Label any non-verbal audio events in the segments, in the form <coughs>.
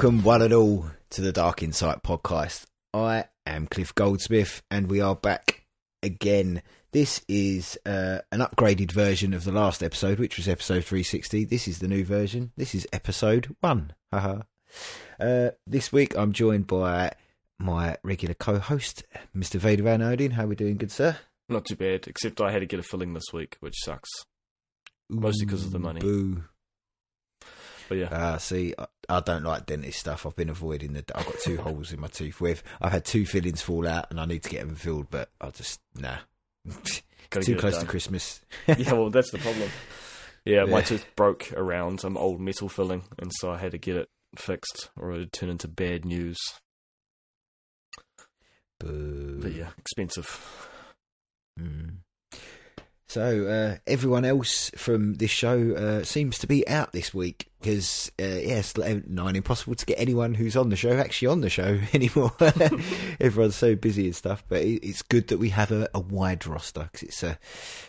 Welcome, one and all, to the Dark Insight podcast. I am Cliff Goldsmith, and we are back again. This is uh, an upgraded version of the last episode, which was episode 360. This is the new version. This is episode one. Haha. uh, this week, I'm joined by my regular co-host, Mr. Vader Van Odin. How are we doing, good sir? Not too bad, except I had to get a filling this week, which sucks. Mostly because of the money. Boo. But yeah, Ah, see, I, I don't like dentist stuff. I've been avoiding the. I've got two <laughs> holes in my tooth. With I've had two fillings fall out, and I need to get them filled, but I just nah. <laughs> Too close to. Christmas. <laughs> yeah, well, that's the problem. Yeah, my Yeah. tooth broke around some old metal filling, and so I had to get it fixed, or it would turn into bad news. Boo. But yeah, expensive. Mm. So uh, everyone else from this show uh, seems to be out this week because uh, yeah, it's nine impossible to get anyone who's on the show actually on the show <laughs> anymore. <laughs> Everyone's so busy and stuff, but it's good that we have a, a wide roster because it's uh,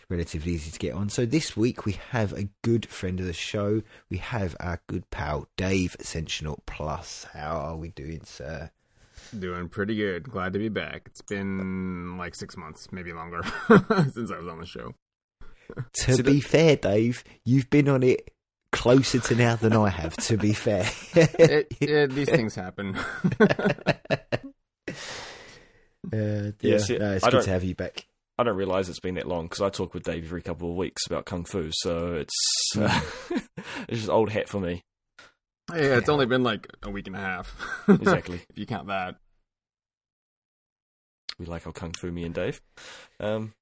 relatively easy to get on. So this week we have a good friend of the show. We have our good pal Dave Ascensional Plus. How are we doing, sir? Doing pretty good. Glad to be back. It's been like six months, maybe longer, <laughs> since I was on the show. <laughs> To See, be fair, Dave, you've been on it closer to now than I have. To be fair, It, it, these <laughs> things happen. <laughs> Uh, Yeah, yeah, see, no, it's I good to have you back. I don't realize it's been that long because I talk with Dave every couple of weeks about kung fu, so it's uh, it's just old hat for me. yeah, it's only been like a week and a half. Exactly. if you count that. we like our kung fu, me and Dave. Um,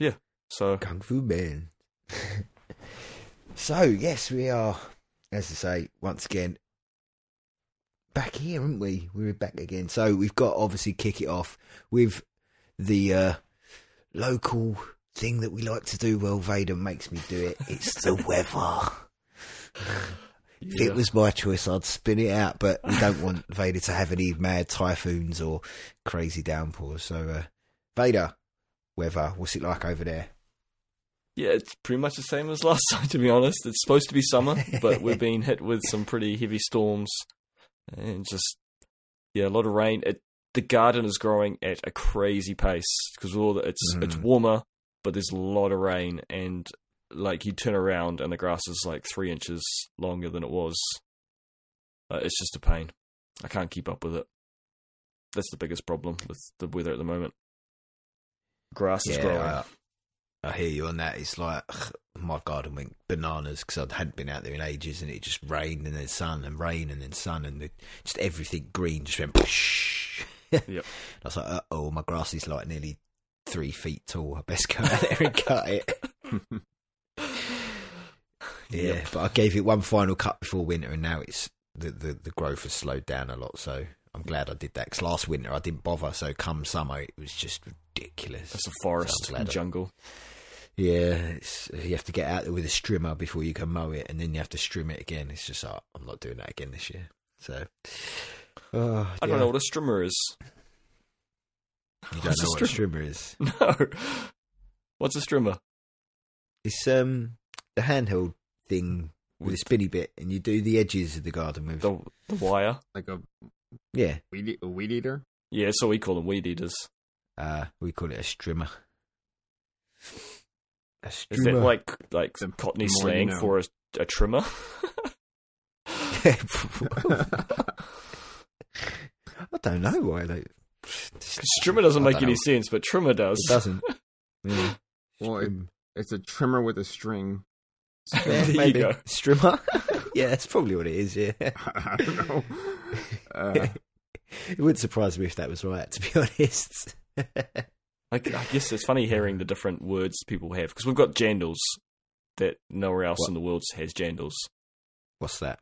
yeah. So Kung Fu Man. <laughs> so yes, we are, as I say, once again back here, aren't we? We're back again. So we've got obviously kick it off with the uh, local thing that we like to do. Well, Vader makes me do it. It's the <laughs> weather. If yeah. it was my choice, I'd spin it out, but we don't want Vader to have any mad typhoons or crazy downpours. So, uh, Vader, weather, what's it like over there? Yeah, it's pretty much the same as last <laughs> time, to be honest. It's supposed to be summer, but we're <laughs> being hit with some pretty heavy storms and just, yeah, a lot of rain. It, the garden is growing at a crazy pace because all the, it's it's Mhm. warmer, but there's a lot of rain, and like you turn around and the grass is like three inches longer than it was. Uh, it's just a pain. I can't keep up with it. That's the biggest problem with the weather at the moment. Grass is growing. I, I hear you on that. It's like my garden went bananas because I hadn't been out there in ages, and it just rained and then sun and rain and then sun and the, just everything green just went. Yep. <laughs> I was like, uh oh, my grass is like nearly three feet tall. I best go out there and cut it. <laughs> Yeah, Yep. but I gave it one final cut before winter, and now it's the, the, the growth has slowed down a lot. So I'm glad I did that. Because last winter I didn't bother. So come summer, it was just ridiculous. It's a forest So and glad I- jungle. Yeah, it's, you have to get out there with a strimmer before you can mow it, and then you have to strim it again. It's just, oh, I'm not doing that again this year. So, oh, I don't know what a strimmer is. You don't What's know a what a strimmer? strimmer is. <laughs> No. What's a strimmer? It's um the handheld thing with a With- spinny bit, and you do the edges of the garden with. The the wire. like a Yeah, weed, a weed eater. Yeah, so we call them weed eaters. uh, we call it a strimmer. A Is strimmer. that like like The Cockney more you slang know. for a, a trimmer? <laughs> I don't know why they. <laughs> Strimmer doesn't make don't any sense, but trimmer does. It doesn't. <laughs> Yeah. Well, it- It's a trimmer with a string. Yeah, There you go. Strimmer. yeah, that's probably what it is. Yeah, I don't know. Uh, it wouldn't surprise me if that was right. To be honest. I, I guess it's funny hearing the different words people have because we've got jandals that nowhere else What? in the world has jandals. What's that?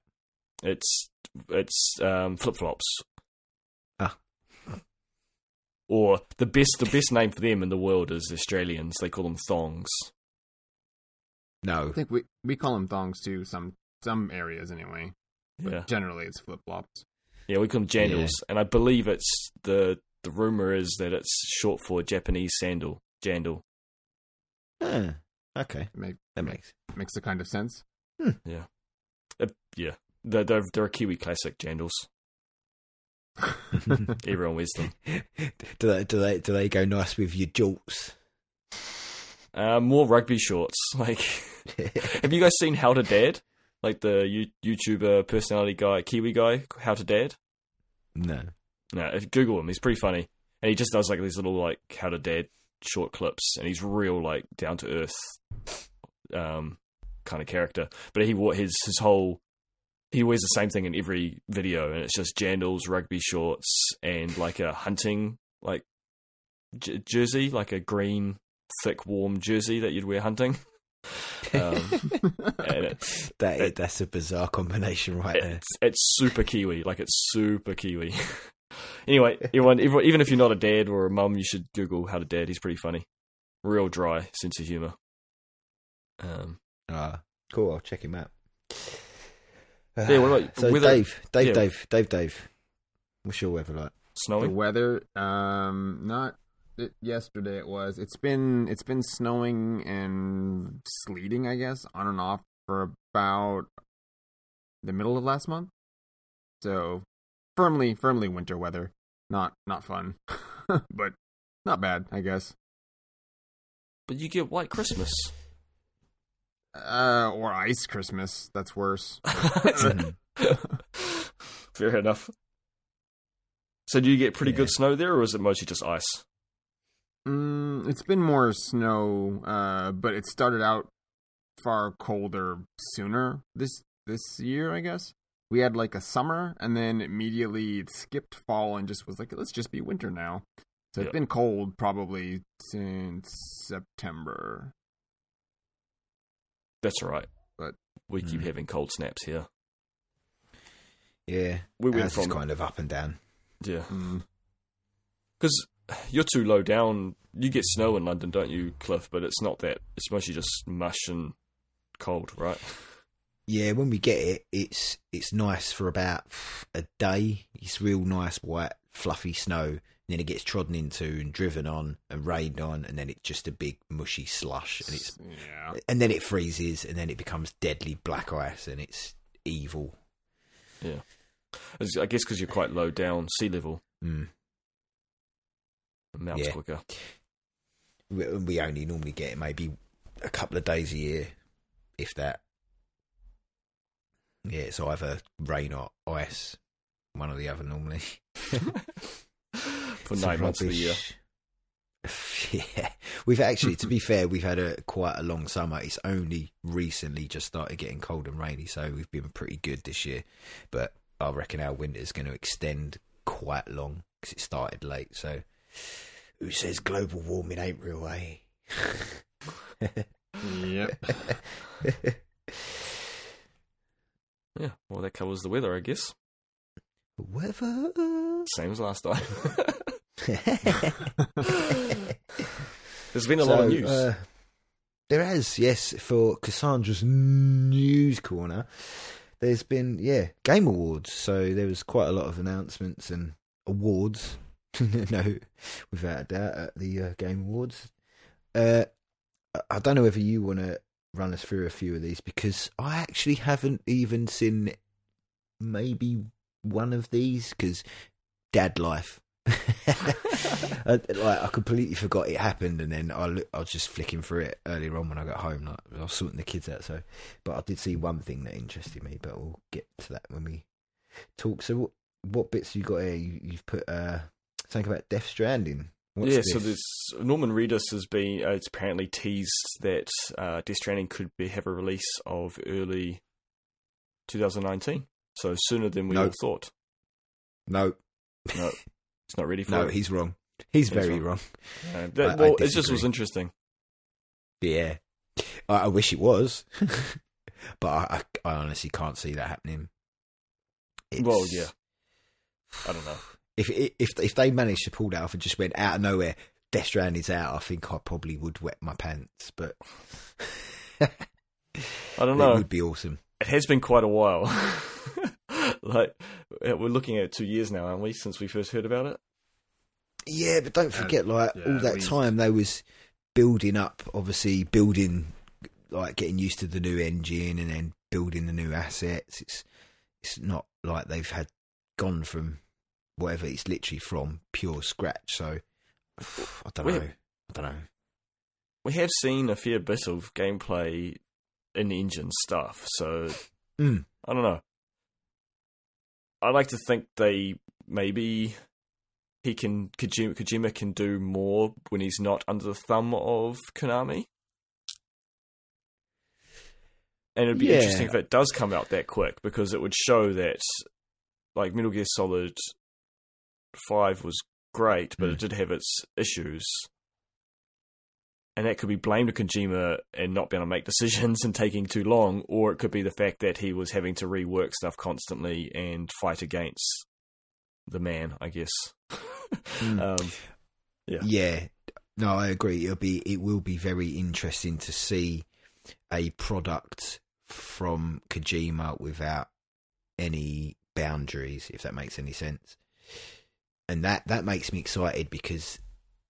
It's it's um, flip flops. Ah. Or the best the best name for them in the world is Australians. They call them thongs. No. I think we we call them thongs too. Some some areas anyway. But Yeah, generally it's flip flops. yeah, we call them jandals, and I believe it's the the rumor is that it's short for Japanese sandal, jandal. Ah, okay. Make, That makes. makes a kind of sense. Uh, yeah, they're, they're they're a Kiwi classic jandals. <laughs> Everyone wears them. do they do they do they go nice with your jorts? Uh, more rugby shorts. <laughs> Like, <laughs> have you guys seen How to Dad? Like the you- YouTuber personality guy, Kiwi guy, How to Dad. no. No, if- Google him. He's pretty funny, and he just does like these little like How to Dad short clips, and he's real like down to earth, um, kind of character. But he wa- his his whole he wears the same thing in every video, and it's just jandals, rugby shorts, and like a hunting like j- jersey, like a green thick warm jersey that you'd wear hunting. <laughs> Um, it's, that it- that's a bizarre combination right there. it's it's super kiwi, like it's super kiwi. <laughs> anyway, everyone, everyone, even if you're not a dad or a mum, you should Google how to dad. He's pretty funny, real dry sense of humor. Um, Ah, cool. I'll check him out. Yeah, what about so weather- Dave, Dave, yeah. Dave, Dave, Dave. What's your weather like? Snowing. The snowing. weather, um, not it, yesterday. It was. It's been it's been snowing and sleeting, I guess, on and off for about the middle of last month. So firmly, firmly winter weather. Not not fun, <laughs> but not bad, I guess. But you get white Christmas. Uh, or ice Christmas. That's worse. <laughs> <laughs> Fair enough. So do you get pretty Yeah. good snow there, or is it mostly just ice? Mm, it's been more snow, uh, but it started out far colder sooner this this year, I guess. We had like a summer, and then immediately it skipped fall and just was like, let's just be winter now. So Yeah. it's been cold probably since September. That's all right. But- we keep Mm. having cold snaps here. Yeah, We went from kind of up and down. yeah, Mm, because you're too low down. You get snow in London, don't you, Cliff? But it's not that. It's mostly just mush and cold, right? Yeah, when we get it, it's it's nice for about a day. It's real nice white fluffy snow, and then it gets trodden into and driven on and rained on, and then it's just a big mushy slush, and it's yeah. and then it freezes, and then it becomes deadly black ice, and it's evil. Yeah, I guess because you're quite low down, sea level, Mm. it melts Yeah. quicker. We, we only normally get it maybe a couple of days a year, if that. Yeah, it's either rain or ice, one or the other normally. <laughs> For nine months of the year. <laughs> yeah, we've actually, to be <laughs> fair, we've had a quite a long summer. It's only recently just started getting cold and rainy, so we've been pretty good this year. But I reckon our winter's going to extend quite long because it started late. So, who says global warming ain't real, eh? Yep. Yeah, well, that covers the weather, I guess. Weather. Same as last time. <laughs> There's been a lot of news. uh, there has, yes, for Cassandra's news corner. There's been, yeah, Game Awards. So there was quite a lot of announcements and awards. <laughs> no, without a doubt, at the uh, Game Awards. Uh, I- I don't know whether you want to run us through a few of these because I actually haven't even seen maybe one of these because dad life. <laughs> I, like I completely forgot it happened, and then I look, I was just flicking through it earlier on when I got home. Like I was sorting the kids out, so but I did see one thing that interested me. But we'll get to that when we talk. So what, what bits you got here? You, you've put uh, something about Death Stranding. What's yeah, this? so there's Norman Reedus has been uh, it's apparently teased that uh, Death Stranding could be have a release of early 2019, so sooner than we all thought. no, No, it's not ready for no, it. he's wrong. He's He's very wrong. wrong. Uh, that- I- I well, it just was interesting. Yeah, I, I wish it was, <laughs> but I, I, I honestly can't see that happening. It's, Well, yeah. I don't know. If if if they managed to pull that off and just went out of nowhere, Death Stranding's out, I think I probably would wet my pants. But I don't <laughs> know. it would be awesome. It has been quite a while. <laughs> like uh, we're looking at two years now, aren't we? Since we first heard about it. Yeah, but don't forget, like yeah, all that least. time they was building up, obviously building, like getting used to the new engine and then building the new assets. It's it's not like they've had gone from whatever. It's literally from pure scratch. So <sighs> I don't We- know. I don't know. We have seen a fair bit of gameplay in engine stuff, so Mm. I don't know. I like to think they maybe he can Kojima, Kojima can do more when he's not under the thumb of Konami. And it'd be Yeah. interesting if it does come out that quick because it would show that like Metal Gear Solid 5 was great, but Mm. it did have its issues. And that could be blamed to Kojima and not being able to make decisions <laughs> and taking too long, or it could be the fact that he was having to rework stuff constantly and fight against the man, I guess. <laughs> Mm. um, Yeah. Yeah. No, I agree. It'll be it will be very interesting to see a product from Kojima without any boundaries, if that makes any sense. And that that makes me excited because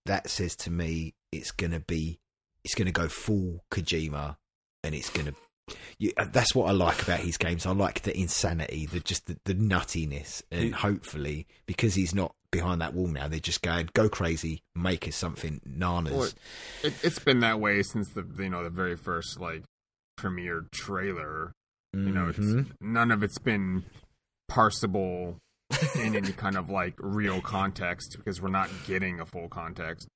that says to me it's gonna be it's gonna go full Kojima and it's gonna you, uh, that's what I like about his games. I like the insanity, the just the, the nuttiness, and He- hopefully, because he's not behind that wall now, they're just going go crazy, make us something nanas. Well, It, it's been that way since the you know the very first like premiere trailer. You know, Mhm. it's, none of it's been parsable in any kind of like real context because we're not getting a full context.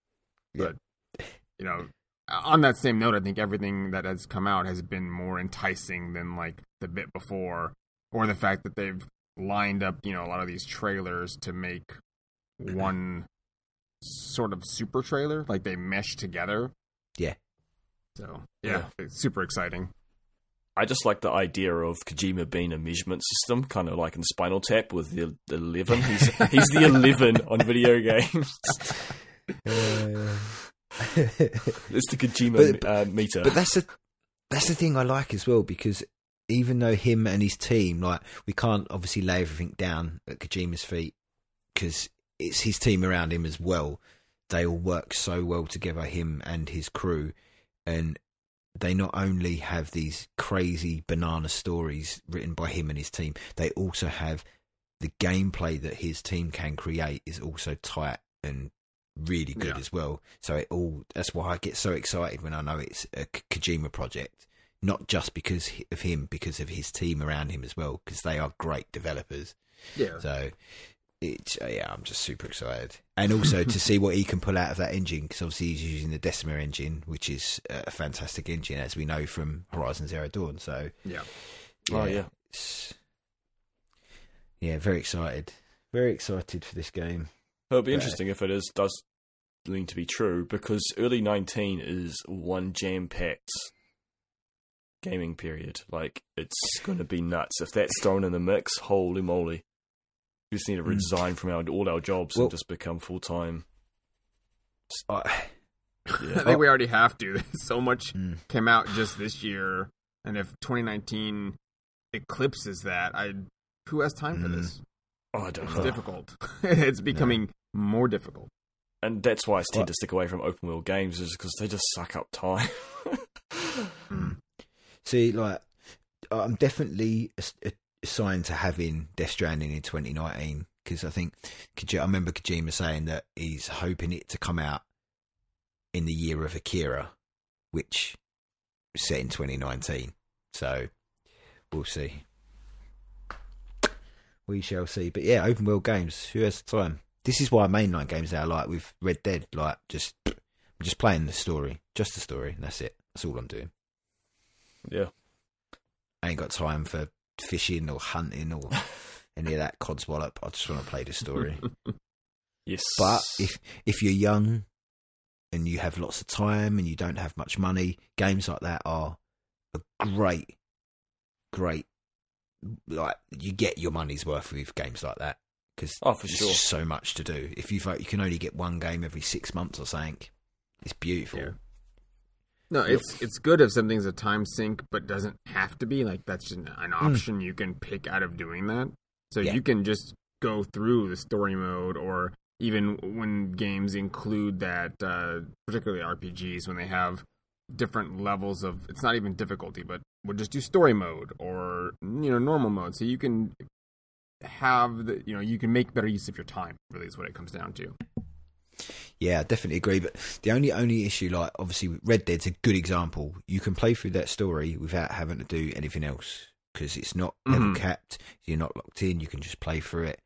Yeah. But you know, on that same note, I think everything that has come out has been more enticing than like the bit before, or the fact that they've lined up you know a lot of these trailers to make mm-hmm. one sort of super trailer, like they mesh together. Yeah. So yeah, Yeah. it's super exciting. I just like the idea of Kojima being a measurement system, kind of like in Spinal Tap with the, the 11. He's, <laughs> he's the 11 on video games. Uh, It's the Kojima But- uh, meter. but that's the that's the thing I like as well because even though him and his team, like we can't obviously lay everything down at Kojima's feet because it's his team around him as well. They all work so well together, him and his crew, and they not only have these crazy banana stories written by him and his team, they also have the gameplay that his team can create is also tight and really good Yeah. as well. So it all that's why I get so excited when I know it's a K- Kojima project, not just because of him, because of his team around him as well, because they are great developers. Yeah. So it's uh, yeah, I'm just super excited, and also to see what he can pull out of that engine, because obviously he's using the Decima engine, which is a fantastic engine, as we know from Horizon Zero Dawn. So Yeah. Oh, yeah. yeah, very excited, very excited for this game. It'll be Yeah. interesting if it is does lean to be true because early 19 is one jam packed gaming period. Like, it's going to be nuts. If that's thrown in the mix, holy moly. We just need to Mm. resign from our, all our jobs Well- and just become full time. I, Yeah. <laughs> I think we already have to. <laughs> so much Mm. came out just this year, and if 2019 eclipses that, I who has time for Mm. this? Oh, I don't It's know. difficult. <laughs> it's becoming more difficult. And that's why I tend What? to stick away from open world games, is because they just suck up time. Mm. See, like, I'm definitely ass- assigned to having Death Stranding in 2019 because I think I remember Kojima saying that he's hoping it to come out in the year of Akira, which was set in 2019. So we'll see. We shall see. But yeah, open world games. Who has the time? This is why mainline games now, like with Red Dead, like just I'm just playing the story, just the story. And that's it. That's all I'm doing. yeah. I ain't got time for fishing or hunting or <laughs> any of that codswallop. I just want to play the story. <laughs> Yes. but if if you're young and you have lots of time and you don't have much money, games like that are a great, great like you get your money's worth with games like that because Oh, for there's sure. just so much to do. If you vote, you can only get one game every six months or something. It's beautiful. Yeah. No, it's it's good if something's a time sink, but doesn't have to be. Like that's just an option you can pick out of doing that. So Yeah. you can just go through the story mode, or even when games include that, uh, particularly RPGs, when they have different levels of. It's not even difficulty, but we'll just do story mode or you know normal mode. So you can have the you know you can make better use of your time. Really, is what it comes down to. Yeah, I definitely agree. But the only only issue, like obviously, Red Dead's a good example. You can play through that story without having to do anything else because it's not level Mhm. capped. You're not locked in. You can just play through it,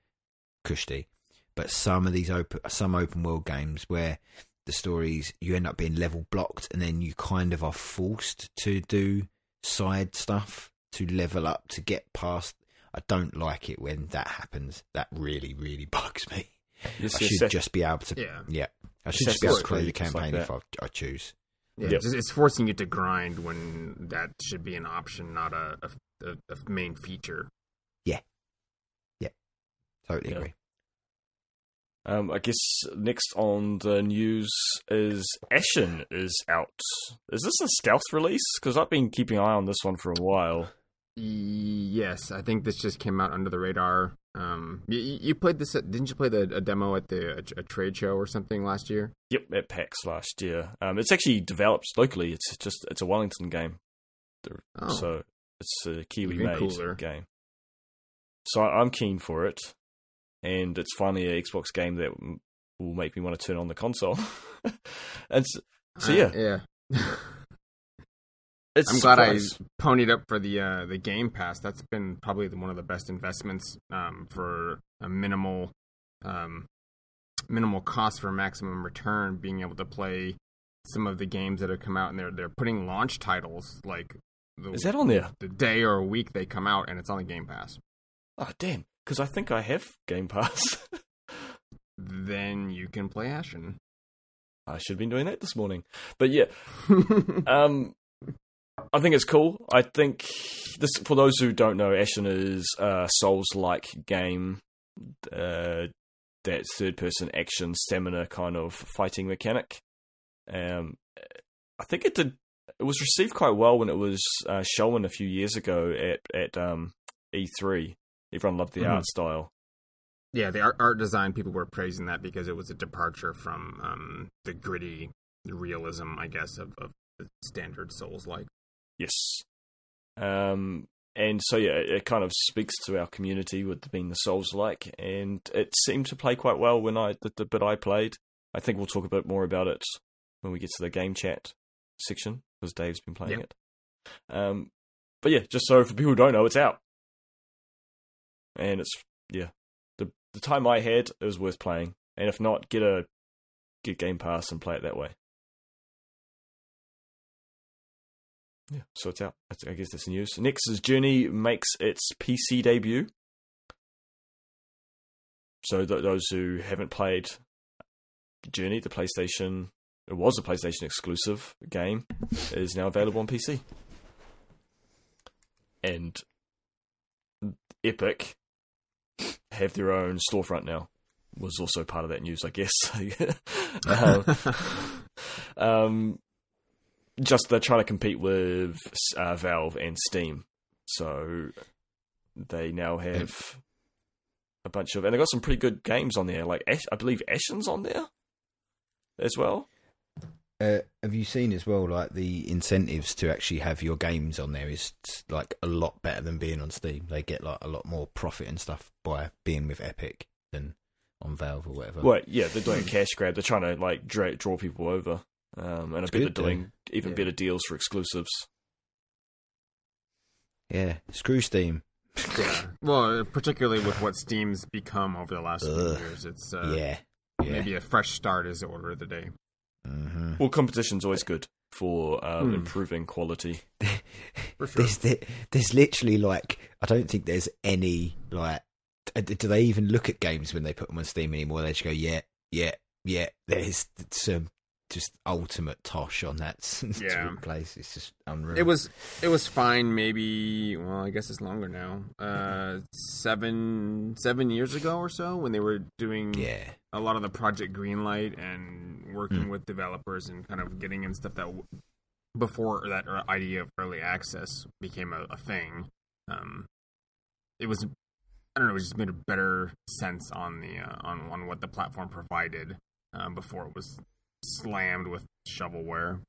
cushy. But some of these open, some open world games where the stories you end up being level blocked, and then you kind of are forced to do side stuff to level up to get past. I don't like it when that happens. That really, really <laughs> bugs me. Yes, I should that- just be able to. Yeah. Yeah. I should just be able to play the it's like campaign if. I, I choose. Yeah, Yep. it's, it's forcing you to grind when that should be an option, not a a, a, a main feature. Yeah, yeah, totally Yeah. agree. Um, I guess next on the news is Ashen is out. Is this a stealth release? Because I've been keeping an eye on this one for a while. Yes, I think this just came out under the radar. Um, you, you played this? At, didn't you play the a demo at the a, a trade show or something last year? Yep, at PAX last year. Um, it's actually developed locally. It's just it's a Wellington game, Oh, so it's a Kiwi made cooler. game. So I'm keen for it, and it's finally an Xbox game that will make me want to turn on the console. <laughs> and s- so yeah, Uh, yeah. <laughs> it's I'm glad I ponied up for the uh, the Game Pass. That's been probably one of the best investments um, for a minimal um, minimal cost for maximum return. Being able to play some of the games that have come out, and they're they're putting launch titles like the, Is that on there? the day or a week they come out, and it's on the Game Pass. Oh damn! Because I think I have Game Pass. <laughs> Then you can play Ashen. I should have been doing that this morning. But yeah, <laughs> um, I think it's cool. I think this, for those who don't know, Ashen is a Souls-like game. Uh, that third-person action stamina kind of fighting mechanic. Um, I think it did. It was received quite well when it was uh, shown a few years ago at at um, E3. Everyone loved the Mhm. art style. Yeah, the art, art design people were praising that because it was a departure from um, the gritty realism, I guess, of, of the standard Souls like. Yes. Um, and so yeah, it, kind of speaks to our community with being the Souls like, and it seemed to play quite well when I the, the bit I played. I think we'll talk a bit more about it when we get to the game chat section because Dave's been playing Yep. it. Um, but yeah, just so for people who don't know, it's out, and it's yeah, the the time I had it was worth playing, and if not, get a get Game Pass and play it that way. Yeah, so it's out. I guess that's news. Next is Journey makes its PC debut. So th- those who haven't played Journey, the PlayStation, it was a PlayStation exclusive game, is now available on PC. And Epic have their own storefront now. Was also part of that news, I guess. <laughs> um, um, <laughs> just they're trying to compete with uh, Valve and Steam, so they now have a bunch of, and they got some pretty good games on there. Like Ash, I believe Ashen's on there as well. Uh, have you seen as well, like the incentives to actually have your games on there is like a lot better than being on Steam. They get like a lot more profit and stuff by being with Epic than on Valve or whatever. Well, yeah, they're doing a cash grab. They're trying to like dra- draw people over, um, and I It's bet they're good, though. doing even Yeah. better deals for exclusives. Yeah, screw Steam. yeah. <laughs> Well, particularly with what Steam's become over the last few years, it's uh, yeah, yeah. maybe a fresh start is the order of the day. hmm Well, competition's always good for um, Hmm. improving quality. <laughs> For sure. There's the, there's literally like I don't think there's any like uh, do they even look at games when they put them on Steam anymore? They just go yeah, yeah, yeah. There's some just ultimate tosh on that <laughs> Yeah. place. It's just unreal. It was it was fine. Maybe well, I guess it's longer now. Uh, seven seven years ago or so when they were doing yeah, a lot of the project Greenlight and working Mm. with developers and kind of getting in stuff that before that er- idea of early access became a, a thing. Um, it was I don't know. It just made a better sense on the uh, on on what the platform provided um, before it was slammed with shovelware.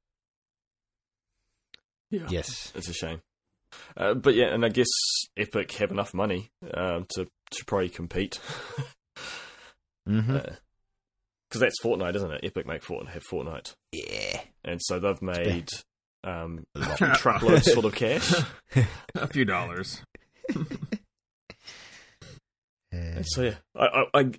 Yeah. yes, It's a shame. Uh, but yeah, and I guess Epic have enough money um, to to probably compete <laughs> mm-hmm. because that's Fortnite, isn't it? Epic make Fortnite have Fortnite, yeah. and so they've made um, A lot. <laughs> truckloads full of cash. <laughs> a few dollars. And so yeah, I, I, I,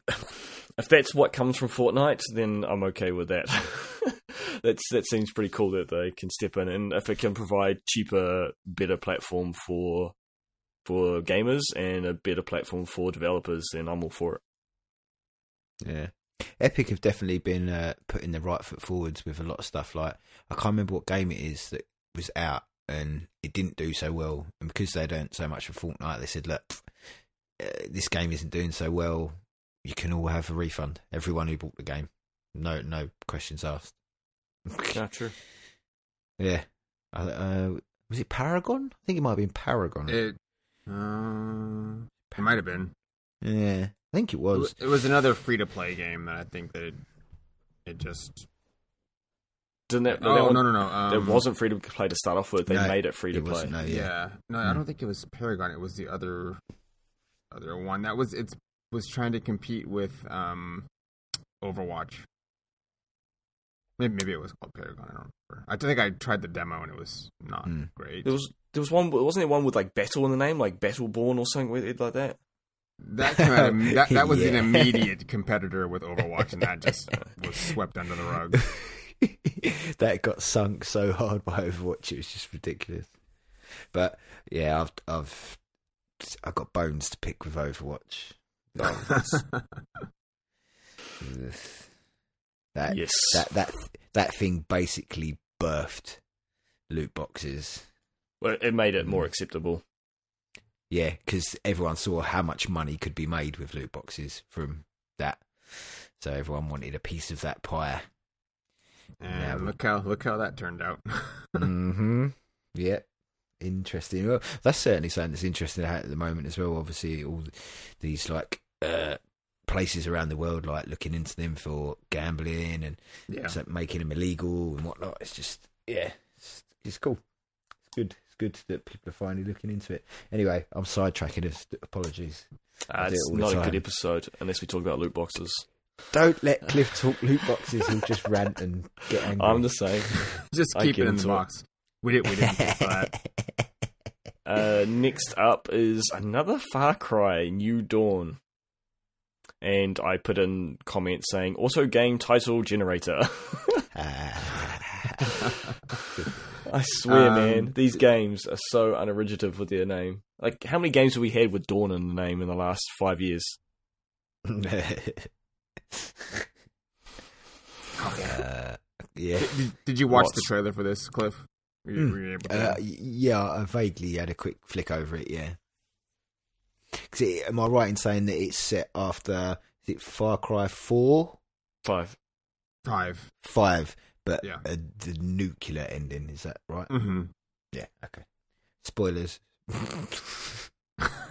if that's what comes from Fortnite, then I'm okay with that. <laughs> that's that seems pretty cool that they can step in, and if it can provide cheaper, better platform for for gamers and a better platform for developers, then I'm all for it. Yeah. Epic have definitely been uh, putting the right foot forwards with a lot of stuff. Like I can't remember what game it is that was out and it didn't do so well, and because they don't so much for Fortnite, they said, "Look, uh, this game isn't doing so well. You can all have a refund. Everyone who bought the game, no, no questions asked." <laughs> Yeah, true. yeah. Uh, uh, was it Paragon? I think it might have been Paragon. It uh, it might have been. yeah, I think it It was. was, it was another free to play game that I think that it, it just. Didn't that? Oh no no no! Um, It wasn't free to play to start off with. They No, made it free to play. No, Yeah, yeah. no, I don't think it was Paragon. It was the other, other one that was it's was trying to compete with um, Overwatch. Maybe maybe it was called Paragon. I don't remember. I think I tried the demo and it was not Hmm. great. There was there was one wasn't it one with like battle in the name, like Battleborn or something weird like that. That came out. Of, <laughs> that that was an immediate competitor with <laughs> Overwatch, and that just was swept under the rug. <laughs> that got sunk so hard by Overwatch, it was just ridiculous. But yeah, I've I've I've got bones to pick with Overwatch. <laughs> That yes. that that that thing basically birthed loot boxes. Well, it made it more acceptable. Yeah, because everyone saw how much money could be made with loot boxes from that, so everyone wanted a piece of that pie. And Yeah. look how look how that turned out. <laughs> hmm Yeah. Interesting. Well, that's certainly something that's interesting at the moment as well. Obviously, all these like uh, places around the world, like looking into them for gambling and yeah. so making them illegal and whatnot. It's just yeah, it's, it's cool. It's good. It's good that people are finally looking into it. Anyway, I'm sidetracking us. Apologies. Uh, do it it's not a good episode unless we talk about loot boxes. Don't let Cliff talk loot boxes. He'll just rant and get angry. I'm the same. <laughs> Just keep it in the into it. box. We didn't we didn't pay. <laughs> Uh, next up is another Far Cry New Dawn. And I put in comments saying, also game title generator. <laughs> I swear, Um, man, these games are so unoriginative with their name. Like, how many games have we had with Dawn in the name in the last five years? <laughs> uh, yeah. Did, did you watch the trailer for this, Cliff? Were you, were you able Uh, to? y- yeah, I vaguely had a quick flick over it. Yeah. 'Cause it, am I right in saying that it's set after is it Far Cry Four, Five. Five. Five, but Yeah. uh, the nuclear ending? Is that right? Mm-hmm. Yeah. Okay. Spoilers. <laughs>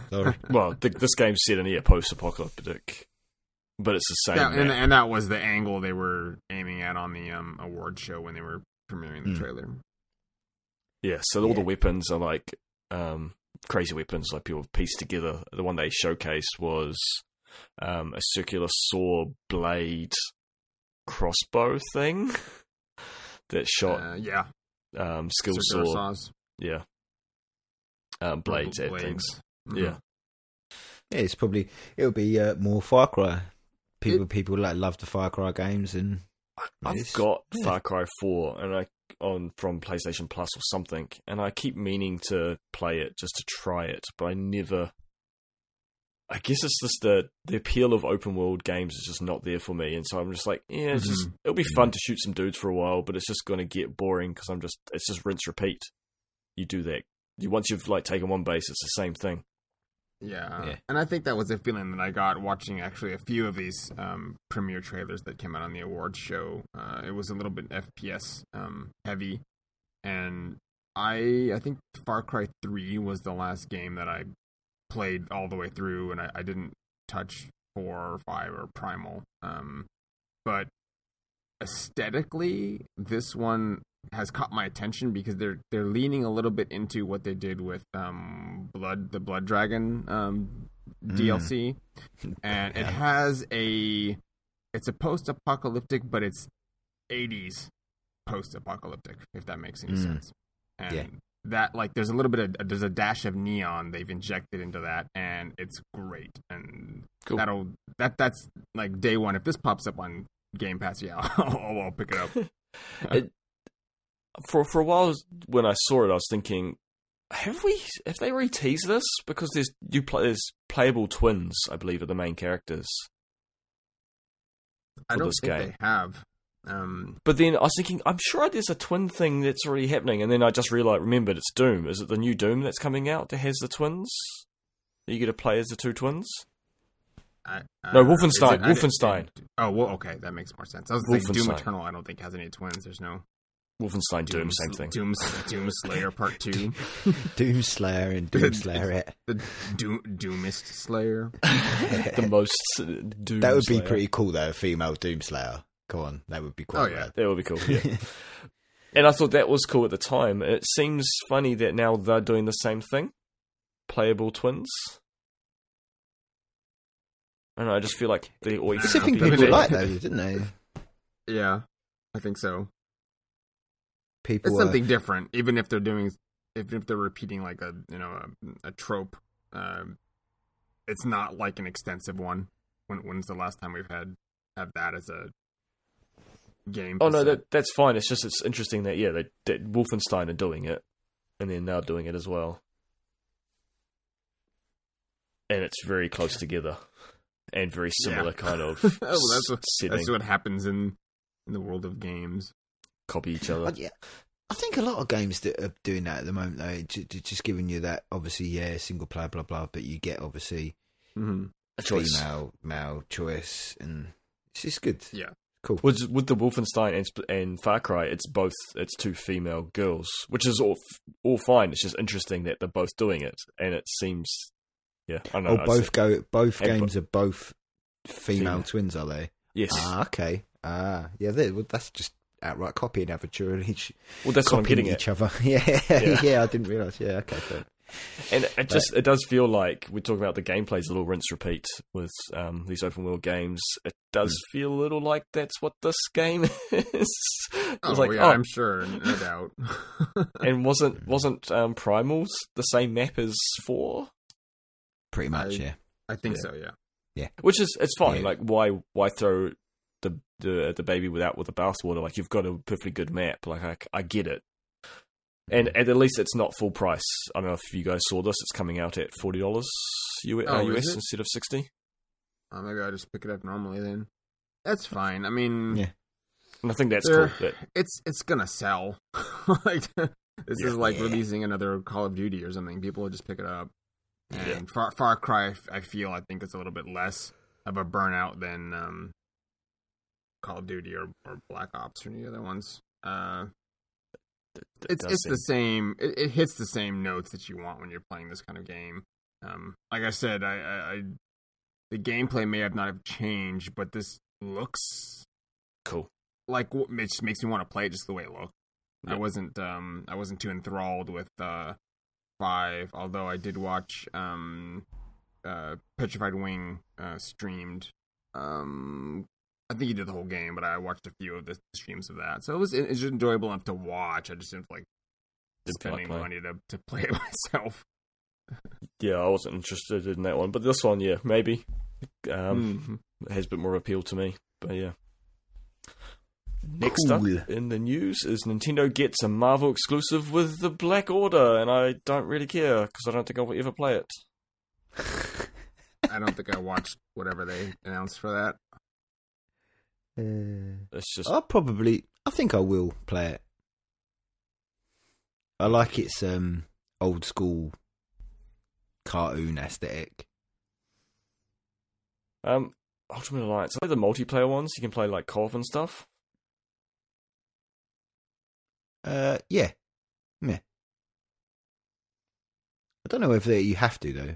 Sorry. <laughs> Well, th- this game's set in a post-apocalyptic, but it's the same. Yeah, and, and that was the angle they were aiming at on the um, award show when they were premiering the Hmm. trailer. Yeah, so all the weapons are like um, crazy weapons, like people have pieced together. The one they showcased was um, a circular saw blade crossbow thing <laughs> that shot Uh, yeah, um, skill circular saw, saws, yeah, um, blades at blades. things. Mhm. Yeah, Yeah, it's probably it'll be uh, more Far Cry. People people like love the Far Cry games and I've got Yeah. Far Cry Four, and I on from PlayStation Plus or something, and I keep meaning to play it just to try it, but I never, I guess it's just the the appeal of open world games is just not there for me, and so I'm just like, yeah, it's just mm-hmm. it'll be fun to shoot some dudes for a while, but it's just going to get boring because I'm just it's just rinse repeat. You do that. You once you've like taken one base, it's the same thing. Yeah. Yeah. and I think that was a feeling that I got watching actually a few of these um, premiere trailers that came out on the awards show. Uh, it was a little bit FPS um, heavy, and I I think Far Cry Three was the last game that I played all the way through, and I, I didn't touch four or five or Primal. Um, but aesthetically, this one has caught my attention because they're they're leaning a little bit into what they did with um blood the blood dragon um DLC <laughs> and it has a it's a post apocalyptic but it's 80s post apocalyptic if that makes any Mm. sense. And Yeah. that like there's a little bit of there's a dash of neon they've injected into that and it's great. And Cool. that'll that that's like day one. If this pops up on game pass yeah <laughs> i'll, I'll pick it up. <laughs> It, for for a while when I saw it, I was thinking, have we have they re-teased this? Because there's you play there's playable twins, I believe, are the main characters. I don't this think game. they have. Um, But then I was thinking, I'm sure there's a twin thing that's already happening, and then I just realized, remembered it's Doom. Is it the new Doom that's coming out that has the twins? That you get to play as the two twins? I, No, uh, Wolfenstein, it- Wolfenstein. Oh, well, okay, that makes more sense. I was thinking Doom Eternal. I don't think has any twins. There's no Wolfenstein Doom, same thing. Doom, Doom Slayer Part <laughs> Two, Doomslayer and Doomslayer <laughs> it. the Doom, Doomist Slayer. <laughs> the most uh, Doom. That would be Slayer. pretty cool though, a female Doomslayer. Go on, that would be cool. Oh, yeah. rad. That would be cool. Yeah. and I thought that was cool at the time. It seems funny that now they're doing the same thing, playable twins. I don't know. I just feel like they always. It's a thing people they- like though, didn't they? Yeah, I think so. People It's something different, even if they're doing, if if they're repeating like a you know a, a trope. Um, it's not like an extensive one. When when's the last time we've had have that as a game? Oh no, set? that that's fine. It's just it's interesting that yeah, they, that Wolfenstein are doing it, and then they're now doing it as well, and it's very close together, and very similar Yeah. kind of oh, <laughs> well, that's what, setting. that's what happens in in the world of games. Copy each other. I, yeah, I think a lot of games that are doing that at the moment though, ju- ju- just giving you that obviously yeah single player blah blah, but you get obviously hmm A choice. female male choice and it's just good. Yeah. cool. With with the Wolfenstein and, and Far Cry, it's both it's two female girls, which is all all fine. It's just interesting that they're both doing it, and it seems yeah. I know. Oh, both go. Both And bo- games are both female Female. twins, are they? yes. Ah, okay. Ah, yeah. they- Well, that's just outright copying Avature and each well, that's what I'm copying getting at. each other. <laughs> Yeah, Yeah. <laughs> yeah, I didn't realize. Yeah, okay. Fair. And it just it does feel like we're talking about the gameplay's a little rinse repeat with um, these open world games. It does Hmm. feel a little like that's what this game <laughs> is. I Oh was like, yeah, oh, I'm sure, no doubt. and wasn't wasn't um, Primals the same map as four? Pretty much. I- yeah. I think Yeah. so. Yeah. Yeah. Which is it's fine. Yeah. Like why why throw the the the baby without with the bathwater? Like you've got a perfectly good map. Like I, I get it. And at least it's not full price. I don't know if you guys saw this. It's coming out at forty dollars US, uh, Oh, is US instead of sixty. Oh, maybe I'll just pick it up normally then. That's fine. I mean, Yeah. And I think that's There- cool. That it's it's gonna sell. <laughs> like this Yeah. is like Yeah. releasing another Call of Duty or something. People will just pick it up. And Yeah. Far, Far Cry, I feel I think it's a little bit less of a burnout than um, Call of Duty or, or Black Ops or any other ones. Uh, it's it's seem- the same. It, it hits the same notes that you want when you're playing this kind of game. Um, like I said, I, I, I the gameplay may have not have changed, but this looks cool. like it just makes me want to play it just the way it looked. I wasn't um I wasn't too enthralled with uh five, although I did watch um uh Petrified Wing uh streamed. Um I think he did the whole game, but I watched a few of the streams of that. So it was it was enjoyable enough to watch. I just didn't like Didn't feel like spending money to to play it <laughs> myself. Yeah, I wasn't interested in that one, but this one, yeah, maybe um, Mhm. it has a bit more appeal to me. But yeah. Next Cool. up in the news is Nintendo gets a Marvel exclusive with the Black Order, and I don't really care because I don't think I'll ever play it. I <laughs> I don't think I watched whatever they announced for that. It's just I'll probably. I think I will play it. I like its um old school cartoon aesthetic. um Ultimate Alliance. I like the multiplayer ones. You can play like co-op and stuff. Uh, yeah, yeah. I don't know if you have to though.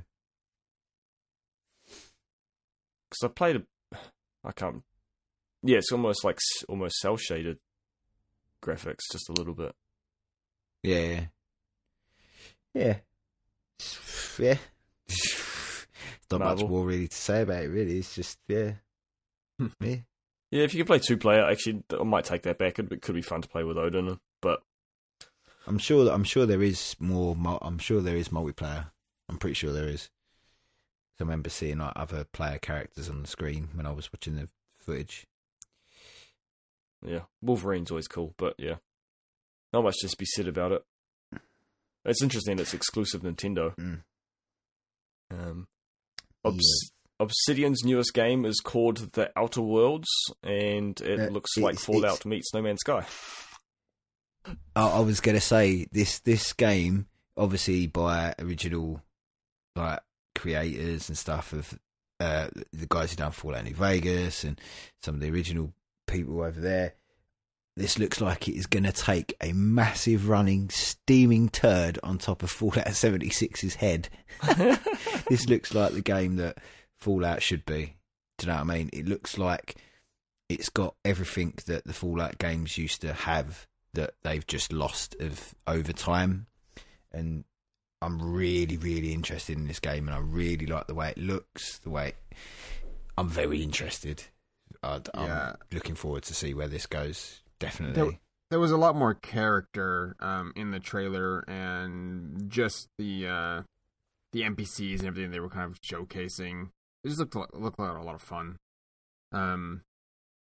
Because I played a, I can't. Yeah, it's almost like almost cell shaded graphics, just a little bit. Yeah, yeah, <sighs> yeah. <sighs> Not Marvel. much more really to say about it. Really, it's just yeah, hmm. yeah. Yeah, if you can play two player, actually, I might take that back. It could be fun to play with Odin, but I'm sure. that I'm sure there is more. I'm sure there is multiplayer. I'm pretty sure there is. I remember seeing like other player characters on the screen when I was watching the footage. Yeah, Wolverine's always cool. But yeah, not much to be said about it. It's interesting. It's exclusive Nintendo. Mm. Um, Obs- Obsidian's newest game is called The Outer Worlds, and it Uh, looks like Fallout meets No Man's Sky. I, I was gonna say this this game, obviously by original like creators and stuff of uh, the guys who done Fallout New Vegas and some of the original people over there. This looks like it is going to take a massive running steaming turd on top of Fallout 76's head. <laughs> this looks like the game that Fallout should be. Do you know what I mean? It looks like it's got everything that the Fallout games used to have that they've just lost of over time. And I'm really, really interested in this game, and I really like the way it looks. The way I'm very interested. I, I'm Yeah. looking forward to see where this goes. Definitely. There- There was a lot more character um, in the trailer, and just the uh, the NPCs and everything they were kind of showcasing. It just looked like, looked like a lot of fun. Um,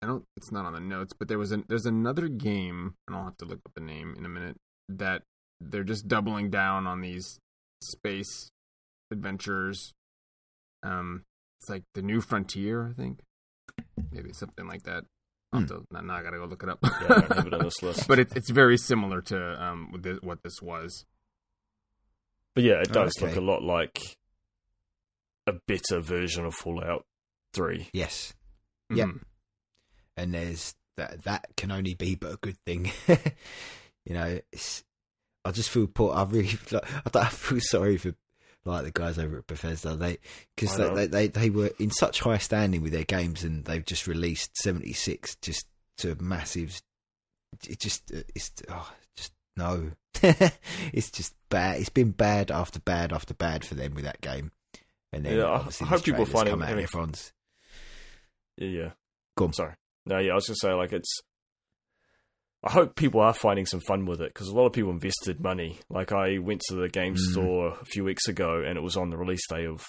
I don't. It's not on the notes, but there was an there's another game, and I'll have to look up the name in a minute. That they're just doubling down on these space adventures. Um, it's like the New Frontier, I think. Maybe something like that. I'll to, now, now I gotta go look it up. Yeah, I don't have it on this <laughs> list. but it, it's very similar to um what this, what this was. But yeah, it does Okay. look a lot like a better version of Fallout 3. yes. Yep. Mhm. and there's that that can only be but a good thing. <laughs> you know, it's, I just feel poor. I really <laughs> like, I, don't, I feel sorry for like the guys over at Bethesda. They because they, they, they they were in such high standing with their games, and they've just released seventy six just to massive. It just it's oh, just no. <laughs> it's just bad. It's been bad after bad after bad for them with that game. And then Yeah, I- hope people find it- out I mean- everyone's Yeah, yeah. Go on. Sorry. No, yeah, I was to say, like, it's. I hope people are finding some fun with it because a lot of people invested money. Like, I went to the game Mm. store a few weeks ago and it was on the release day of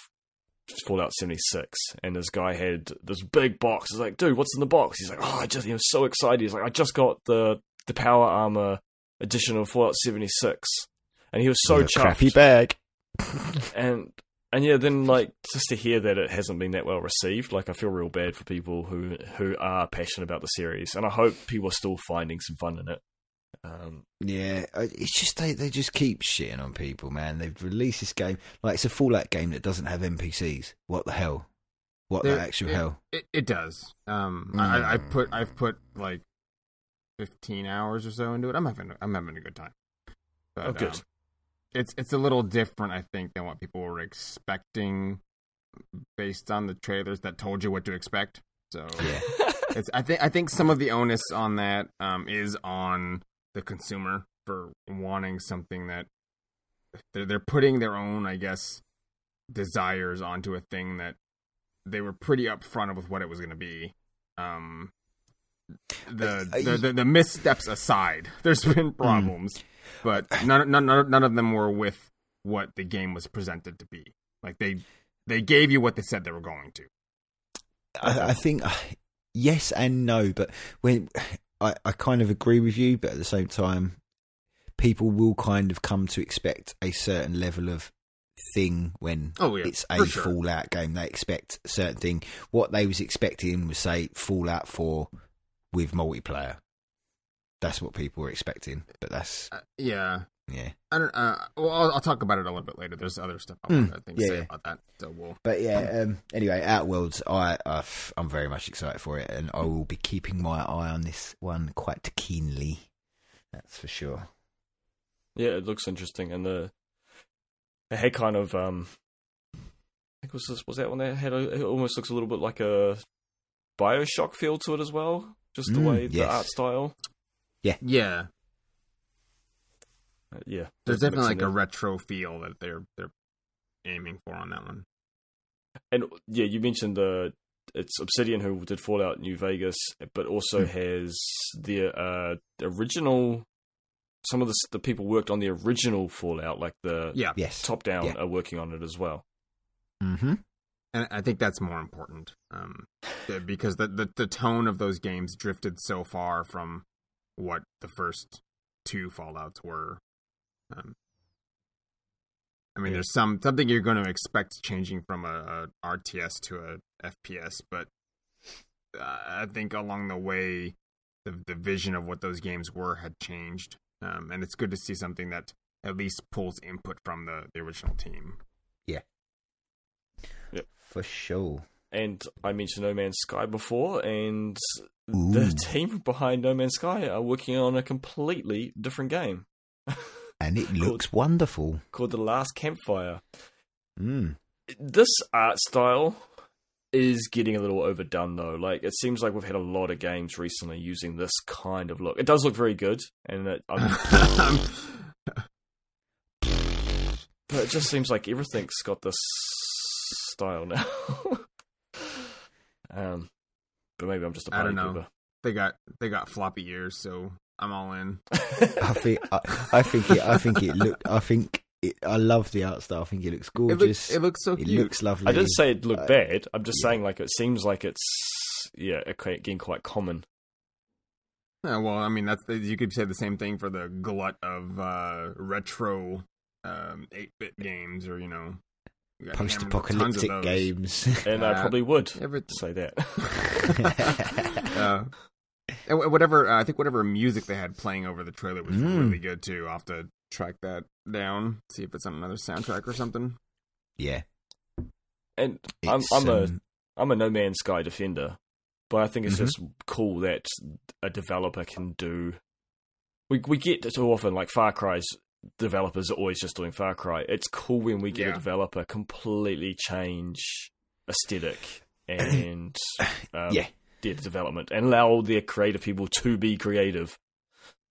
Fallout 76. And this guy had this big box. He's like, dude, what's in the box? He's like, oh, I just, he was so excited. He's like, I just got the, the Power Armor edition of Fallout 76. And he was so a chuffed. crappy bag. and and yeah, then like just to hear that it hasn't been that well received, like I feel real bad for people who who are passionate about the series, and I hope people are still finding some fun in it. Um, Yeah, it's just they, they just keep shitting on people, man. They've released this game like it's a Fallout game that doesn't have NPCs. What the hell? What the actual it- hell? It, it does. Um, I, I Mm. put I've put like fifteen hours or so into it. I'm having I'm having a good time. But, Oh, good. um, it's it's a little different, I think, than what people were expecting, based on the trailers that told you what to expect. So Yeah, <laughs> it's I think I think some of the onus on that um, is on the consumer for wanting something that they're they're putting their own, I guess, desires onto a thing that they were pretty upfront with what it was going to be. Um, the, the, the the missteps aside, <laughs> there's been problems, but none, none none of them were with what the game was presented to be. Like they they gave you what they said they were going to. I, I think uh, yes and no, but when I, I kind of agree with you, but at the same time, people will kind of come to expect a certain level of thing when Oh, yeah, it's a sure. Fallout game. They expect a certain thing. What they was expecting was say Fallout Four with multiplayer. That's what people were expecting, but that's Uh, yeah. yeah. I don't. Uh, well, I'll, I'll talk about it a little bit later. There's other stuff I Mm, want to think yeah, say yeah. about that. So we'll. But yeah, um, anyway, Outworlds, I, I I'm very much excited for it, and I will be keeping my eye on this one quite keenly. That's for sure. Yeah, it looks interesting, and the it had kind of um, I think was this, was that one that had a, it almost looks a little bit like a Bioshock feel to it as well, just the Mm, way the art style. Yeah. Uh, yeah, There's mix definitely like a retro feel that they're they're aiming for on that one. and yeah, you mentioned the it's Obsidian who did Fallout New Vegas, but also Hmm. has the uh original. Some of the the people worked on the original Fallout, like the Yeah. Yes. top down, Yeah. are working on it as well. Mm-hmm. and I think that's more important um, because the, the the tone of those games drifted so far from what the first two Fallout's were. Um, I mean, Yeah. there's some something you're going to expect changing from a, a RTS to a FPS, but uh, I think along the way, the the vision of what those games were had changed, um, and it's good to see something that at least pulls input from the, the original team. Yeah. For sure. And I mentioned No Man's Sky before, and Ooh. the team behind No Man's Sky are working on a completely different game <laughs> And it looks wonderful. called The Last Campfire. Mm. This art style is getting a little overdone, though. Like it seems like we've had a lot of games recently using this kind of look. It does look very good, and it, I'm, <laughs> but it just seems like everything's got this style now. <laughs> um, but maybe I'm just a I party I don't know. pooper. they got they got floppy ears, so I'm all in. <laughs> I think I, I think it I think it look I think it, I love the art style. I think it looks It gorgeous. looks it looks so It cute. It looks lovely. I didn't say it looked Uh, bad. I'm just yeah. saying like it seems like it's yeah okay, getting quite common. Yeah, well, I mean that's you could say the same thing for the glut of uh, retro um, 8-bit games, or you know, post-apocalyptic games. <laughs> And I Uh, probably would Every, say that. <laughs> uh, and whatever uh, I think whatever music they had playing over the trailer was Mm. really good too. I'll have to track that down, see if it's on another soundtrack or something. yeah, and I'm it's, I'm a um, I'm a No Man's Sky defender, but I think it's Mhm. just cool that a developer can do. We we get too often like Far Cry's developers are always just doing Far Cry. It's cool when we get Yeah. a developer completely change aesthetic <clears throat> and um, yeah. their development and allow all their creative people to be creative.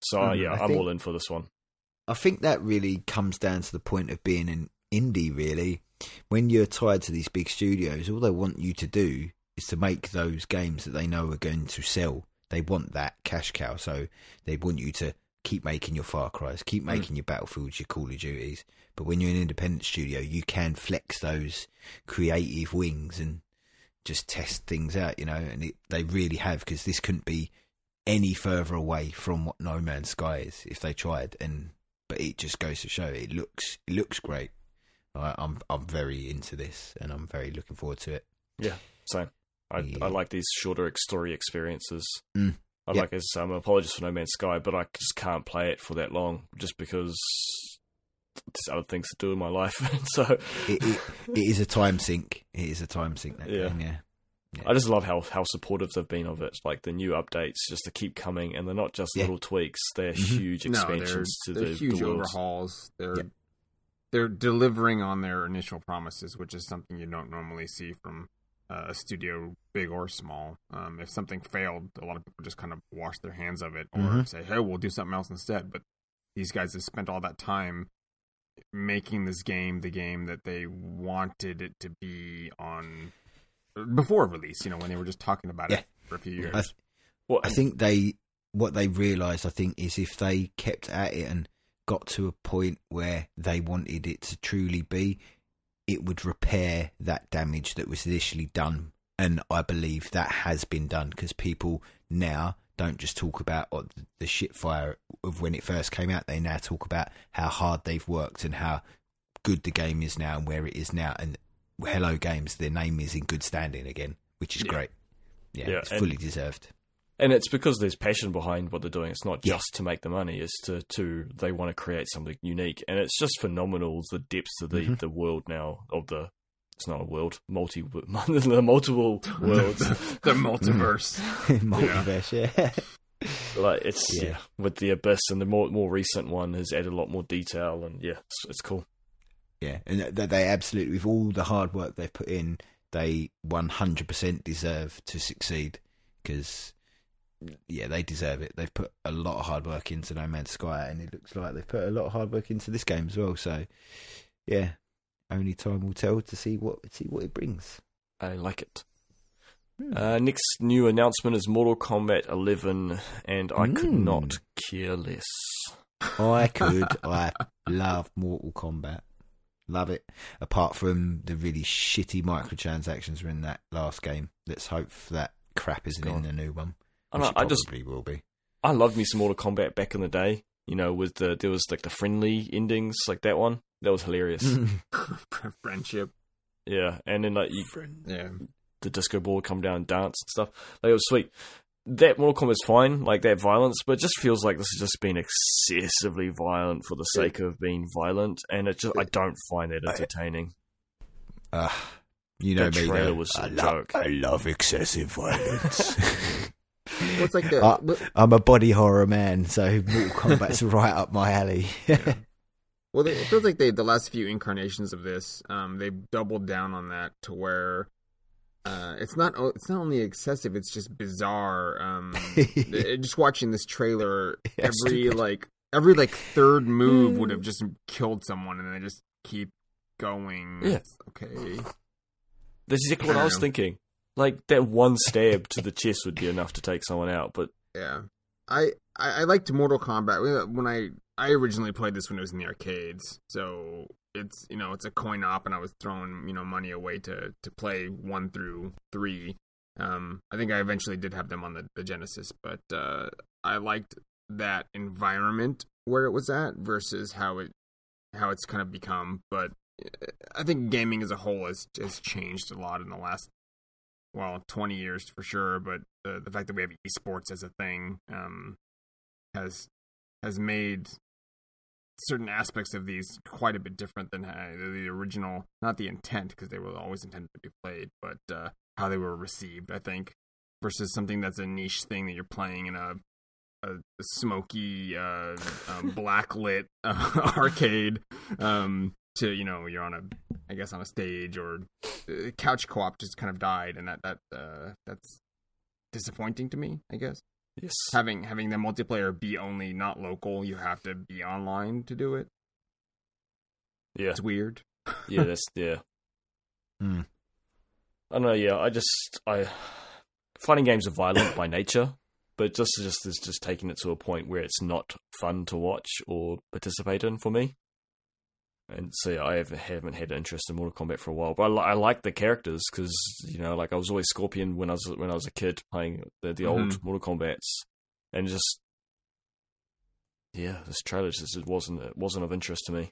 So Mhm, yeah, I I'm think- all in for this one. I think that really comes down to the point of being an indie. Really, when you're tied to these big studios, all they want you to do is to make those games that they know are going to sell. They want that cash cow, so they want you to keep making your Far Cries, keep Mm. making your Battlefields, your Call of Duties. But when you're an independent studio, you can flex those creative wings and just test things out, you know. And it, they really have because this couldn't be any further away from what No Man's Sky is if they tried. And but it just goes to show it looks it looks great. I, I'm I'm very into this, and I'm very looking forward to it. Yeah, same. I Yeah. I like these shorter story experiences. Mm. I Yeah. like as I'm an apologist for No Man's Sky, but I just can't play it for that long just because there's other things to do in my life. <laughs> so It, it, it is a time sink. It is a time sink. That Yeah. game, yeah. I just love how how supportive they've been of it. Like the new updates just to keep coming, and they're not just Yeah. little tweaks; they're Mhm. huge No, they're, expansions to they're the, huge the overhauls. They're Yeah. they're delivering on their initial promises, which is something you don't normally see from a studio, big or small. Um, if something failed, a lot of people just kind of wash their hands of it or Mhm. say, "Hey, we'll do something else instead." But these guys have spent all that time making this game the game that they wanted it to be on before release. You know, when they were just talking about Yeah. it for a few years. I, Well, I think they what they realised, I think, is if they kept at it and got to a point where they wanted it to truly be, it would repair that damage that was initially done. And I believe that has been done because people now don't just talk about oh, the shit fire of when it first came out. They now talk about how hard they've worked and how good the game is now and where it is now. And Hello Games, their name is in good standing again, which is Yeah. great. Yeah, Yeah, it's fully deserved. And it's because there's passion behind what they're doing. It's not Yeah. just to make the money. It's to, to they want to create something unique, and it's just phenomenal the depths of the, Mhm. the world now of the. It's not a world, multi <laughs> the multiple worlds. <laughs> the multiverse. <laughs> Multiverse, yeah. like it's Yeah. yeah. with the abyss and the more more recent one has added a lot more detail and yeah, it's, it's cool. Yeah, and that they absolutely, with all the hard work they've put in, they 100% deserve to succeed because, yeah, they deserve it. They've put a lot of hard work into No Man's Sky, and it looks like they've put a lot of hard work into this game as well. So, yeah, only time will tell to see what see what it brings. I like it. Hmm. Uh, next new announcement is Mortal Kombat 11, and I could Mm. not care less. I <laughs> could. I love Mortal Kombat. Love it. Apart from the really shitty microtransactions were in that last game. Let's hope that crap isn't in the new one. I, know, I just probably will be. I loved me some Mortal Kombat back in the day. You know, with the there was like the friendly endings, like that one. That was hilarious. <laughs> <laughs> Friendship. yeah, and then like you, Yeah. the disco ball would come down and dance and stuff. Like it was sweet. That Mortal Kombat Kombat's fine, like that violence, but it just feels like this has just been excessively violent for the sake of being violent, and it just I don't find that entertaining. Uh, you know That me. trailer though. was a I, love, joke. I love excessive violence. <laughs> Well, it's like the. Uh, well- I'm a body horror man, so Mortal Kombat's <laughs> right up my alley. <laughs> Well, they- it feels like they the last few incarnations of this, um, they've doubled down on that to where uh, it's not it's not only excessive, it's just bizarre. Um, <laughs> just watching this trailer, every like every like third move would have just killed someone, and they just keep going. Yeah. It's okay. That's exactly what I was thinking. Like that one stab to the chest would be enough to take someone out, but Yeah, I, I I liked Mortal Kombat when I I originally played this when it was in the arcades. So it's you know it's a coin op, and I was throwing you know money away to to play one through three. Um, I think I eventually did have them on the, the Genesis, but uh, I liked that environment where it was at versus how it how it's kind of become. But uh, I think gaming as a whole has has changed a lot in the last well, 20 years for sure, but the the fact that we have esports as a thing um, has has made certain aspects of these quite a bit different than uh, the original. Not the intent, because they were always intended to be played, but uh, how they were received. I think versus something that's a niche thing that you're playing in a a, a smoky, uh, um, <laughs> blacklit uh, <laughs> arcade. Um, to you know, you're on a, I guess, on a stage or uh, couch co-op just kind of died, and that that uh, that's disappointing to me. I guess yes. having having the multiplayer be only not local, you have to be online to do it. Yeah. It's weird. <laughs> Yeah, that's yeah. Hmm. I don't know. Yeah, I just I fighting games are violent by nature, but just just is just taking it to a point where it's not fun to watch or participate in for me. And so yeah, I haven't, haven't had interest in Mortal Kombat for a while, but I, li- I like the characters because you know, like I was always Scorpion when I was when I was a kid playing the the old mm-hmm. Mortal Kombat's, and just yeah, this trailer just it wasn't it wasn't of interest to me.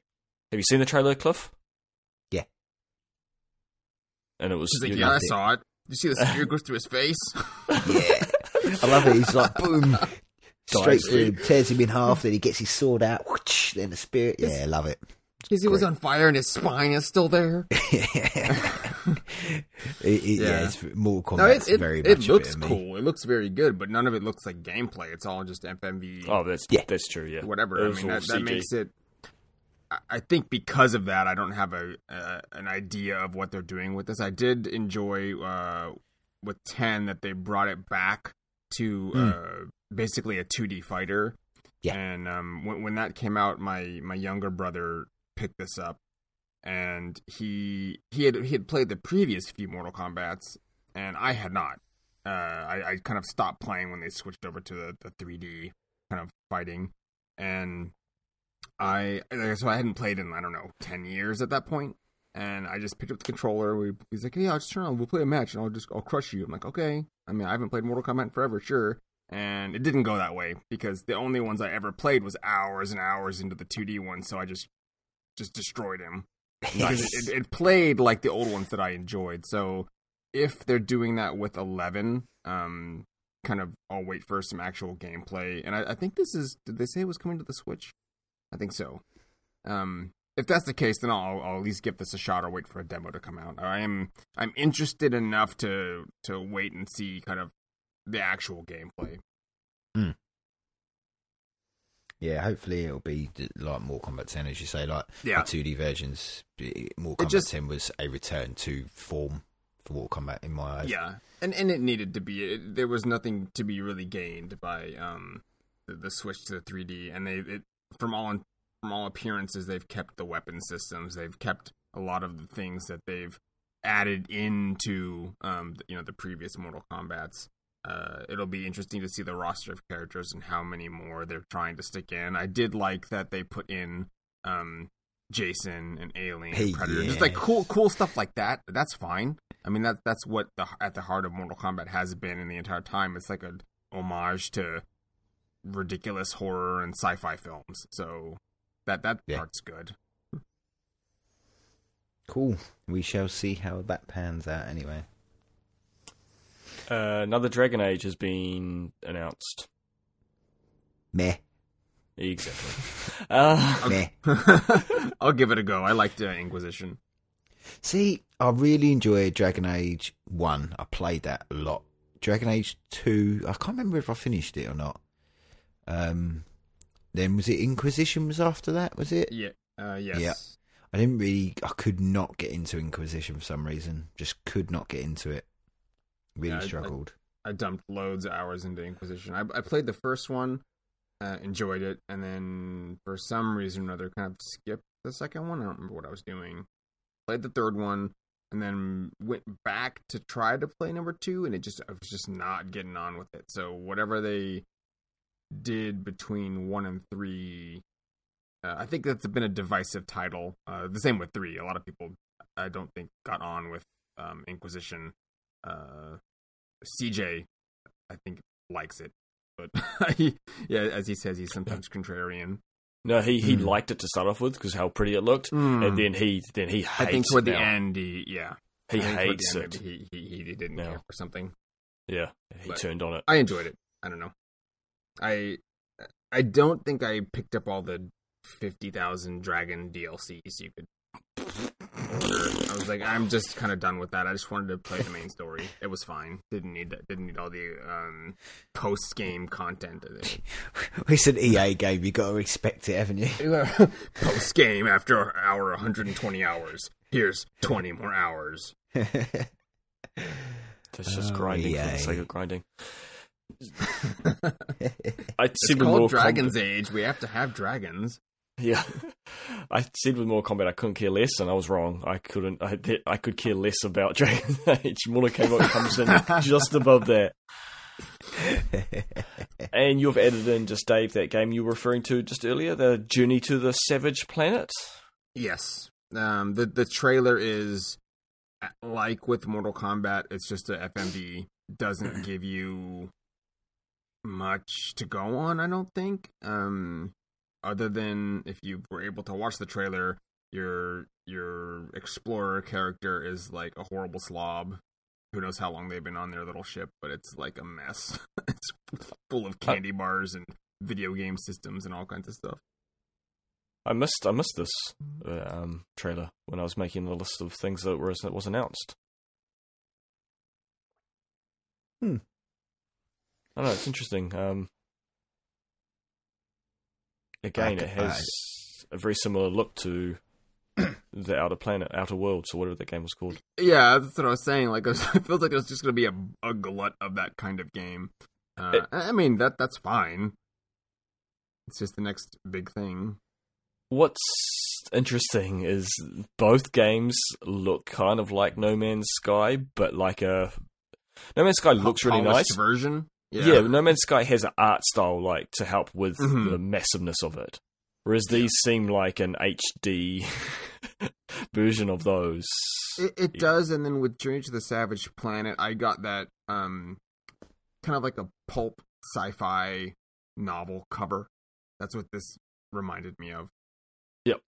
Have you seen the trailer, Cliff? Yeah. And it was She's like, you- yeah, I saw it. You see the spear <laughs> go through his face? yeah, I love it. He's like <laughs> boom, straight through, him, tears him in half. Then he gets his sword out. Whoosh, then the spirit. Yeah, I love it. Because he was on fire and his spine is still there. <laughs> it, it, yeah. Yeah. it's Mortal No, Kombat's it, it, very it much looks a bit of me. cool. It looks very good, but none of it looks like gameplay. It's all just FMV. Oh, that's Yeah. that's true. Yeah, whatever. It I was mean, all that, that CG. makes it. I- I think because of that, I don't have a uh, an idea of what they're doing with this. I did enjoy uh, with ten that they brought it back to uh, basically a two D fighter. Yeah. And um, when when that came out, my my younger brother picked this up, and he he had he had played the previous few Mortal Kombat's, and I had not. Uh, I, I kind of stopped playing when they switched over to the, the 3D kind of fighting, and I so I hadn't played in I don't know ten years at that point, and I just picked up the controller. We, he's like, "Yeah, I'll just turn on. We'll play a match, and I'll just I'll crush you." I'm like, "Okay." I mean, I haven't played Mortal Kombat forever, sure. And it didn't go that way because the only ones I ever played was hours and hours into the 2D one, so I just just destroyed him. because it, it, it played like the old ones that I enjoyed. So if they're doing that with eleven, um, kind of I'll wait for some actual gameplay. And I, I think this is did they say it was coming to the Switch? I think so. Um, if that's the case, then I'll, I'll at least give this a shot or wait for a demo to come out. I am I'm interested enough to to wait and see kind of the actual gameplay. Yeah, hopefully it'll be like Mortal Kombat 10, as you say. Like Yeah. the 2D versions, Mortal Kombat just- 10 was a return to form for Mortal Kombat in my eyes. Yeah, and and it needed to be. It, there was nothing to be really gained by um the, the switch to the 3D, and they it from all from all appearances they've kept the weapon systems. They've kept a lot of the things that they've added into um you know the previous Mortal Kombat's. Uh, it'll be interesting to see the roster of characters and how many more they're trying to stick in. I did like that they put in um Jason and Alien, Hey, and Predator, just like cool, cool stuff like that. That's fine. I mean, that that's what the at the heart of Mortal Kombat has been in the entire time. It's like a homage to ridiculous horror and sci-fi films. So that that Yeah. part's good. Cool. We shall see how that pans out anyway. Uh, another Dragon Age has been announced. Meh. Exactly. <laughs> Uh, Meh. <laughs> I'll give it a go. I liked uh, Inquisition. See, I really enjoyed Dragon Age 1. I played that a lot. Dragon Age 2, I can't remember if I finished it or not. Um, then was it Inquisition was after that, was it? Yeah. Uh, yes. Yeah. I didn't really, I could not get into Inquisition for some reason. Just could not get into it. Really Yeah, I- I- struggled. I dumped loads of hours into Inquisition. I, I played the first one, uh, enjoyed it, and then for some reason or another, kind of skipped the second one. I don't remember what I was doing. Played the third one, and then went back to try to play number two, and it just I was just not getting on with it. So whatever they did between one and three, uh, I think that's been a divisive title. Uh, the same with three. A lot of people, I don't think, got on with um, Inquisition. Uh, CJ, I think, likes it, but <laughs> he, yeah, as he says, he's sometimes contrarian. no, he, he Hmm. liked it to start off with because how pretty it looked, and then he then he hates I think toward it the end, he yeah, He hates it. He, he he didn't No. care for something. Yeah, he But- turned on it. I enjoyed it. I don't know. I I don't think I picked up all the fifty thousand dragon DLCs you could. Order. I was like, I'm just kind of done with that. I just wanted to play the main story. It was fine. Didn't need that. Didn't need all the um, post game content. <laughs> It's an EA game, you got to respect it, haven't you? <laughs> post game after hour 120 hours. Here's 20 more hours. It's just Oh, grinding for the sake of grinding. <laughs> I It's called Dragon's Kombat- Age. We have to have dragons. Yeah, I said with Mortal Kombat I couldn't care less, and I was wrong. I couldn't. I I could care less about <laughs> Dragon Age. Mortal comes in just above that. And you've added in just Dave that game you were referring to just earlier, the Journey to the Savage Planet. Yes. Um, the the trailer is uh, like with Mortal Kombat. It's just a FMV. Doesn't give you much to go on. I don't think. Um, other than if you were able to watch the trailer, your your explorer character is like a horrible slob. Who knows how long they've been on their little ship, but it's like a mess. <laughs> it's full of candy bars and video game systems and all kinds of stuff. I missed I missed this uh, um, trailer when I was making the list of things that was that was announced. Hmm. I don't know. It's interesting. Um, again, it has a very similar look to the Outer Planet, Outer Worlds, or whatever that game was called. Yeah, that's what I was saying. Like, it, was, <laughs> it feels like it's just going to be a, a glut of that kind of game. Uh, It- I mean, that that's fine. It's just the next big thing. What's interesting is both games look kind of like No Man's Sky, but like a No Man's Sky looks really nice. version. Yeah. No Man's Sky has an art style like to help with Mhm. the massiveness of it, whereas these seem like an HD <laughs> version of those. It, it does, and then with Journey to the Savage Planet, I got that um, kind of like a pulp sci-fi novel cover. That's what this reminded me of. Yep.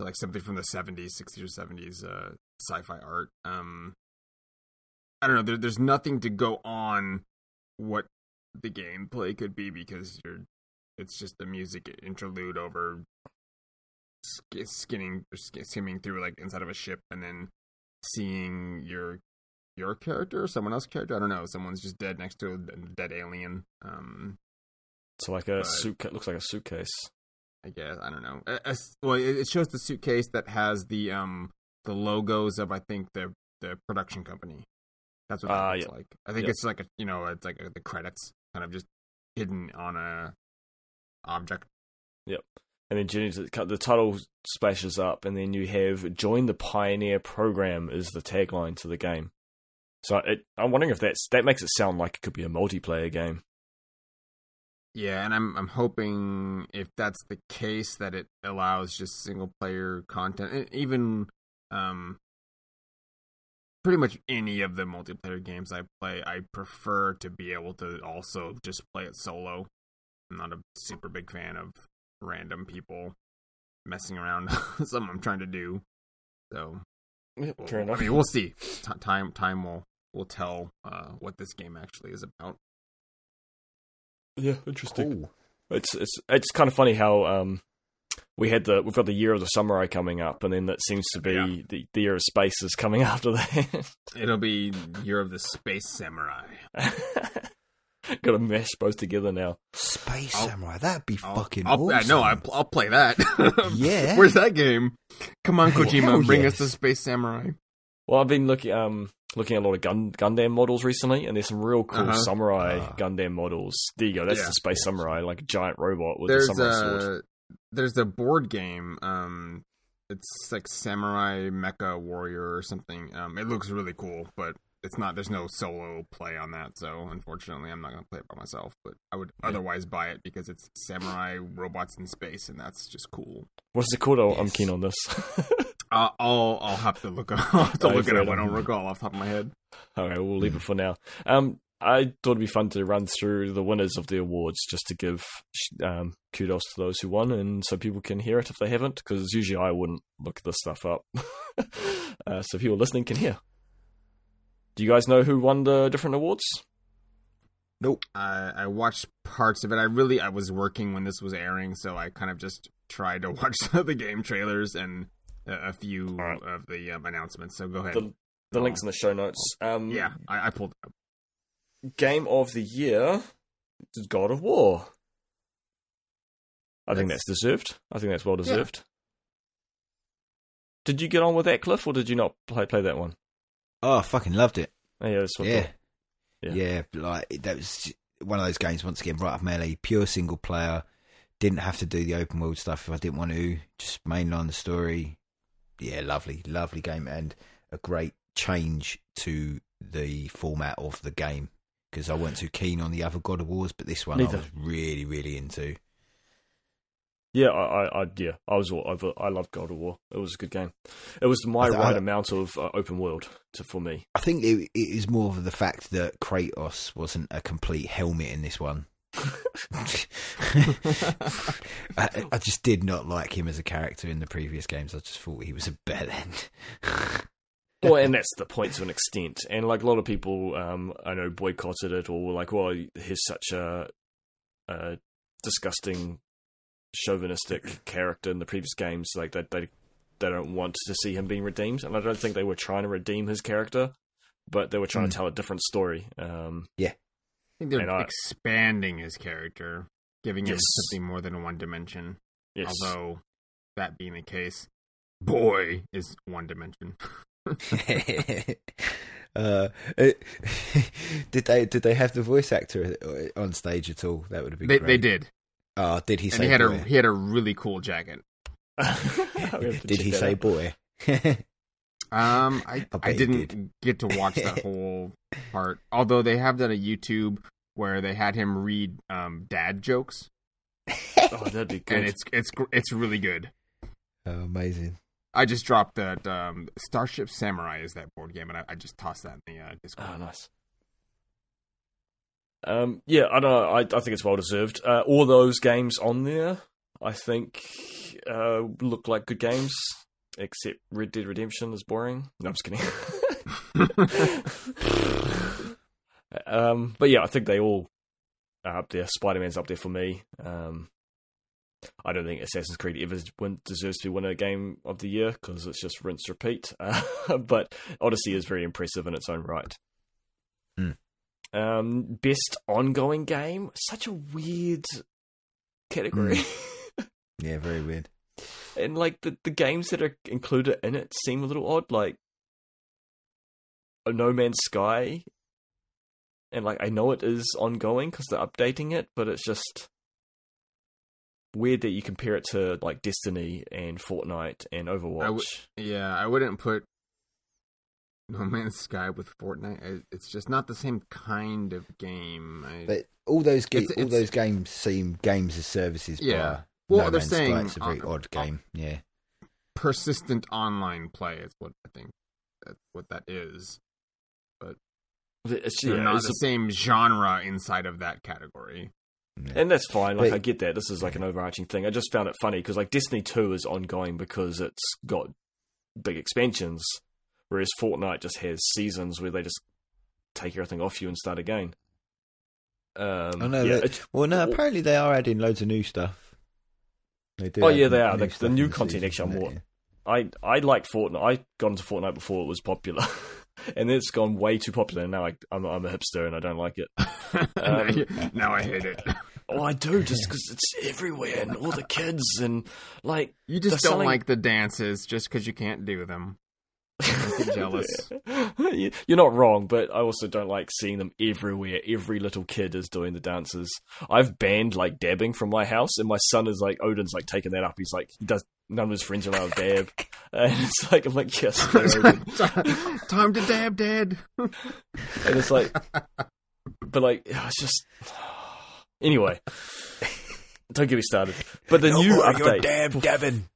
like something from the 70s, 60s or 70s uh, sci-fi art. Um, I don't know. There, there's nothing to go on what the gameplay could be because you're. It's just a music interlude over sk- skinning, sk- skimming through like inside of a ship, and then seeing your your character or someone else's character. I don't know. Someone's just dead next to a dead alien. Um, It's like a suitcase. Looks like a suitcase. I guess I don't know. A- a well, it it shows the suitcase that has the um the logos of I think the the production company. That's what Ah, looks yeah. like. I think Yep. it's like a you know it's like a, the credits kind of just hidden on a object. Yep. And then Jenny, the title splashes up, and then you have "Join the Pioneer Program" is the tagline to the game. So it, I'm wondering if that's that makes it sound like it could be a multiplayer game. Yeah, and I'm I'm hoping if that's the case that it allows just single player content, even um pretty much any of the multiplayer games I play, I prefer to be able to also just play it solo. I'm not a super big fan of random people messing around <laughs> something I'm trying to do. So Fair enough. I mean, we'll see. T- time time will will tell uh, what this game actually is about. Yeah, interesting. Cool. It's it's it's kind of funny how um we had the we've got the year of the samurai coming up, and then that seems to be Yeah. the, the year of space is coming <laughs> after that. It'll be Year of the Space Samurai. <laughs> Got to mesh both together now. Space I'll- Samurai, that'd be I'll- fucking I'll, awesome. I know. I'll, I'll play that. <laughs> Yeah. Where's that game? Come on, Kojima, Hell bring yes. us the Space Samurai. Well, I've been looking um looking at a lot of Gun Gundam models recently, and there's some real cool Uh-huh. samurai Ah. Gundam models. There you go. That's Yeah. the space samurai, like a giant robot with There's a samurai sword. A there's a board game. Um, it's like Samurai Mecha Warrior or something. Um, it looks really cool, but it's not. There's no solo play on that, so unfortunately, I'm not gonna play it by myself. But I would Yeah. otherwise buy it because it's samurai robots in space, and that's just cool. What's it called? Oh, I'm keen on this. <laughs> Uh, I'll I'll have to look. <laughs> I'll have to Oh, look it up. I don't recall off the top of my head. Okay, we'll leave it for now. Um, I thought it'd be fun to run through the winners of the awards just to give um, kudos to those who won, and so people can hear it if they haven't, because usually I wouldn't look this stuff up. <laughs> uh, so people listening can hear. Do you guys know who won the different awards? Nope. I I watched parts of it. I really I was working when this was airing, so I kind of just tried to <laughs> watch the game trailers and a, a few Alright. of the um, announcements. So go ahead. The, the links in the show notes. Um, yeah, I, I pulled. Up. Game of the year is God of War. I think that's That's- deserved. I think that's well deserved. Did you get on with that, Cliff, or did you not play play that one? Oh, I fucking loved it. Oh, yeah, that's Yeah. Yeah. yeah, Like that was one of those games. Once again, right up my alley. Pure single player. Didn't have to do the open world stuff if I didn't want to. Just mainline the story. Yeah, lovely, lovely game, and a great change to the format of the game because I weren't too keen on the other God of Wars, but this one Neither. I was really, really into. Yeah, I, I, I yeah, I was, all- I've, I loved God of War. It was a good game. It was my I right I- amount of uh, open world to, for me. I think it, it is more of the fact that Kratos wasn't a complete helmet in this one. <laughs> I, I just did not like him as a character in the previous games. I just thought he was a bellend. <laughs> well, <laughs> and that's the point to an extent. And like a lot of people, um, I know boycotted it or were like, "Well, he's such a, a disgusting, chauvinistic character in the previous games. Like that, they they don't want to see him being redeemed." And I don't think they were trying to redeem his character, but they were trying Hmm. to tell a different story. Um, I think they're And I- expanding his character, giving him something more than one dimension. yes, Although that being the case, boy is one dimension. <laughs> <laughs> uh, it- <laughs> did they did they have the voice actor on stage at all? That would have been They great. they did, Oh, did he and say he had a boy? he had a really cool jacket. <laughs> We have to did he say out. boy? Um, I I I didn't did. get to watch that whole part. Although they have done a YouTube where they had him read um dad jokes, Oh, that'd be good. and it's it's it's really good. oh, amazing. I just dropped that um Starship Samurai is that board game, and I, I just tossed that in the uh, Discord. Oh, nice. Um, yeah, I don't know. I, I think it's well deserved. Uh, all those games on there, I think uh, look like good games, except Red Dead Redemption is boring. No, I'm just kidding. <laughs> <laughs> um, but yeah, I think they all are up there. Spider Man's up there for me. Um, I don't think Assassin's Creed ever win, deserves to be winner game of the year because it's just rinse repeat. Uh, <laughs> but Odyssey is very impressive in its own right. Hmm. Um, best ongoing game, such a weird category. <laughs> Yeah, very weird. and like the, the games that are included in it seem a little odd like a no man's sky and like i know it is ongoing because they're updating it but it's just weird that you compare it to like destiny and fortnite and overwatch w- Yeah, I wouldn't put No Man's Sky with Fortnite. It's just not the same kind of game. I, But all those ga- It's- all it's- those games seem games as services. Yeah. Well, no they're Man's Sky. saying it's a very on- odd on- game. Yeah, persistent online play is what I think that's what that is. it's, They're yeah, not it's the a- same genre inside of that category. Yeah. and that's fine like But- i get that this is like an overarching thing i just found it funny because like destiny 2 is ongoing because it's got big expansions whereas fortnite just has seasons where they just take everything off you and start again um I know yeah, Well, no, apparently they are adding loads of new stuff. They do. Oh, yeah, they new are. The- the new content season, actually isn't more-? I I like Fortnite. I got into Fortnite before it was popular, <laughs> and it's gone way too popular. And now I, I'm I'm a hipster and I don't like it. <laughs> now, Um, now I hate it. <laughs> Oh, I do just because it's everywhere and all the kids and like You just don't selling- like the dances just because you can't do them. Don't jealous. <laughs> You- You're not wrong, but I also don't like seeing them everywhere. Every little kid is doing the dances. I've banned like dabbing from my house, and my son is like Odin's like taking that up. He's like he does. None of his friends are allowed to dab, <laughs> and it's like I'm like yes. <laughs> Time to dab, Dad. and it's like, but like it's just anyway. Don't get me started. But the new update, damn Devin.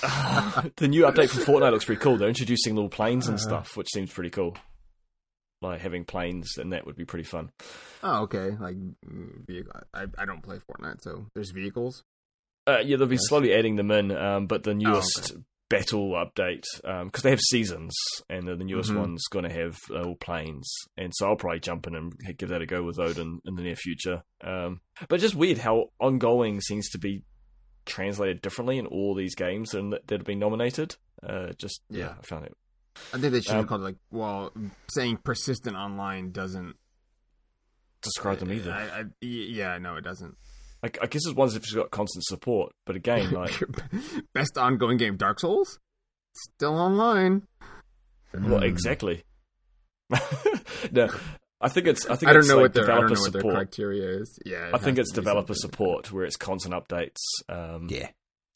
<laughs> the new update for Fortnite looks pretty cool. They're introducing little planes and stuff, which seems pretty cool. Like having planes, and that would be pretty fun. Oh, okay. Like. I, I don't play Fortnite, so there's vehicles. Uh, yeah, they'll be Yes. slowly adding them in, um, but the newest okay. battle update, because they have seasons, and the, the newest Mhm. one's going to have uh, all planes, and so I'll probably jump in and give that a go with Odin in the near future. Um, but just weird how ongoing seems to be translated differently in all these games and that, that have been nominated. Uh, just yeah, Yeah. I found it. I think they should Um, have called it like, well, saying persistent online doesn't Describe them either. I, I, y- yeah, no, it doesn't. I, I guess it's ones if it's got constant support, but again, <laughs> like Best ongoing game, Dark Souls, still online. well, Hmm. exactly. <laughs> no, I think it's. I think I don't know like what their I don't developer know what their support. criteria is. Yeah, I think it's developer support where it's constant updates. Um, Yeah,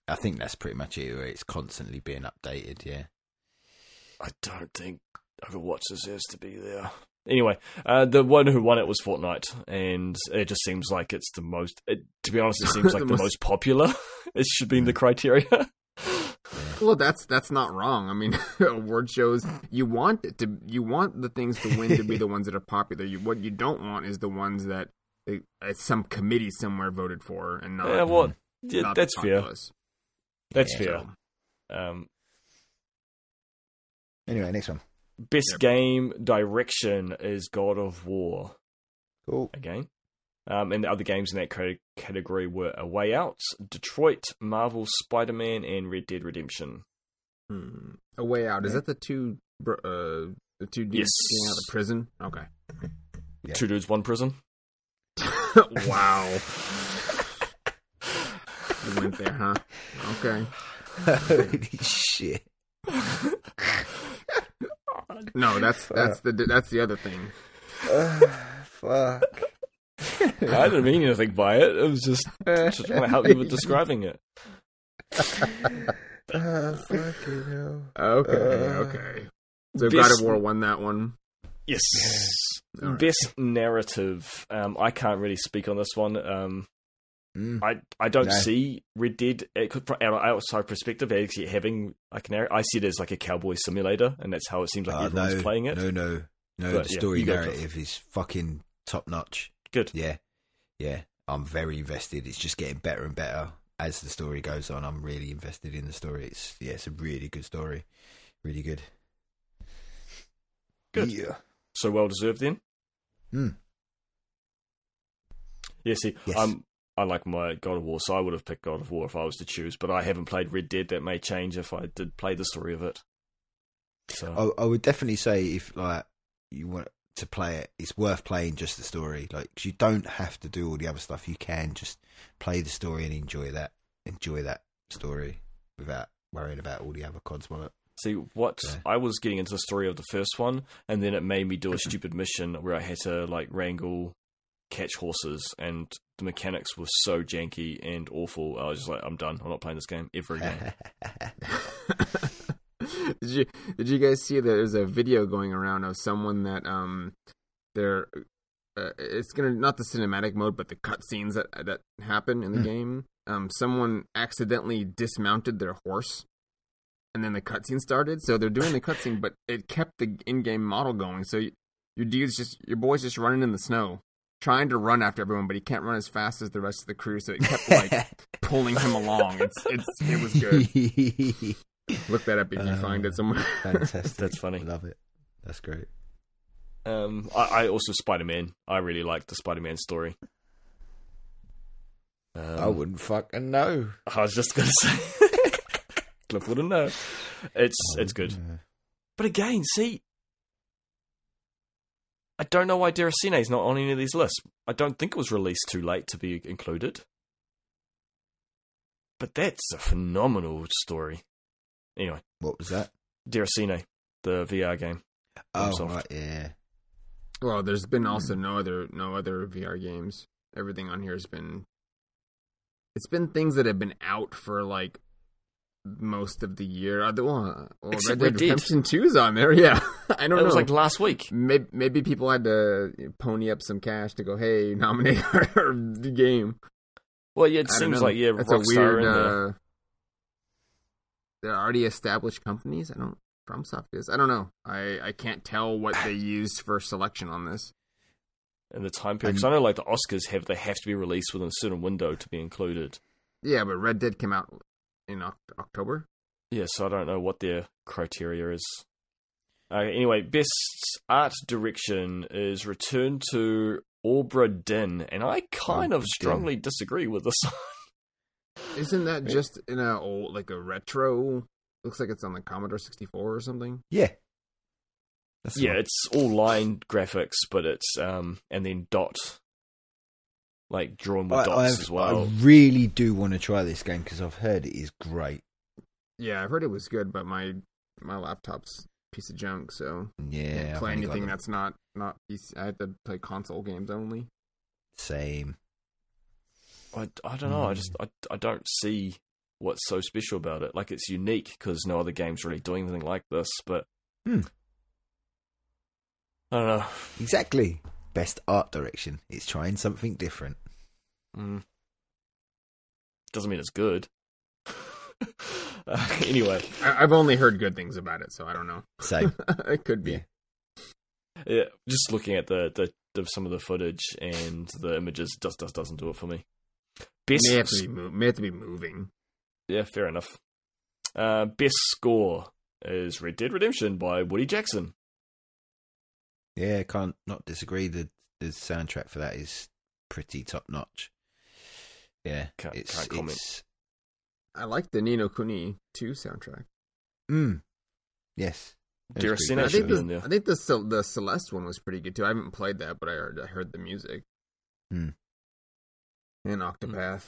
I think that's pretty much it. Where it's constantly being updated. Yeah. I don't think Overwatch deserves to be there. Anyway, uh, the one who won it was Fortnite, and it just seems like it's the most. It, to be honest, it seems <laughs> like The the, most- most popular. <laughs> it should be in the criteria. Well, that's that's not wrong. I mean, <laughs> award shows you want it to you want the things to win to be the <laughs> ones that are popular. You, what you don't want is the ones that they, uh, some committee somewhere voted for and not. yeah, well, yeah, not the that's fair. That's Yeah. fair. So, Um, Anyway, next one. best Yep. game direction is God of War. Cool. again. Um, and the other games in that category were A Way Out, Detroit, Marvel Spider Man, and Red Dead Redemption. hmm. A way out is that the two br- uh the two dudes Yes. getting out of prison? Okay. Yeah. Two dudes, one prison. <laughs> wow. you went there, huh? Okay. Holy shit. No, that's that's the that's the other thing. <sighs> fuck. <laughs> I didn't mean anything by it. It was just, <laughs> just trying to help you with describing it. <laughs> Fucking hell. Okay, Uh, okay. So Best- God of War won that one. Yes. All right. Best narrative. Um, I can't really speak on this one. Um, Mm. I I don't No. see Red Dead it could, from our outside perspective actually having like an. I see it as like a cowboy simulator, and that's how it seems like Ah, everyone's no, playing it. No, no, no. But, the story you go, Cliff. narrative is fucking top notch. Good. Yeah, yeah. I'm very invested. It's just getting better and better. as the story goes on, I'm really invested in the story. It's yeah, it's a really good story, really good. Good. Yeah. So well deserved then. Hmm. Yeah, see, Yes. I'm I like my God of War, so I would have picked God of War if I was to choose. But I haven't played Red Dead. That may change if I did play the story of it. So I, I would definitely say if like you want to play it, it's worth playing just the story. Like 'cause you don't have to do all the other stuff. You can just play the story and enjoy that. Enjoy that story without worrying about all the other cods on it. see what Yeah. I was getting into the story of the first one, and then it made me do a stupid mission where I had to like wrangle catch horses, and the mechanics were so janky and awful. I was just like, I'm done. I'm not playing this game ever again. <laughs> <laughs> <laughs> did you did you guys see that there's a video going around of someone that um they're uh, it's gonna not the cinematic mode but the cutscenes that that happen in the Hmm. game. Um someone accidentally dismounted their horse and then the cutscene started. So they're doing the cutscene but it kept the in-game model going. So y- your dude's just your boy's just running in the snow trying to run after everyone but he can't run as fast as the rest of the crew. So it kept like <laughs> pulling him along. It's it's it was good <laughs> look that up if you find Uh, it somewhere <laughs> Fantastic. That's funny. Love it. That's great. Um, I, I also Spider Man. I really like the Spider Man story. Um, I wouldn't fucking know. I was just gonna <laughs> say, Cliff wouldn't know. It's it's good, Yeah. but again, see, I don't know why Deracine is not on any of these lists. I don't think it was released too late to be included. But that's a phenomenal story. Anyway, What was that? Deracine, the VR game. Oh, Ubisoft. right, yeah. Well, there's been also no other no other VR games. Everything on here has been it's been things that have been out for like most of the year. Uh, the- Well, well Except Red Red Dead Dead. Redemption 2's on there. <laughs> Yeah, I don't It know. was like last week. maybe, maybe people had to pony up some cash to go, hey, <laughs> nominate our the game. Well, yeah, it I seems like yeah, That's a weird. in there. Uh, they're already established companies. I don't. FromSoft is. I don't know. I I can't tell what they <sighs> used for selection on this. And the time period. 'Cause I know like the Oscars have they have to be released within a certain window to be included. Yeah, but Red Dead came out in October. Yeah, so I don't know what their criteria is. Uh, anyway, best art direction is Return to Obra Dinn, and I kind Obra of Dinn. strongly disagree with this. <laughs> Isn't that just in a old like a retro? Looks like it's on the Commodore 64 or something. Yeah. That's yeah, it's all line graphics, but it's um and then dot, like drawn with I, dots I've- as well. I really do want to try this game because I've heard it is great. Yeah, I've heard it was good, but my my laptop's piece of junk, so Yeah, play anything that's not not PC. I have to play console games only. same. I, I don't know. I Mm. just I, I don't see what's so special about it. Like it's unique because no other game's really doing anything like this. But Hmm. I don't know. Exactly. Best art direction. It's trying something different. Mm. Doesn't mean it's good. uh, <laughs> anyway, I, I've only heard good things about it, so I don't know. Same. <laughs> it could be. Yeah. yeah, just looking at the, the, the some of the footage and the images just, just doesn't do it for me. Best, May have to be move, may have to be moving. yeah, fair enough. Uh, best score is Red Dead Redemption by Woody Jackson. Yeah, can't not disagree. The the soundtrack for that is pretty top notch. Yeah, Can't- it's, can't comment. it's- I like the Ni no Kuni 2 soundtrack. Mm, yes, That's pretty I think the. I think the the Celeste one was pretty good too. I haven't played that, but I heard I heard the music. Hmm. And Octopath.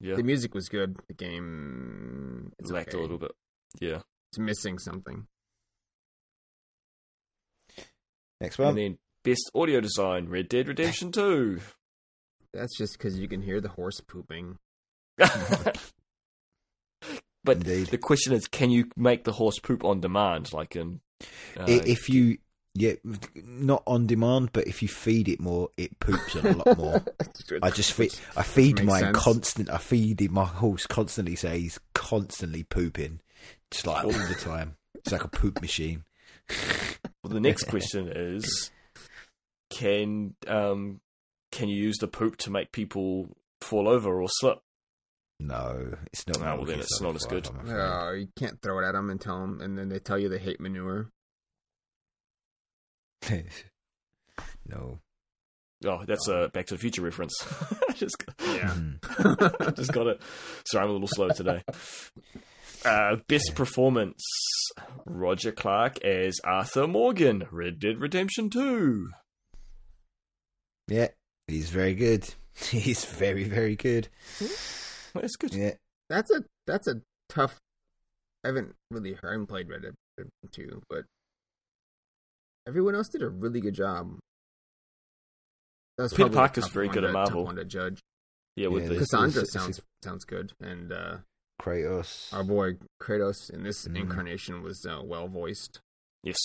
Yeah, The music was good. The game it's lacked okay. a little bit. Yeah. It's missing something. Next one. And then best audio design, Red Dead Redemption 2. That's just because you can hear the horse pooping. <laughs> but Indeed. the question is, can you make the horse poop on demand? Like in. Uh, if you yeah, not on demand, but if you feed it more, it poops a lot more. <laughs> I just feed. I feed makes mine sense. constant. I feed it my horse constantly. So he's constantly pooping, just like all the <laughs> time. It's like a poop machine. well, the next question is, can um, can you use the poop to make people fall over or slip? No, it's not. Ah, well, then it's not as good. No, you can't throw it at them and tell them, and then they tell you they hate manure. <laughs> no. Oh, that's a Back to the Future reference. <laughs> just, Yeah. Mhm. <laughs> just got it. Sorry, I'm a little slow today. Uh, best performance: Roger Clark as Arthur Morgan, Red Dead Redemption Two. Yeah, he's very good. He's very, very good. That's good. Yeah. That's a that's a tough. I haven't really I haven't played Red Dead Redemption 2, but everyone else did a really good job. That was Peter probably a Parker's tough very good to, at tough Marvel. One to judge. Yeah, with Yeah, the this- Cassandra this- this sounds is- sounds good, and uh, Kratos. our boy Kratos in this Mm. incarnation was uh, well voiced. yes.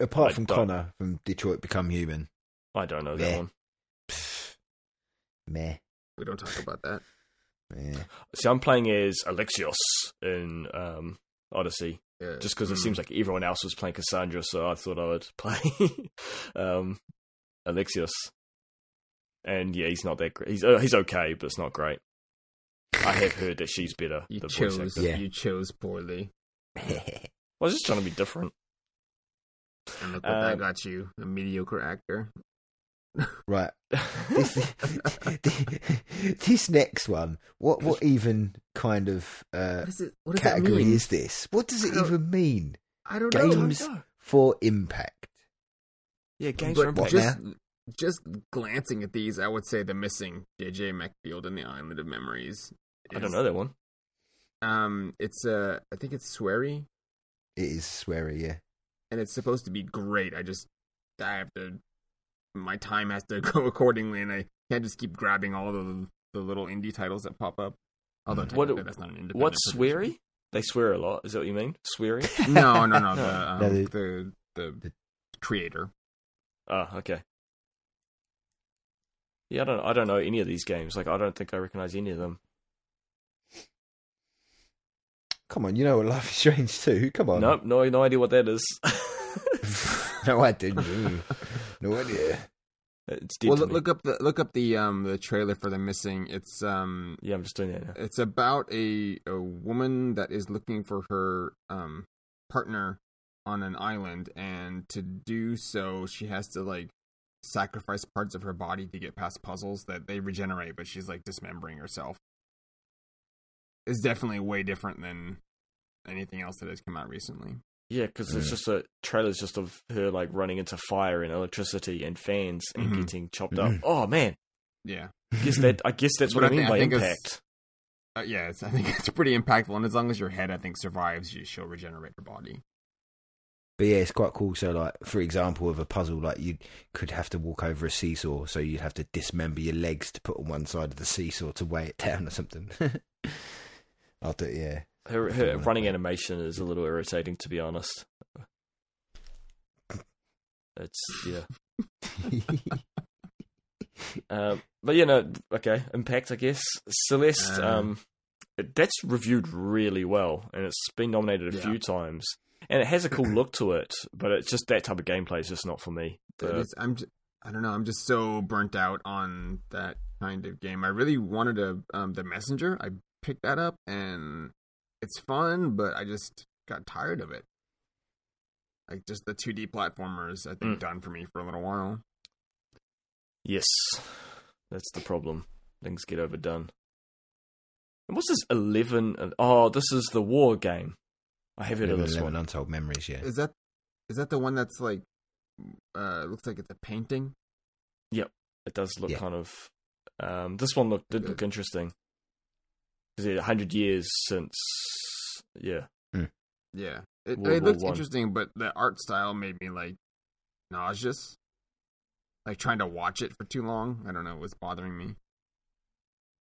Apart I from don't- Connor from Detroit Become Human. I don't know that one. Pfft. Meh. We don't talk about that. Yeah. See, I'm playing as Alexios in um, Odyssey, Yeah. just because it Mm. seems like everyone else was playing Cassandra, so I thought I would <laughs> play um, Alexios. And yeah, he's not that great. He's uh, he's okay, but it's not great. I have heard that she's better. you chose. Yeah. you chose poorly, <laughs> I was just trying to be different. and look what Um, that got you—a mediocre actor. Right. This, <laughs> <laughs> this next one, what what even kind of uh, What, is it, what category is this? What does it even mean? I don't Games- know. I. For impact. Yeah, games But for impact. What just just glancing at these, I would say the missing JJ Macfield and the Island of Memories. I don't know that one. Um, it's uh, I think it's Swery, It is Swery, yeah. and it's supposed to be great. I just I have to, my time has to <laughs> go accordingly, and I can't just keep grabbing all the the little indie titles that pop up. Although Mm. What- that's not an independent. What's producer. sweary? They swear a lot. Is that what you mean? Sweary? <laughs> No, no, no. The <laughs> um, No, the, the- the the- creator. Ah, okay. Yeah, I don't. I don't know any of these games. Like, I don't think I recognize any of them. Come on, you know what Life is Strange too. Come on. Nope, no, no idea what that is. no, I didn't. No idea. <laughs> it's dead Well, to look, me. look up the look up the um the trailer for the missing. It's um Yeah, I'm just doing it. now. It's about a a woman that is looking for her um partner on an island, and to do so, she has to like sacrifice parts of her body to get past puzzles that they regenerate, but she's like dismembering herself. It's definitely way different than anything else that has come out recently. Yeah, because it's just a trailer's just of her like running into fire and electricity and fans and Mhm. getting chopped up. Oh man, Yeah, I guess that I guess that's <laughs> what I I mean thi- by I think impact. uh, yeah. It's, I think <laughs> it's pretty impactful, and as long as your head, I think, survives, you she'll regenerate her body. But yeah, it's quite cool. So, like, for example, of a puzzle, like you could have to walk over a seesaw, so you'd have to dismember your legs to put on one side of the seesaw to weigh it <laughs> down or something. I'll do, yeah. Her, her running animation is a little irritating, to be honest. It's yeah. <laughs> Um, but you know, okay, Impact, I guess. Celeste, um, it- that's reviewed really well, and it's been nominated a Yeah. few times, and it has a cool <clears throat> look to it. But it's just that type of gameplay is just not for me. The- is- I'm j- I don't know. I'm just so burnt out on that kind of game. I really wanted a um, the messenger. I picked that up and it's fun, but I just got tired of it. Like just the 2D platformers, I think Mm. done for me for a little while. yes, that's the problem. Things get overdone. And what's this eleven? and- Oh, this is the war game. I have heard of this 11 one. Untold Memories, yeah. Is that is that the one that's like uh looks like it's a painting? Yep, it does look Yeah. kind of. Um, this one looked did look interesting. Is it hundred years since? Yeah, hmm. Yeah. It, World it War looks One. interesting, but the art style made me like nauseous. Like trying to watch it for too long. I don't know, it was bothering me.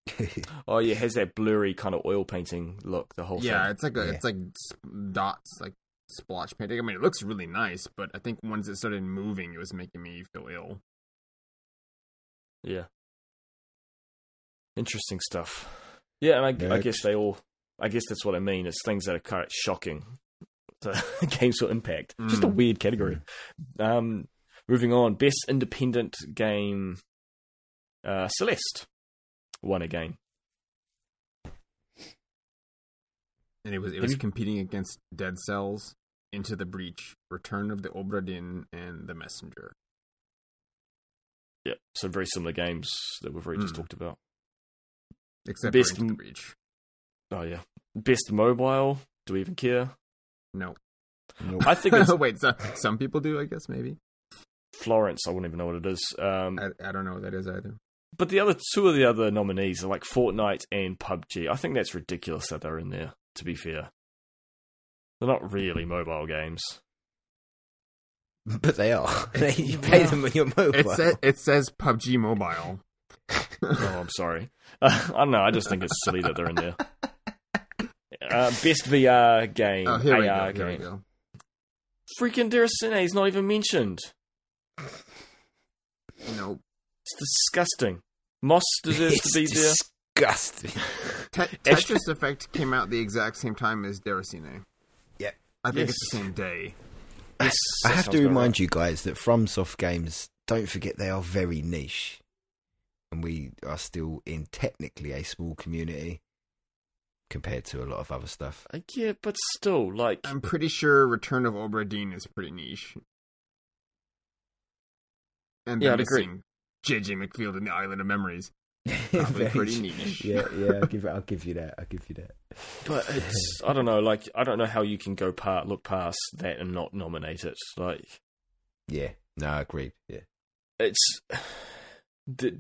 <laughs> Oh yeah, it has that blurry kind of oil painting look. The whole yeah, thing. it's like a, Yeah. it's like s- dots, like splotch painting. I mean, it looks really nice, but I think once it started moving, it was making me feel ill. Yeah. Interesting stuff. Yeah, and I, I guess they all. I guess that's what I mean. It's things that are kind of shocking. So, <laughs> games for impact. Just a Mm. weird category. Um, moving on, best independent game. Uh, Celeste won again. and it was it was competing against Dead Cells, Into the Breach, Return of the Obra Dinn, and The Messenger. Yeah, so very similar games that we've already just Hmm. talked about. Except Best for Into m- the Breach. Oh yeah, best mobile. Do we even care? No. Nope. I think it's <laughs> Wait, so, some people do, I guess, maybe. Florence. I wouldn't even know what it is. Um, I, I don't know what that is either. but the other two of the other nominees are like Fortnite and PUBG. I think that's ridiculous that they're in there. To be fair, they're not really mobile games. <laughs> But they are. <laughs> you play them on your mobile. It, sa- it says PUBG Mobile. Oh, I'm sorry. <laughs> I don't know. I just think it's silly that they're in there. Uh, best VR game, Oh, here we go. AR Here we game. go. Freaking Deracine is not even mentioned. No. It's disgusting. Moss deserves it's to be there. disgusting. <laughs> Te- Tetris Effect came out the exact same time as Deracine. Yep. I think Yes. it's the same day. Yes, I have to remind right. you guys that FromSoft games, don't forget they are very niche. And we are still in technically a small community compared to a lot of other stuff. Uh, Yeah, but still, like, I'm pretty sure Return of Obra Dinn is pretty niche. And Yeah, I'd agree. missing JJ Macfield and the Island of Memories. <laughs> Probably Very pretty niche. niche. Yeah, yeah, I'll give I'll give you that. I'll give you that. but it's <laughs> I don't know. Like, I don't know how you can go part look past that and not nominate it. Like, Yeah. No, I agree. Yeah. it's <sighs> the,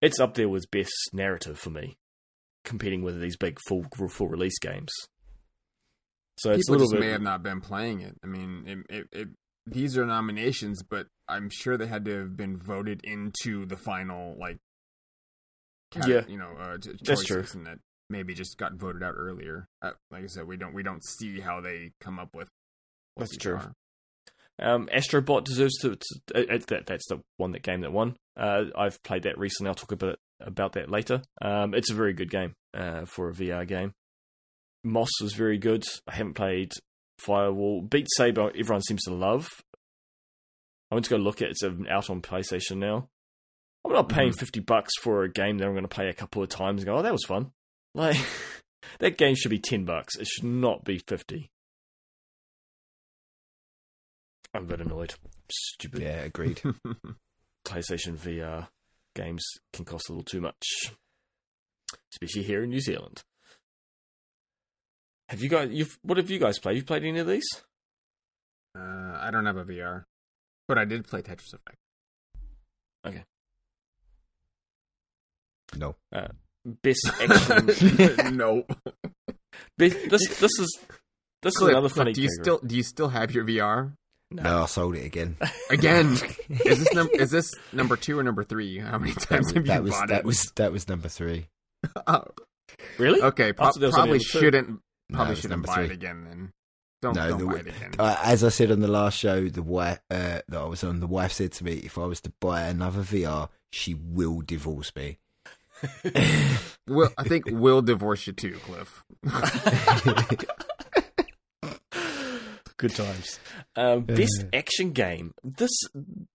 it's up there with best narrative for me, competing with these big full full release games. So it's a People little just bit. may have not been playing it. I mean, it, it, it, these are nominations, but I'm sure they had to have been voted into the final, like, cat- Yeah. you know, uh, That's true. and that maybe just got voted out earlier. Uh, like I said, we don't we don't see how they come up with. That's true. are. Um, Astrobot deserves to. to uh, uh, that, that's the one that game that won. Uh, I've played that recently. I'll talk a bit about that later. Um, it's a very good game uh, for a VR game. Moss was very good. I haven't played Firewall. Beat Saber. Everyone seems to love. I went to go look at it. It's out on PlayStation now. I'm not paying Mhm. fifty bucks for a game that I'm going to play a couple of times and go, "Oh, that was fun." Like <laughs> that game should be ten bucks. It should not be fifty. I'm a bit annoyed. Stupid Yeah, agreed. <laughs> PlayStation VR games can cost a little too much, especially here in New Zealand. Have you guys? You've what have you guys played? You've played any of these? Uh, I don't have a VR, but I did play Tetris Effect. Okay. No. Best <laughs> action. <laughs> no, best, this this is this is another funny. Do you category. still do you still have your VR No, I sold it again. <laughs> again? <laughs> is this num- is this number two or number three? How many times was have you that was, bought that it? was that was number three. <laughs> Oh, really? okay, pro- thought there was only probably shouldn't probably it was shouldn't buy three. it again. Then don't No, don't the- buy it again. Uh, as I said on the last show, the wife uh, that I was on, the wife said to me, "If I was to buy another VR, she will divorce me." Will I think we'll divorce you too, Cliff. Good times. Um, best action game. This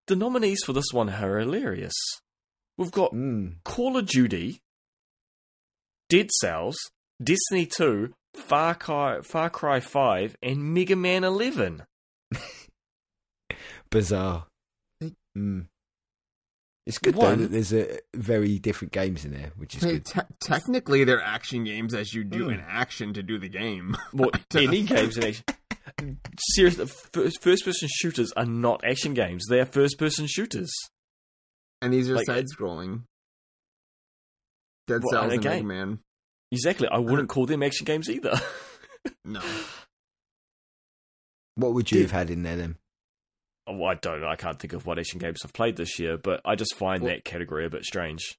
the nominees for this one are hilarious. We've got Mm. Call of Duty, Dead Cells, Destiny 2, Far Cry, Far Cry 5, and Mega Man 11. <laughs> Bizarre. Mm. It's good One- though that there's a very different games in there, which is Hey, good. te- technically, they're action games as you do Hmm. an action to do the game. Well, <laughs> any games in action. Seriously, first person shooters are not action games. They are first person shooters. And these are Like, side scrolling. Dead Well, Cells and and Mega again- Man. Exactly. I wouldn't uh, call them action games either. <laughs> No. What would you Did- have had in there then? Oh, I don't know. I can't think of what action games I've played this year, but I just find Well- that category a bit strange.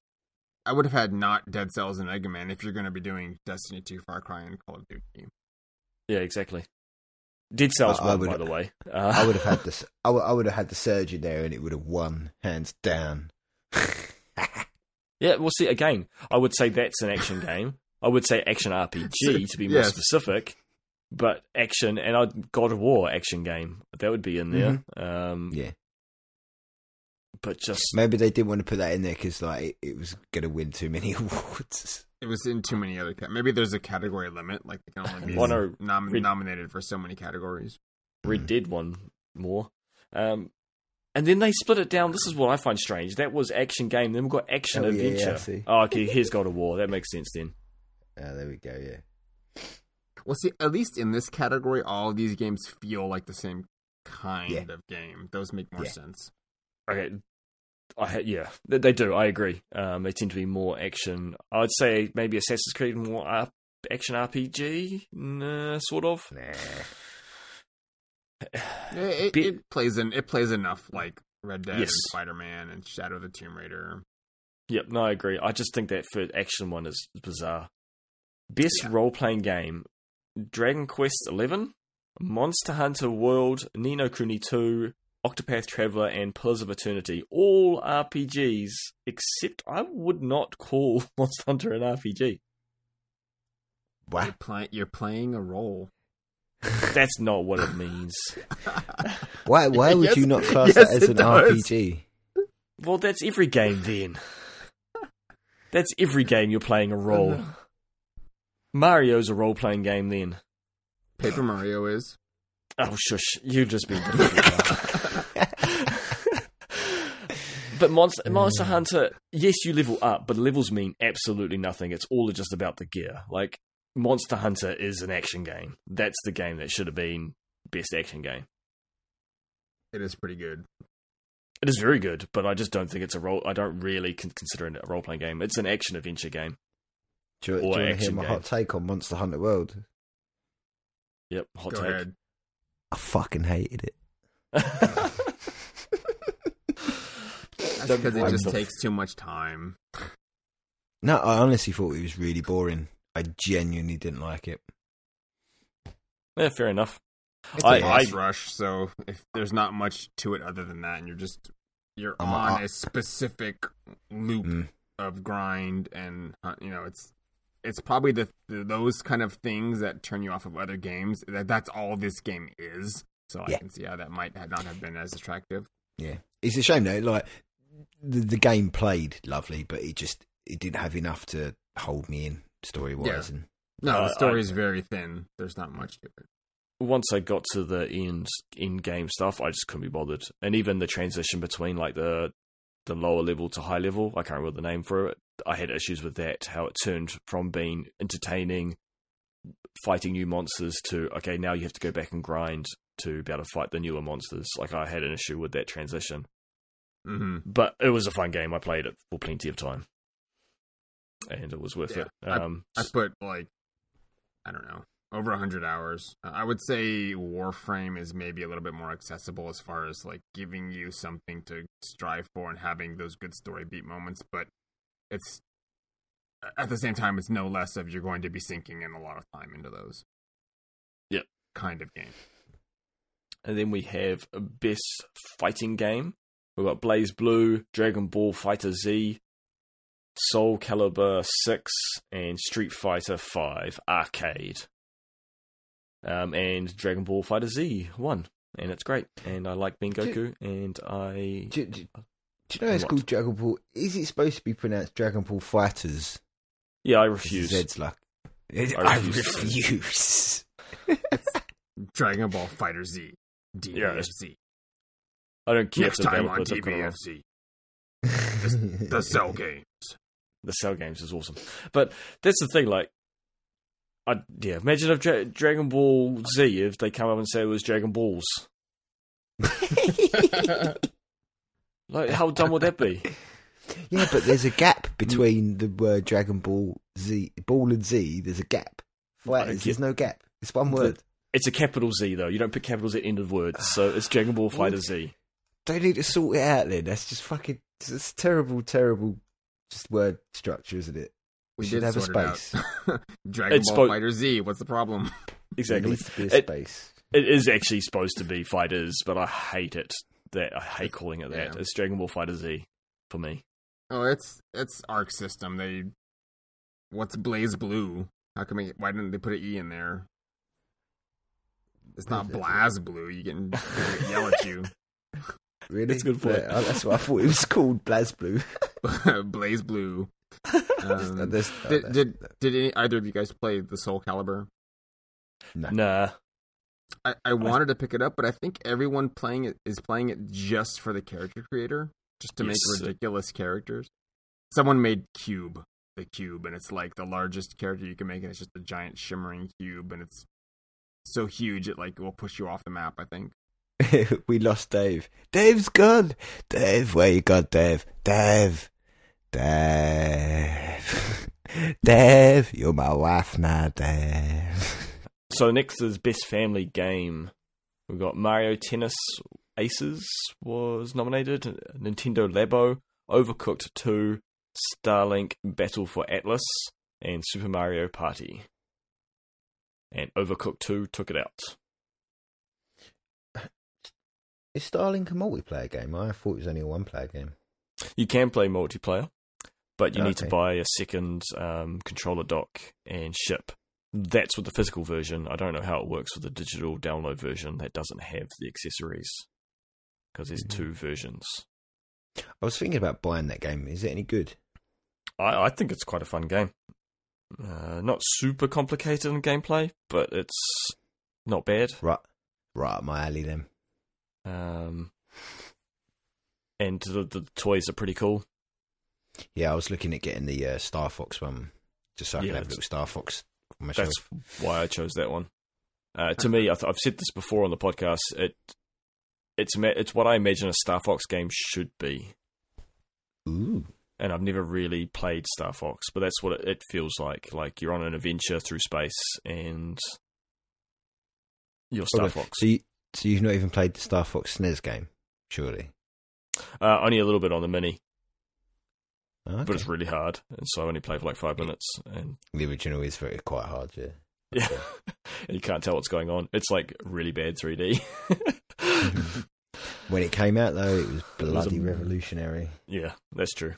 I would have had not Dead Cells and Mega Man if you're going to be doing Destiny 2, Far Cry, and Call of Duty. Yeah, exactly. Dead sell I by the way. Uh, I would have had <laughs> this. I would, I would have had the surgery there, and it would have won hands down. Yeah, we'll see, again, I would say that's an action game. I would say action RPG <laughs> to be more Yes. specific, but action and I'd God of War action game that would be in there. Um, yeah, but just Maybe they didn't want to put that in there because like it, it was going to win too many <laughs> awards. It was in too many other. Maybe there's a category limit, like they can only be One or- nom- Rid- nominated for so many categories. Red Dead one more. Um, and then they split it down. This is what I find strange. That was action game. Then we've got action Oh, yeah, yeah, adventure. oh, okay. Here's God of War. That makes sense then. Ah, there we go. Yeah. Well, see, at least in this category, all of these games feel like the same kind Yeah. of game. Those make more Yeah. sense. Okay. I yeah, they, do. I agree. Um, they tend to be more action. I'd say maybe Assassin's Creed more R- action RPG, nah, sort of. Nah. Yeah, <sighs> it, it plays in. It plays enough like Red Dead Yes. and Spider Man and Shadow of the Tomb Raider. Yep, no, I agree. I just think that third action one is bizarre. Best Yeah. role playing game Dragon Quest Eleven, Monster Hunter World, Ni no Kuni 2, Octopath Traveler, and Pillars of Eternity. All RPGs, except I would not call <laughs> Monster Hunter an RPG. Wow. You're, play- you're playing a role. <laughs> That's not what it means. <laughs> Why? Why would Yes- you not class yes, that as an does. RPG? Well, that's every game then. That's every game you're playing a role. Mario's a role playing game then. Paper Mario is. Oh, shush. You just been difficult. But Monster, Monster Hunter, yes, you level up, but levels mean absolutely nothing. It's all just about the gear. Like, Monster Hunter is an action game. That's the game that should have been best action game. It is pretty good. It is very good, but I just don't think it's a role. I don't really con- consider it a role playing game. It's an action adventure game. Do you, do you want to hear my game. hot take on Monster Hunter World? Yep, hot Go take. ahead. I fucking hated it. <laughs> That's Don't because it just takes too much time. No, I honestly thought it was really boring. I genuinely didn't like it. yeah, fair enough. It's I- a boss I- rush, so if there's not much to it other than that, and you're just you're I'm a- on I- a specific loop Mm. of grind, and uh, you know it's it's probably the, the those kind of things that turn you off of other games. That that's all this game is. So Yeah. I can see how that might have not have been as attractive. Yeah, it's a shame though. Like the, the game played lovely, but it just it didn't have enough to hold me in story wise. Yeah. And No, Uh, the story is very thin. There's not much to it. once I got to the end in game stuff, I just couldn't be bothered. And even the transition between like the the lower level to high level, I can't remember the name for it. I had issues with that. How it turned from being entertaining, fighting new monsters to okay, now you have to go back and grind to be able to fight the newer monsters. Like I had an issue with that transition, hmm but it was a fun game. I played it for plenty of time, and it was worth Yeah, it. I- Um, I put like I don't know over a hundred hours. Uh, I would say Warframe is maybe a little bit more accessible as far as like giving you something to strive for and having those good story beat moments, but it's at the same time it's no less of you're going to be sinking in a lot of time into those. Yep. Kind of game. And then we have a best fighting game. We've got Blaze Blue, Dragon Ball Fighter Z, Soul Calibur 6, and Street Fighter 5 Arcade. Um, and Dragon Ball Fighter Z 1. And it's great. And I like being Do- Goku. And I. do, do, do you know it's What? called Dragon Ball? Is it supposed to be pronounced Dragon Ball Fighters? Yeah, I refuse. Zed's like, I, I refuse. refuse. <laughs> Dragon Ball Fighter Z. Yeah, it's- DBFZ. I don't care Next if the time on developer took it off. DBFZ. The Cell Games. <laughs> the Cell games is awesome. But that's the thing, like, I yeah, imagine if Dra- Dragon Ball Z if they come up and say it was Dragon Balls. <laughs> Like, how dumb would that be? yeah, but there's a gap <laughs> between the word Dragon Ball Z, Ball and Z. There's a gap. Fighters, get- there's no gap. It's one word. It's a capital Z though. You don't put capital Z at the end of words, so it's Dragon Ball Fighter Z. They need to sort it out. Then that's just fucking. It's terrible, terrible, just word structure, isn't it? We should have a space. <laughs> Dragon It's Ball spo- Fighter Z. What's the problem? <laughs> There Exactly. needs to be a It- space. It is actually supposed to be fighters, but I hate it. That I hate calling it that. Yeah. It's Dragon Ball Fighter Z for me. Oh, it's it's Arc System. They what's Blaze Blue? How come? It, why didn't they put an E in there? It's not What is that? Blaz Blue. You can yell at you. <laughs> Really? That's a good point. Yeah, that's what I thought it was called. BlazBlue. Blaze Blue. <laughs> That's- <laughs> Um, that's- oh, Did that's- did, did any, either of you guys play the Soul Calibur? no. Nah. I, I wanted to pick it up, but I think everyone playing it is playing it just for the character creator, just to Yes. make ridiculous characters. Someone made Cube, the cube, and it's like the largest character you can make, and it's just a giant shimmering cube, and it's so huge it like will push you off the map. I think. <laughs> we lost Dave. Dave's gone. Dave, where you gone, Dave? Dave. Dave. <laughs> Dave, you're my wife now, Dave. <laughs> So next is best family game. We've got Mario Tennis Aces was nominated, Nintendo Labo, Overcooked 2, Starlink Battle for Atlas, and Super Mario Party. And Overcooked 2 took it out. Is Starlink a multiplayer game? I thought it was only a one player game. You can play multiplayer, but you need to buy a second um, controller dock and ship. That's with the physical version. I don't know how it works with the digital download version that doesn't have the accessories because there's Mhm. two versions. I was thinking about buying that game. Is it any good? I, I think it's quite a fun game. Uh, not super complicated in gameplay, but it's not bad. Right, right up my alley then. Um, and the, the toys are pretty cool. Yeah, I was looking at getting the uh, Star Fox one, just so I Yeah, can have a little Star Fox myself. That's why I chose that one. Uh, to me, I've, I've said this before on the podcast. It it's it's what I imagine a Star Fox game should be, Ooh, and I've never really played Star Fox, but that's what it, it feels like. Like you're on an adventure through space, and you're Star Fox. So, you, so you've not even played the Star Fox SNES game, surely? Uh, only a little bit on the mini, Okay. but it's really hard, and so I only played for like five minutes, and the original is very quite hard. Yeah. <laughs> yeah, you can't tell what's going on. It's like really bad 3D. <laughs> <laughs> When it came out, though, it was was bloody a- revolutionary. Yeah, that's true.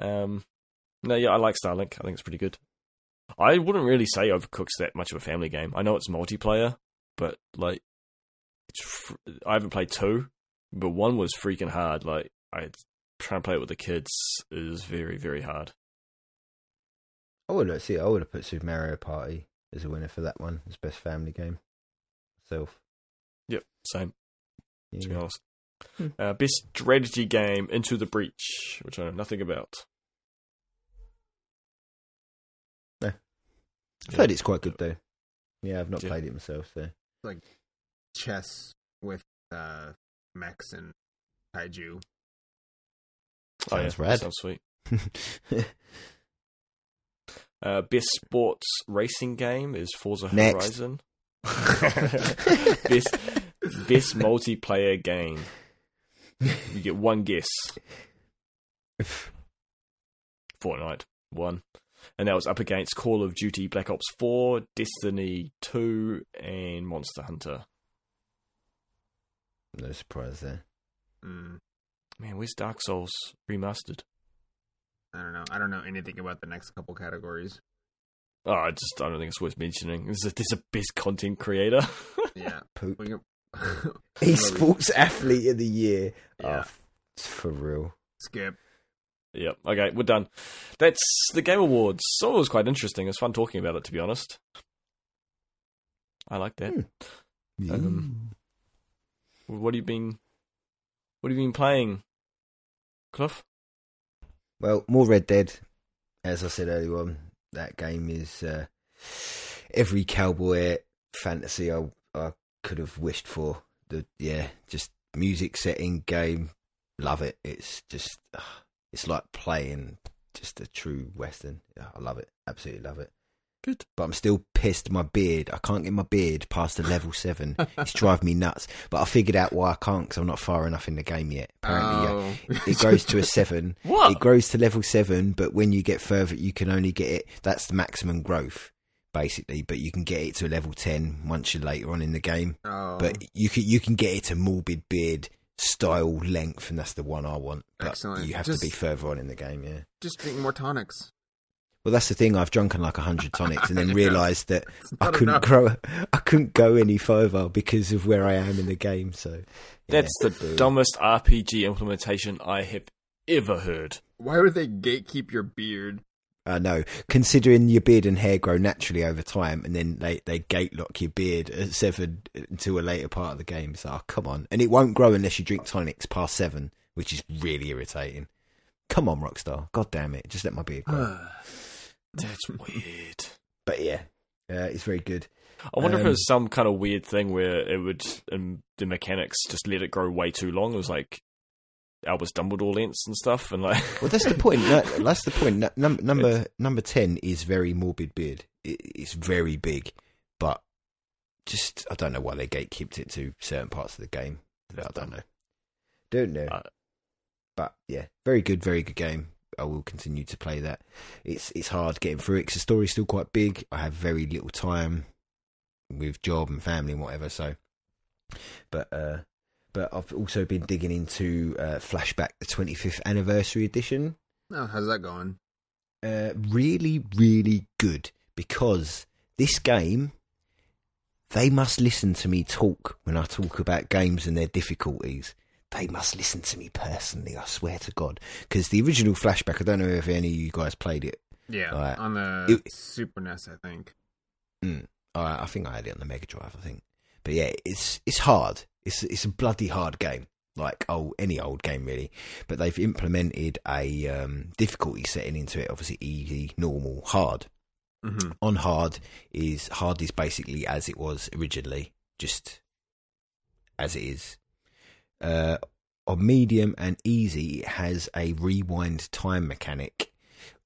Um, no, yeah, I like Starlink. I think it's pretty good. I wouldn't really say Overcooked's that much of a family game. I know it's multiplayer, but like, fr- I haven't played two, but one was freaking hard. Like, I try and play it with the kids is very, very hard. I would have see. I would have put Super Mario Party as a winner for that one. as best family game. Self. Yep, same. To be honest, Hmm. uh, best strategy game Into the Breach, which I know nothing about. Yeah. I've heard it's quite good though. Yeah, I've not Yeah. played it myself. So Chess with uh, mechs and kaiju. oh yeah, Sounds rad. sounds sweet. <laughs> Uh, best sports racing game is Forza Next. Horizon. <laughs> best best multiplayer game. You get one guess. Fortnite one, and that was up against Call of Duty Black Ops Four, Destiny Two, and Monster Hunter. No surprise there. Mm, Man, where's Dark Souls remastered? I don't know. I don't know anything about the next couple categories. Oh, I just I don't think it's worth mentioning. There's a, there's a best content creator. <laughs> Yeah. Poop. We can... <laughs> Esports athlete of the year. Yeah. Oh, it's for real. Skip. Yep. Okay, we're done. That's the Game Awards. So it was quite interesting. It was fun talking about it, to be honest. I like that. Hmm. Um, What have you been? What have you been playing, Cliff? Well, more Red Dead. As I said earlier on, that game is uh, every cowboy fantasy I, I could have wished for. The yeah, just music setting game. Love it. It's just it's like playing just a true western. Yeah, I love it. Absolutely love it. Good. But I'm still pissed. My beard. I can't get my beard past the level seven. it's driving me nuts. But I figured out why I can't because I'm not far enough in the game yet. Apparently, yeah. Oh. it grows to a seven. <laughs> What? It grows to level seven, but when you get further, you can only get it. That's the maximum growth, basically. But you can get it to a level ten once you're later on in the game. Oh. But you can you can get it to morbid beard style length, and that's the one I want. But Excellent. you have Just- to be further on in the game. Yeah. just drink more tonics. Well, that's the thing. I've drunken like a hundred tonics, and then <laughs> Yeah. realised that I couldn't enough. grow. I couldn't go any further because of where I am in the game. So yeah. That's the Boo. dumbest RPG implementation I have ever heard. Why would they gatekeep your beard? I know. Considering your beard and hair grow naturally over time, and then they, they gate lock your beard at seven until a later part of the game. So, oh, come on. And it won't grow unless you drink tonics past seven, which is really irritating. Come on, Rockstar. God damn it. Just let my beard grow. <sighs> <sighs> <sighs> That's weird. but yeah, uh, it's very good. I wonder if Um, it was some kind of weird thing where it would, um, the mechanics just let it grow way too long. It was like Albus Dumbledore lengths and stuff, and like <laughs> Well, that's the point. No, <laughs> that's the point. No- num- number number ten is very morbid beard. It, it's very big, but just I don't know why they gatekept it to certain parts of the game. I don't know. Don't know. Uh, but yeah, very good, very good game. I will continue to play that. It's it's hard getting through it because the story's still quite big. I have very little time with job and family and whatever. So, but uh, but I've also been digging into uh, Flashback, the 25th anniversary edition Oh, how's that going? uh, really, really good because this game, they must listen to me talk when I talk about games and their difficulties. They must listen to me personally, I swear to God. Because the original Flashback, I don't know if any of you guys played it. Yeah, on the It- Super NES, I think. Mm. I, I think I had it on the Mega Drive, I think. But yeah, it's it's hard. It's it's a bloody hard game, like oh any old game really. But they've implemented a um, difficulty setting into it. Obviously, easy, normal, hard. hmm on hard is hard is basically as it was originally, just as it is. Uh, on medium and easy, it has a rewind time mechanic.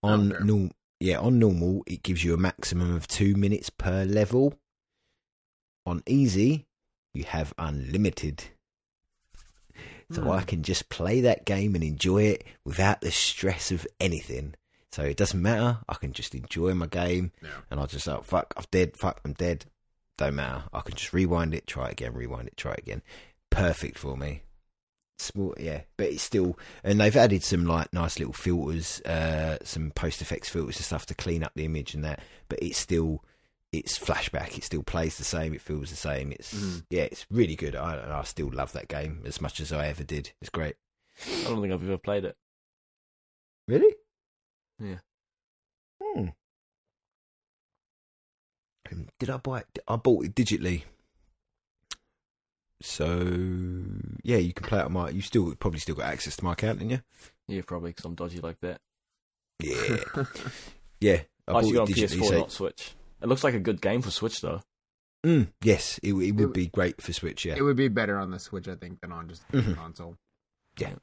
On Okay. norm, yeah, on normal, it gives you a maximum of two minutes per level. On easy, you have unlimited. So Hmm. I can just play that game and enjoy it without the stress of anything. So it doesn't matter. I can just enjoy my game Yeah. and I'll just like, fuck, I'm dead, fuck, I'm dead. Don't matter. I can just rewind it, try it again, rewind it, try it again. Perfect for me. Small, yeah, but it's still, and they've added some like nice little filters, uh, some post effects filters and stuff to clean up the image and that. But it's still, it's flashback. It still plays the same. It feels the same. It's Mhm. yeah, it's really good. I I still love that game as much as I ever did. It's great. I don't think I've ever played it. Really? Yeah. Hmm. Did I buy it? I bought it digitally. So yeah, you can play it on my. You still probably still got access to my account, didn't you? Yeah, probably because I'm dodgy like that. Yeah, <laughs> yeah. I I bought actually got on it digitally. PS4, so- not Switch. It looks like a good game for Switch though. Mm, yes, it, it would It- be great for Switch. Yeah, It would be better on the Switch, I think, than on just the Mhm. console. Yeah,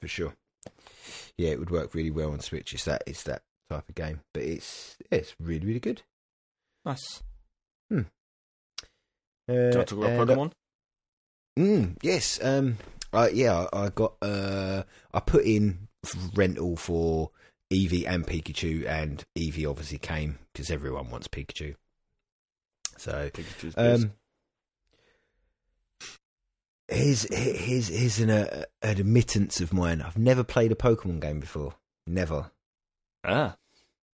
for sure. Yeah, it would work really well on Switch. It's that it's that type of game, but it's yeah, it's really really good. Nice. Uh, Do you want to talk about uh, Pokemon? Mm, yes. Um. Uh, yeah. I, I got. Uh. I put in rental for Eevee and Pikachu, and Eevee obviously came because everyone wants Pikachu. So, Pikachu's um, here's here's here's an, uh, an admittance of mine. I've never played a Pokemon game before. Never. ah,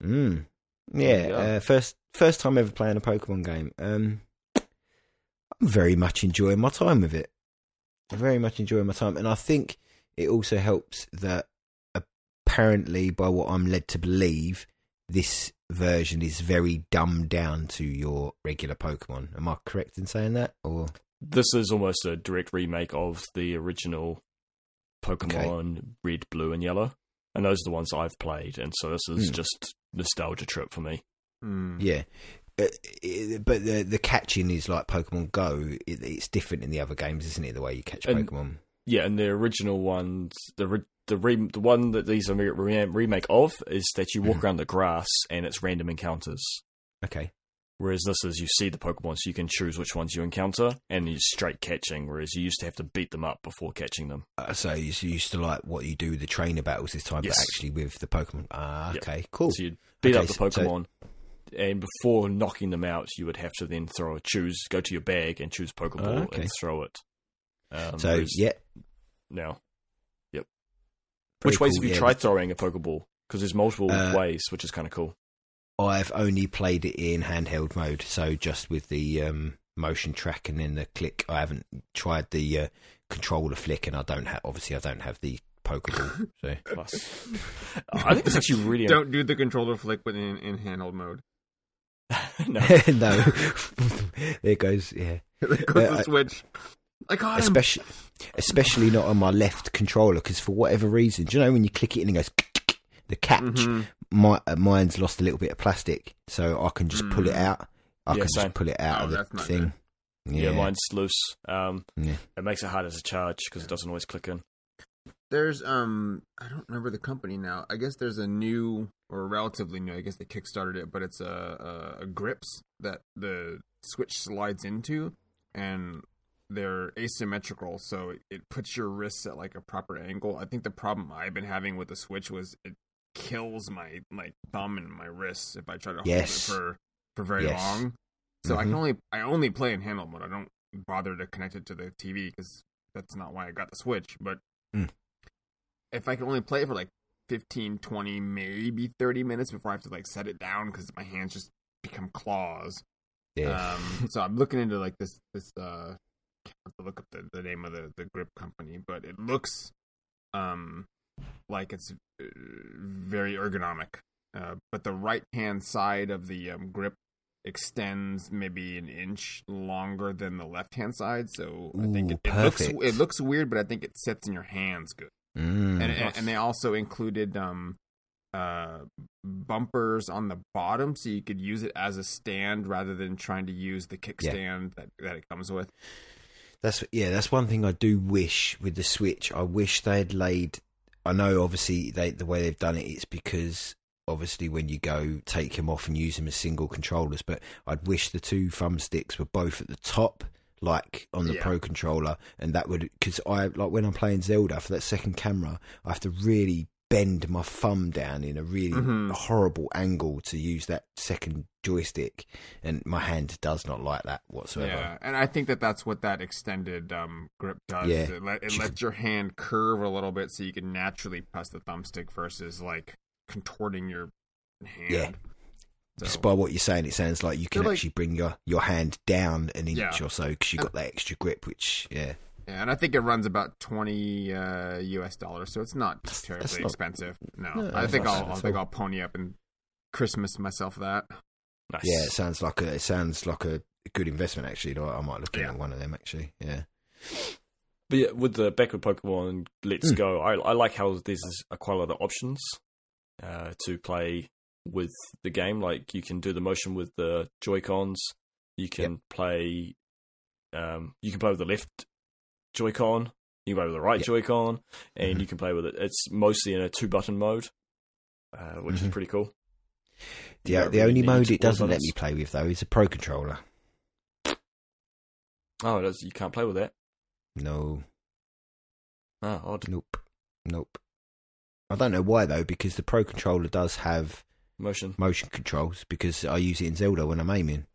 Mm. Yeah. Uh, first first time ever playing a Pokemon game. Um. I'm very much enjoying my time with it. I'm very much enjoying my time, and I think it also helps that apparently, by what I'm led to believe, this version is very dumbed down to your regular Pokemon. Am I correct in saying that? Or this is almost a direct remake of the original Pokemon Red, Blue, and Yellow, and those are the ones I've played, and so this is Hmm. just nostalgia trip for me. Mm. yeah, it- but the the catching is like Pokemon Go. It, it's different in the other games, isn't it? The way you catch And- Pokemon. Yeah, and the original ones, the the re- the one that these are re- re- remake of is that you walk Mhm. around the grass and it's random encounters. Okay. Whereas this is you see the Pokemon, so you can choose which ones you encounter, and you're straight catching. Whereas you used to have to beat them up before catching them. Uh, so you used to like what you do with the trainer battles this time, Yes. but actually with the Pokemon. Ah, Yep. okay, cool. So you'd beat Okay, up the so- so- Pokemon, and before knocking them out, you would have to then throw a choose, go to your bag and choose Pokeball Ah, okay. and throw it. Um, So yeah, now, very which ways cool, have you yeah, tried throwing a Pokeball? Because there's multiple Uh, ways, which is kind of cool. I've only played it in handheld mode, so just with the um, motion track and then the click. I haven't tried the uh, controller flick, and I don't have. Obviously, I don't have the Pokeball. <laughs> So Plus. I think it's actually really <laughs> Don't do the controller flick within in handheld mode. <laughs> no. <laughs> no, <laughs> there goes. Yeah, there goes Yeah, the I- switch. I got him. especially especially not on my left controller because for whatever reason, do you know when you click it and it goes the catch? Mhm. My uh, mine's lost a little bit of plastic, so I can just pull it Mm. out. I Yeah, can same. just pull it out Oh, of the that's not thing. Yeah, Yeah, mine's loose. Um, Yeah. It makes it harder to charge because it doesn't always click in. There's um I don't remember the company now. I guess there's a new or relatively new. I guess they kickstarted it, but it's a, a, a grips that the switch slides into, and they're asymmetrical, so it, it puts your wrists at like a proper angle. I think the problem I've been having with the switch was it kills my like thumb and my wrists if I try to Yes. hold it for for very Yes. long. So I Mhm. can only I only play in handle mode. I don't bother to connect it to the TV because that's not why I got the Switch. But Mm. If I can only play for like 15, 20, maybe 30 minutes before I have to like set it down because my hands just become claws. yeah. Um, <laughs> so I'm looking into like this this uh, have to look up the, the name of the the grip company, but it looks um like it's uh, very ergonomic. Uh, but the right hand side of the um, grip extends maybe an inch longer than the left hand side, so I think it, it looks it looks weird, but I think it sits in your hands good Mm. and, and and they also included um uh bumpers on the bottom so you could use it as a stand rather than trying to use the kickstand that that it comes with That's yeah. That's one thing I do wish with the Switch. I wish they had laid. I know, obviously, they the way they've done it, it's because obviously when you go take them off and use them as single controllers. But I'd wish the two thumbsticks were both at the top, like on the Yeah. Pro controller, and that would because I like when I'm playing Zelda for that second camera, I have to really bend my thumb down in a really Mhm. horrible angle to use that second joystick, and my hand does not like that whatsoever. yeah and i think that that's what that extended um grip does Yeah. it, let, it lets your hand curve a little bit so you can naturally press the thumbstick versus like contorting your hand Yeah. So, Just by what you're saying, it sounds like you can like- actually bring your, your hand down an inch Yeah. or so because you've got that extra grip, which, yeah. yeah, and I think it runs about twenty uh, U.S. dollars, so it's not terribly that's not- expensive. No, No, I think I'll, I think. I'll pony up and Christmas myself that. Nice. Yeah, it sounds like a it sounds like a good investment actually. I might look Yeah. into one of them actually. Yeah. But yeah, with the backward Pokemon Let's Mm. Go, I, I like how there's a quite a lot of options uh, to play with the game. Like you can do the motion with the Joy Cons. You can play. Um, you can play with the left Joy-Con. You can play with the right Yep. Joy-Con, and Mhm. you can play with it. It's mostly in a two-button mode, uh, which is Mhm. pretty cool. The, the really only mode it doesn't let buttons. me play with though is a pro controller. Oh, does, you can't play with that. No, Oh, odd nope, nope. I don't know why though, because the pro controller does have motion. motion controls because I use it in Zelda when I'm aiming.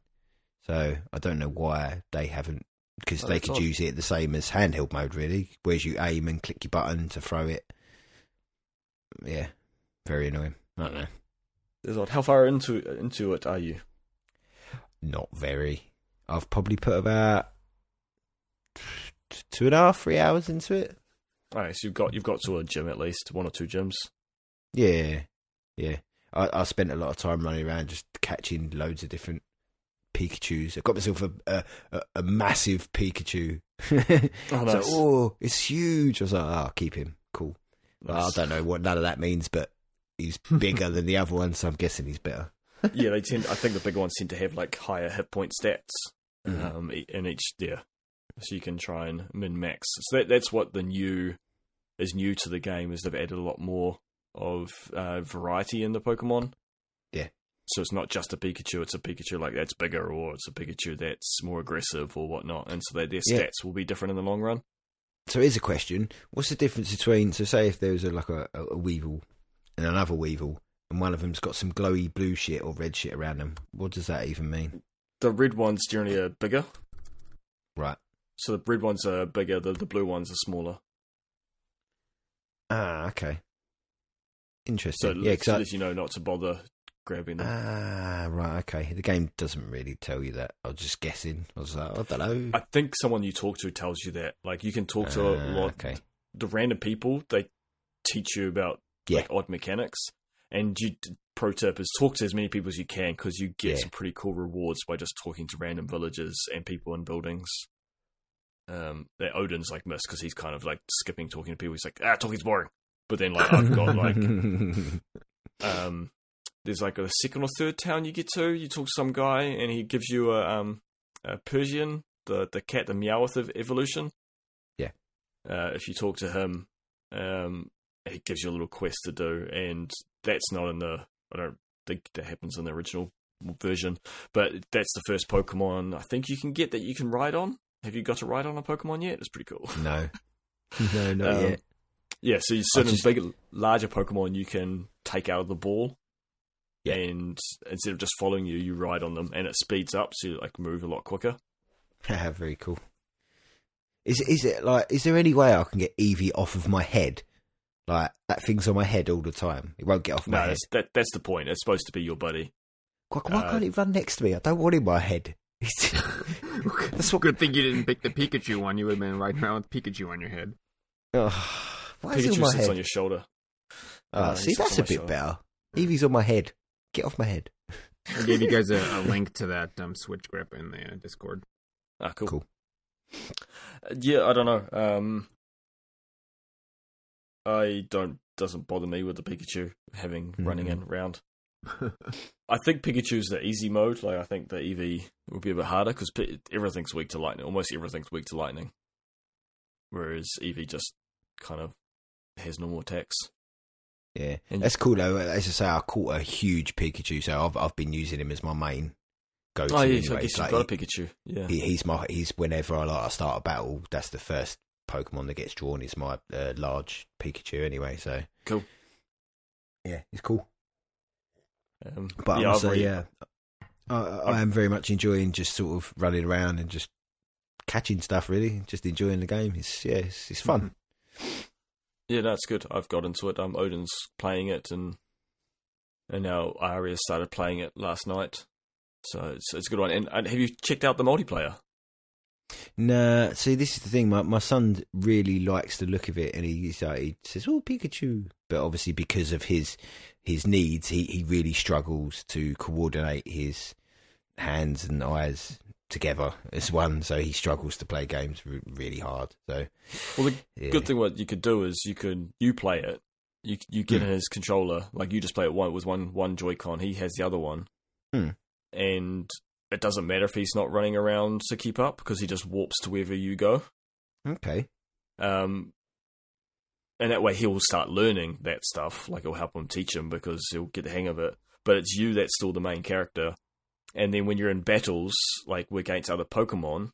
So I don't know why they haven't because Oh, they could odd. use it the same as handheld mode really, whereas you aim and click your button to throw it. Yeah, very annoying. I don't know. It's odd. How far into into it are you? Not very. I've probably put about two and a half, three hours into it. All right, so you've got you've got to a gym at least one or two gyms. Yeah, yeah. I, I spent a lot of time running around just catching loads of different Pikachu's. I got myself a a, a, massive Pikachu. <laughs> Oh, So, nice. oh, it's huge. I was like, oh, I'll keep him. Cool. Well, I don't know what none of that means, but he's <laughs> bigger than the other one, so I'm guessing he's better. yeah, they <laughs> tend. I think the bigger ones tend to have like higher hit point stats Mhm. um, in each yeah, so you can try and min max. So that that's what the new is new to the game is they've added a lot more of uh, variety in the Pokemon. Yeah. So it's not just a Pikachu; it's a Pikachu like that's bigger, or it's a Pikachu that's more aggressive, or whatnot. And so that their Yeah. stats will be different in the long run. So here's a question: What's the difference between, so say, if there was a, like a, a, a Weevil and another Weevil, and one of them's got some glowy blue shit or red shit around them? What does that even mean? The red ones generally are bigger, Right. so the red ones are bigger. The the blue ones are smaller. Ah, okay. So Interesting. So, yeah, because lets you know not to bother grabbing them. Ah, right, okay. The game doesn't really tell you that. I was just guessing. I was like, I don't know. I think someone you talk to tells you that. Like you can talk to a Ah, lot. Okay. The random people they teach you about Yeah. like odd mechanics. And you pro tip is talk to as many people as you can because you get Yeah. some pretty cool rewards by just talking to random villagers and people in buildings. Um, that Odin's like missed because he's kind of like skipping talking to people. He's like, ah, talking's boring. But then like I've got like <laughs> um, there's like a second or third town you get to. You talk to some guy, and he gives you a um a Persian, the the cat, the Meowth of evolution. Yeah. Uh, if you talk to him, um, he gives you a little quest to do, and that's not in the. I don't think that happens in the original version, but that's the first Pokemon I think you can get that you can ride on. Have you got to ride on a Pokemon yet? It's pretty cool. no. <laughs> <laughs> No, not Um, yet. Yeah, so you certain just- big, larger Pokemon you can take out of the ball, Yeah. and instead of just following you, you ride on them, and it speeds up, so you like move a lot quicker. <laughs> Ah, very cool. Is is it like? Is there any way I can get Eevee off of my head? Like that thing's on my head all the time. It won't get off my No, head. that's, that that's the point. It's supposed to be your buddy. Why, why uh, can't it run next to me? I don't want it in my head. <laughs> <laughs> That's what. Good thing you didn't pick the Pikachu one. You would have been riding around with Pikachu on your head. oh, why is it on Pikachu my sits head? on your shoulder. Oh, Uh, see, that's a bit shoulder. better. Eevee's on my head. Get off my head. I gave you guys a, a <laughs> link to that um, Switch grip in the uh, Discord. Ah, cool. Cool. Uh, yeah, I don't know. Um, I don't doesn't bother me with the Pikachu having running in around. I think Pikachu's the easy mode. Like I think the Eevee will be a bit harder because everything's weak to lightning. Almost everything's weak to lightning, whereas Eevee just kind of has normal attacks. Yeah, And- that's cool though. As I say, I caught a huge Pikachu, so I've I've been using him as my main go-to. Oh yeah, anyway. so I guess like got a Pikachu. Yeah, he, he's my he's whenever I like I start a battle, that's the first Pokemon that gets drawn. Is my uh, large Pikachu anyway. So Cool. Yeah, it's cool. um, But I yeah, must I've say, re- yeah, I, I am very much enjoying just sort of running around and just catching stuff. Really, just enjoying the game. It's yeah, it's, it's fun. Yeah, that's good. I've got into it. Um, Odin's playing it, and and now Arya started playing it last night. So it's it's a good one. And, and have you checked out the multiplayer? Nah, see, this is the thing. My my son really likes the look of it, and he, he says, "Oh, Pikachu," but obviously because of his his needs, he he really struggles to coordinate his hands and eyes together as one. So he struggles to play games re- really hard. So Well, the yeah. good thing what you could do is you could you play it. You you get Hmm. his controller like you just play it one with one one Joy-Con. He has the other one, Hmm. and it doesn't matter if he's not running around to keep up because he just warps to wherever you go. okay, Um, and that way he'll start learning that stuff. Like it'll help him teach him because he'll get the hang of it. But it's you that's still the main character. And then when you're in battles, like against other Pokemon,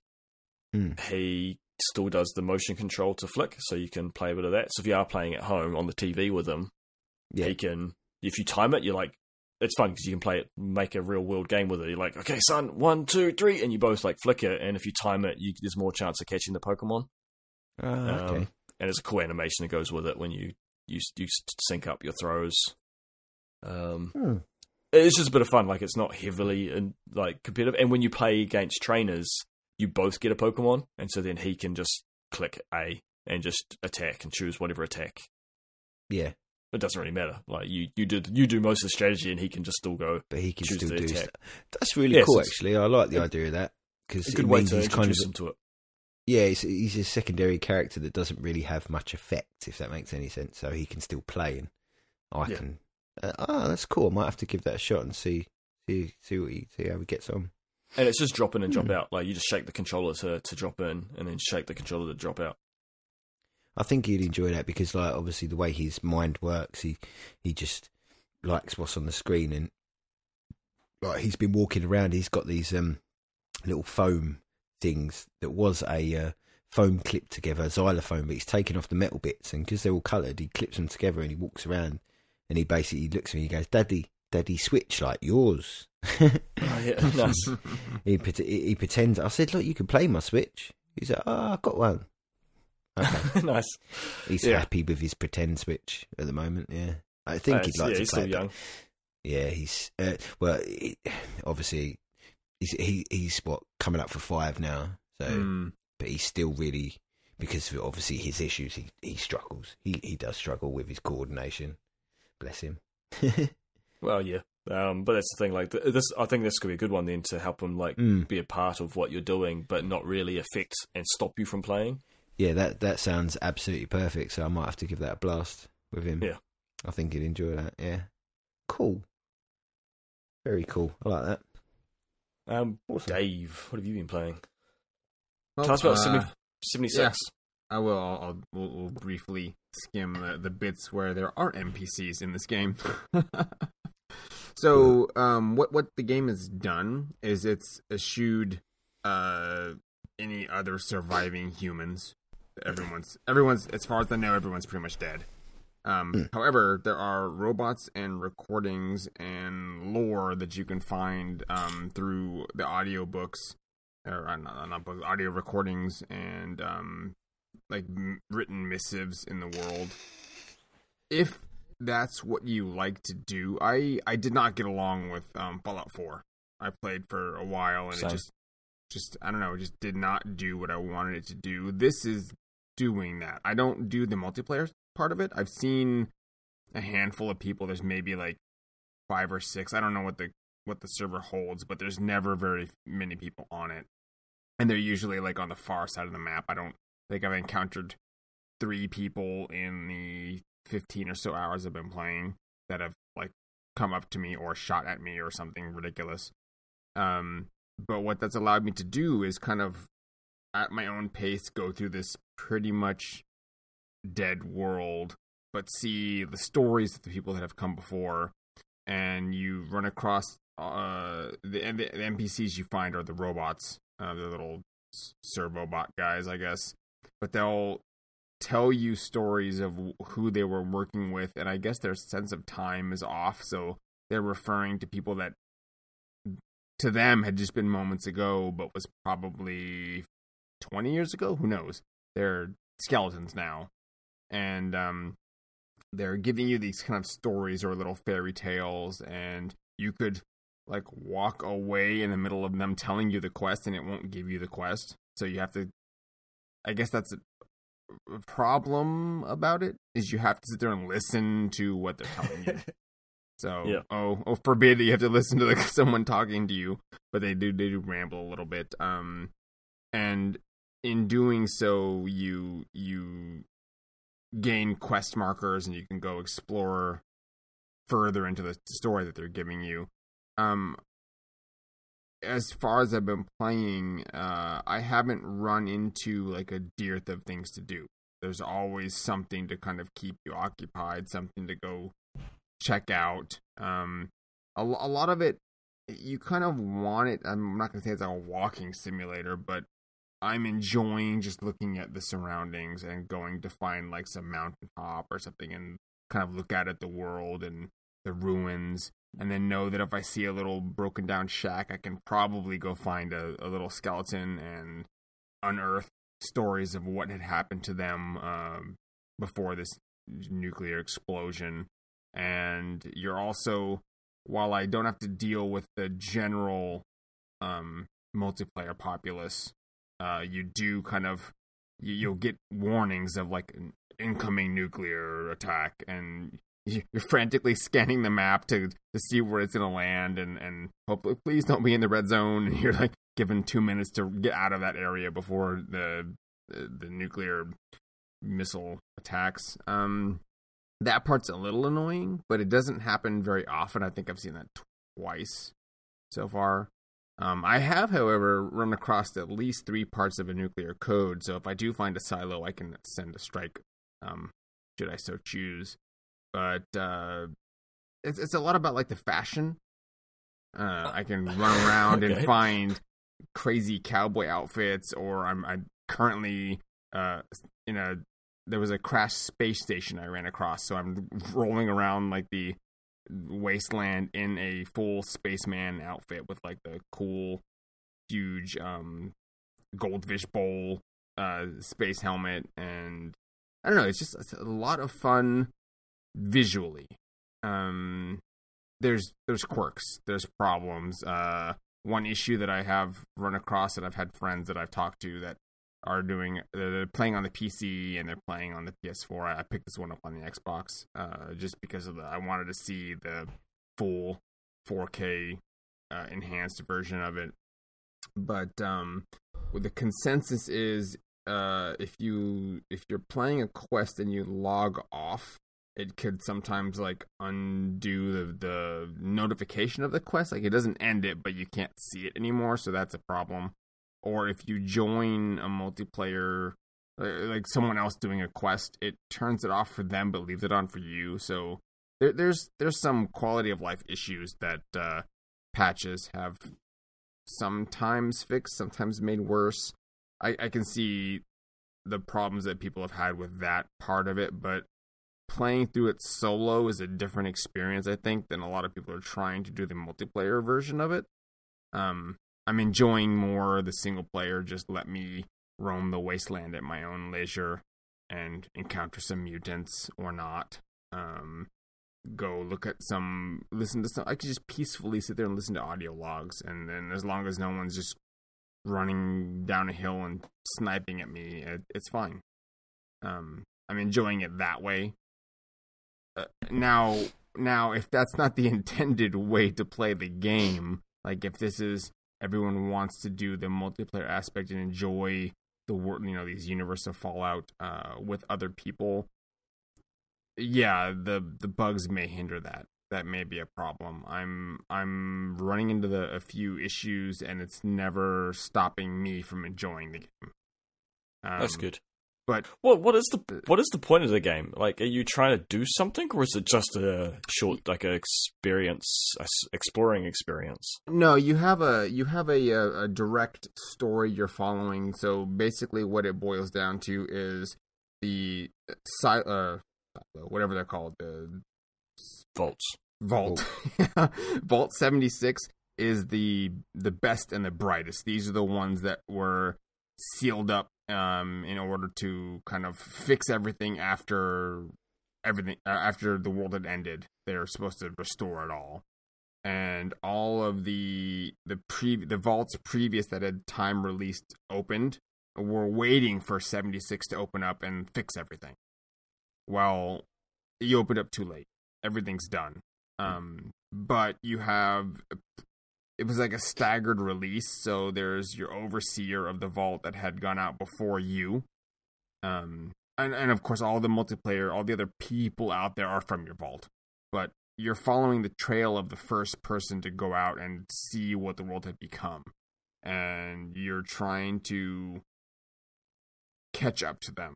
Hmm. he still does the motion control to flick, so you can play a bit of that. So if you are playing at home on the TV with him, yeah, he can. If you time it, you're like, it's fun because you can play it, make a real world game with it. You're like, okay, son, one, two, three, and you both like flick it. And if you time it, you, there's more chance of catching the Pokemon. Okay. Um, and there's a cool animation that goes with it when you you you sync up your throws. Um, Hmm. It's just a bit of fun. Like it's not heavily and like competitive. And when you play against trainers, you both get a Pokemon, and so then he can just click A and just attack and choose whatever attack. Yeah, It doesn't really matter. Like you you do you do most of the strategy, and he can just still go. but he can Choose still the do attack. stuff. That's really Yes, cool, actually. I like the idea of that because it good way means to he's kind of to it. yeah, he's, he's a secondary character that doesn't really have much effect, if that makes any sense. So he can still play, and I Yeah. can. Uh, oh, that's cool. I might have to give that a shot and see see see what he see how he gets on. And it's just drop in and drop Hmm. out. Like you just shake the controller to to drop in, and then shake the controller to drop out. I think he'd enjoy that because, like, obviously the way his mind works, he he just likes what's on the screen, and like he's been walking around. He's got these um little foam things that was a uh, foam clip together xylophone, but he's taken off the metal bits, and because they're all coloured, he clips them together and he walks around, and he basically looks at me, and he goes, "Daddy, Daddy, switch like yours." <laughs> Oh, yeah, <laughs> nice. he, he pretends. I said, "Look, you can play my switch." He's like, "Oh, I've got one." Okay. <laughs> nice. He's Yeah. happy with his pretend switch at the moment. Yeah, I think Uh, he'd like yeah, to he's play still young. Yeah, he's uh, well. He, obviously, he's he, he's what coming up for five now. So, Mm. but he's still really because of obviously his issues. He he struggles. He he does struggle with his coordination. Bless him. <laughs> Well, yeah. Um, but that's the thing. Like this, I think this could be a good one then to help him like Mm. be a part of what you're doing, but not really affect and stop you from playing. Yeah, that that sounds absolutely perfect. So I might have to give that a blast with him. Yeah. I think he'd enjoy that. Yeah, cool. Very cool. I like that. Um, Awesome. Dave, what have you been playing? Well, Tell us about uh, 70, 76. I will. I'll, I'll we'll, we'll briefly skim the, the bits where there are NPCs in this game. <laughs> so, um, what what the game has done is it's eschewed uh, any other surviving humans. Everyone's everyone's as far as I know, everyone's pretty much dead. Um, However, there are robots and recordings and lore that you can find um, through the audiobooks or uh, not, not books, audio recordings and um, like m- written missives in the world. If that's what you like to do, I I did not get along with um, Fallout Four. I played for a while and Same. it just just I don't know, it just did not do what I wanted it to do. This is doing that. I don't do the multiplayer part of it. I've seen a handful of people. There's maybe like five or six. I don't know what the what the server holds, but there's never very many people on it. And they're usually like on the far side of the map. I don't think I've encountered three people in the 15 or so hours I've been playing that have like come up to me or shot at me or something ridiculous. Um, but what that's allowed me to do is kind of at my own pace go through this pretty much dead world, but see the stories of the people that have come before, and you run across uh the, the, NPCs you find are the robots, uh, the little s- servobot guys, I guess. But they'll tell you stories of who they were working with, and I guess their sense of time is off, so they're referring to people that to them had just been moments ago, but was probably 20 years ago. Who knows? They're skeletons now. And um, they're giving you these kind of stories or little fairy tales, and you could like walk away in the middle of them telling you the quest, and it won't give you the quest. So you have to. I guess that's a problem about it is you have to sit there and listen to what they're telling you. <laughs> So, Yeah. oh, oh, forbid that you have to listen to like <laughs> someone talking to you, but they do they do ramble a little bit. Um, and in doing so, you you gain quest markers, and you can go explore further into the story that they're giving you. Um, as far as I've been playing, uh, I haven't run into like a dearth of things to do. There's always something to kind of keep you occupied, something to go check out. Um, a, a lot of it, you kind of want it. I'm not gonna say it's like a walking simulator, but I'm enjoying just looking at the surroundings and going to find like some mountain top or something and kind of look out at the world and the ruins and then know that if I see a little broken down shack, I can probably go find a, a little skeleton and unearth stories of what had happened to them um, before this nuclear explosion. And you're also, while I don't have to deal with the general um, multiplayer populace, uh, you do kind of you, you'll get warnings of like an incoming nuclear attack, and you're frantically scanning the map to to see where it's gonna land, and and hopefully please don't be in the red zone. And <laughs> you're like given two minutes to get out of that area before the the, the nuclear missile attacks. Um, that part's a little annoying, but it doesn't happen very often. I think I've seen that twice so far. Um, I have, however, run across at least three parts of a nuclear code. So if I do find a silo, I can send a strike, um, should I so choose. But uh, it's it's a lot about like the fashion. Uh, I can run <laughs> around and find crazy cowboy outfits, or I'm I'm currently uh in a there was a crashed space station I ran across, so I'm rolling around like the wasteland in a full spaceman outfit with like the cool, huge um goldfish bowl uh space helmet, and I don't know. It's just it's a lot of fun visually. Um, there's there's quirks, there's problems. Uh, one issue that I have run across that I've had friends that I've talked to that are doing they're playing on the PC and they're playing on the PS4. I, picked this one up on the Xbox uh, just because of the I wanted to see the full 4K uh, enhanced version of it. But um, what the consensus is uh, if you if you're playing a quest and you log off, it could sometimes like undo the the notification of the quest. Like it doesn't end it, but you can't see it anymore, so that's a problem. Or if you join a multiplayer, uh, like someone else doing a quest, it turns it off for them but leaves it on for you. So there, there's there's some quality of life issues that uh, patches have sometimes fixed, sometimes made worse. I, I can see the problems that people have had with that part of it, but playing through it solo is a different experience, I think, than a lot of people are trying to do the multiplayer version of it. Um, I'm enjoying more the single player. Just let me roam the wasteland at my own leisure and encounter some mutants or not. Um, go look at some, listen to some. I could just peacefully sit there and listen to audio logs, and then as long as no one's just running down a hill and sniping at me, it, it's fine. Um, I'm enjoying it that way. Uh, now, now, if that's not the <laughs> intended way to play the game, like if this is everyone wants to do the multiplayer aspect and enjoy the world, you know, these universe of Fallout uh, with other people, yeah, the the bugs may hinder that. That may be a problem. I'm I'm running into the a few issues, and it's never stopping me from enjoying the game. Um, That's good. But what what is the uh, what is the point of the game? Like, are you trying to do something, or is it just a short, like, a experience, a exploring experience? No, you have a you have a, a, a direct story you're following. So basically, what it boils down to is the uh, uh whatever they're called, the vaults. Vault. <laughs> Vault 76 is the the best and the brightest. These are the ones that were sealed up um, in order to kind of fix everything after everything uh, after the world had ended. They're supposed to restore it all, and all of the the pre the vaults previous that had time released opened were waiting for 76 to open up and fix everything well, you opened up too late. Everything's done. Um, but you have it was like a staggered release, so there's your overseer of the vault that had gone out before you. Um, and, and of course, all the multiplayer, all the other people out there are from your vault, but you're following the trail of the first person to go out and see what the world had become, and you're trying to catch up to them.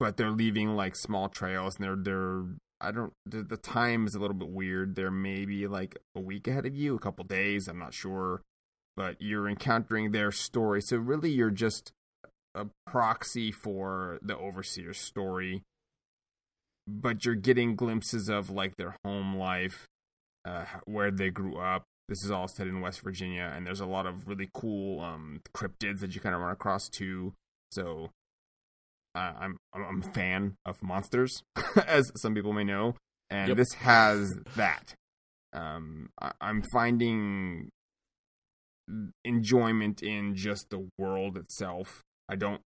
But they're leaving like small trails and they're they're I don't the, the time is a little bit weird. They're maybe like a week ahead of you, a couple days, I'm not sure. But you're encountering their story. So really you're just a proxy for the overseer's story. But you're getting glimpses of like their home life, uh, where they grew up. This is all set in West Virginia, and there's a lot of really cool um, cryptids that you kind of run across too. So I'm I'm a fan of monsters, <laughs> as some people may know, and yep. this has that. Um, I, I'm finding enjoyment in just the world itself. I don't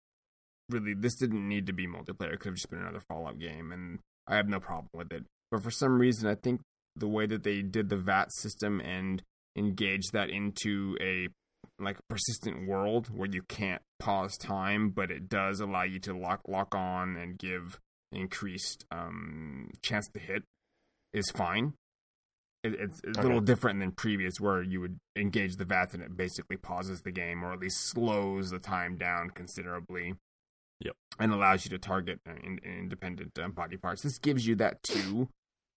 really. This didn't need to be multiplayer. It could have just been another Fallout game, and I have no problem with it. But for some reason, I think the way that they did the VAT system and engaged that into a like persistent world where you can't pause time, but it does allow you to lock lock on and give increased um, chance to hit is fine. It, it's, it's okay. a little different than previous where you would engage the VATS and it basically pauses the game or at least slows the time down considerably. Yep. And allows you to target uh, in, independent um, body parts. This gives you that too,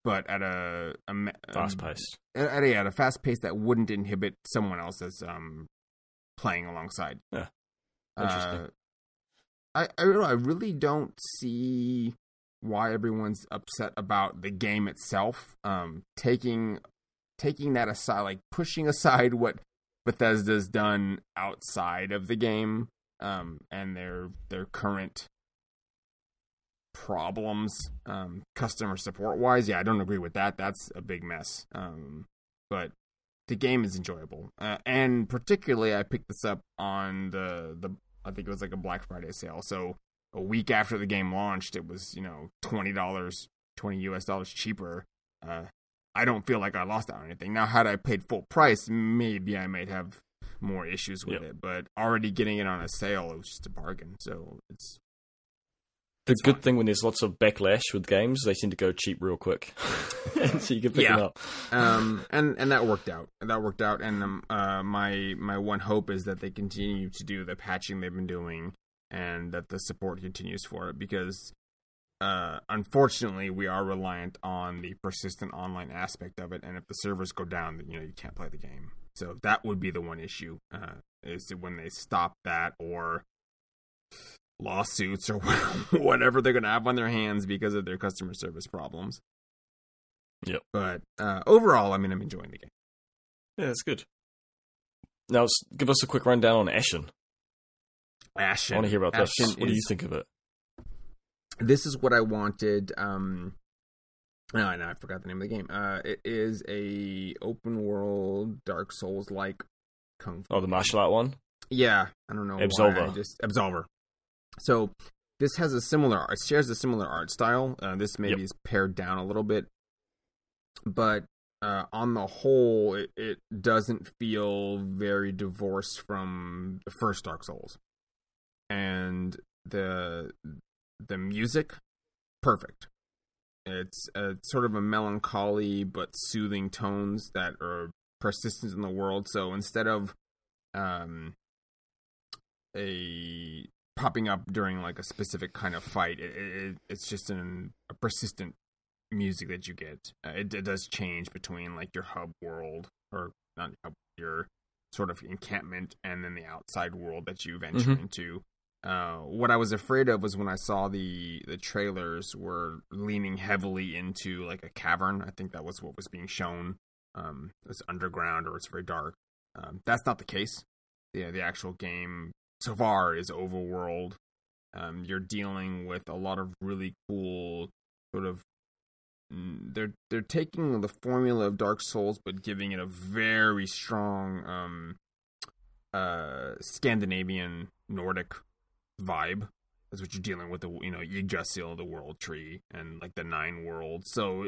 but at a, a fast pace. At a, at a fast pace that wouldn't inhibit someone else's um, playing alongside. Yeah. Interesting. Uh, I I know. I really don't see why everyone's upset about the game itself. Um, taking taking that aside, like pushing aside what Bethesda's done outside of the game, um, and their their current problems um, customer support wise. Yeah, I don't agree with that. That's a big mess. Um, but the game is enjoyable, uh, and particularly I picked this up on the the I think it was like a Black Friday sale. So a week after the game launched, it was you know twenty dollars, twenty US dollars cheaper. Uh, I don't feel like I lost out on anything. Now, had I paid full price, maybe I might have more issues with Yep. it. But already getting it on a sale, it was just a bargain. So it's The It's good fine. thing when there's lots of backlash with games, they seem to go cheap real quick, <laughs> so you can pick Yeah. them up. um and and that worked out that worked out and um, uh my my one hope is that they continue to do the patching they've been doing and that the support continues for it because uh unfortunately we are reliant on the persistent online aspect of it and if the servers go down then you know you can't play the game so that would be the one issue uh is when they stop that or lawsuits or <laughs> whatever they're going to have on their hands because of their customer service problems Yep. but uh, overall, I mean, I'm enjoying the game. Yeah, that's good. Now, give us a quick rundown on Ashen. Ashen. I want to hear about this. Ashen What do you think of it? This is what I wanted. Um, no, no, I forgot the name of the game. Uh, it is a open world Dark Souls like kung fu. Oh, the martial art one. Yeah, I don't know. Absolver. I just Absolver. So this has a similar. It shares a similar art style. Uh, this maybe Yep. is pared down a little bit, but uh, on the whole, it, it doesn't feel very divorced from the first Dark Souls, and the the music, perfect. It's a sort of a melancholy but soothing tones that are persistent in the world. So instead of um a popping up during like a specific kind of fight. It, it, it's just an, a persistent music that you get. Uh, it, it does change between like your hub world or not hub, your sort of encampment and then the outside world that you venture Mhm. into. Uh, what I was afraid of was when I saw the the trailers were leaning heavily into like a cavern. I think that was what was being shown. Um, it's underground or it's very dark. Um, that's not the case. The the actual game so far is overworld. Um, you're dealing with a lot of really cool sort of. mm, They're they're taking the formula of Dark Souls, but giving it a very strong um, uh, Scandinavian Nordic vibe. That's what you're dealing with the you know Yggdrasil, the World Tree, and like the Nine Worlds. So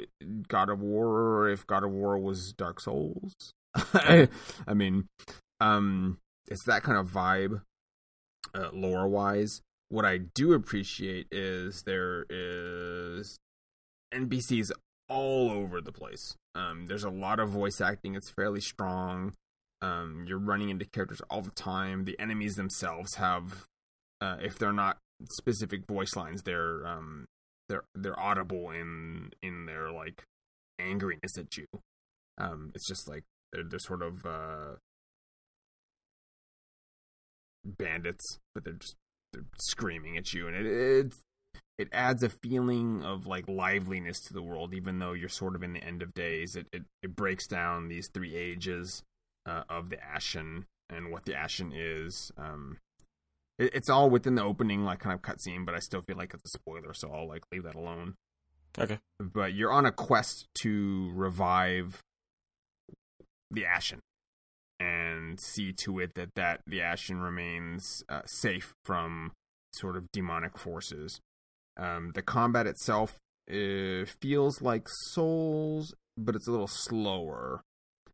God of War, if God of War was Dark Souls, <laughs> I mean, um, it's that kind of vibe, uh, lore wise. What I do appreciate is there is NPCs all over the place. Um, there's a lot of voice acting. It's fairly strong. Um, you're running into characters all the time. The enemies themselves have, uh, if they're not specific voice lines, they're um, they're they're audible in in their like angriness at you. Um, it's just like they're they're sort of uh, bandits, but they're just they're screaming at you, and it it it adds a feeling of like liveliness to the world, even though you're sort of in the end of days. It it, it breaks down these three ages uh, of the Ashen and what the Ashen is. Um, it, it's all within the opening like kind of cutscene, but I still feel like it's a spoiler, so I'll like leave that alone. Okay. But you're on a quest to revive the Ashen and see to it that that the Ashen remains uh, safe from sort of demonic forces. Um, the combat itself uh, feels like Souls, but it's a little slower.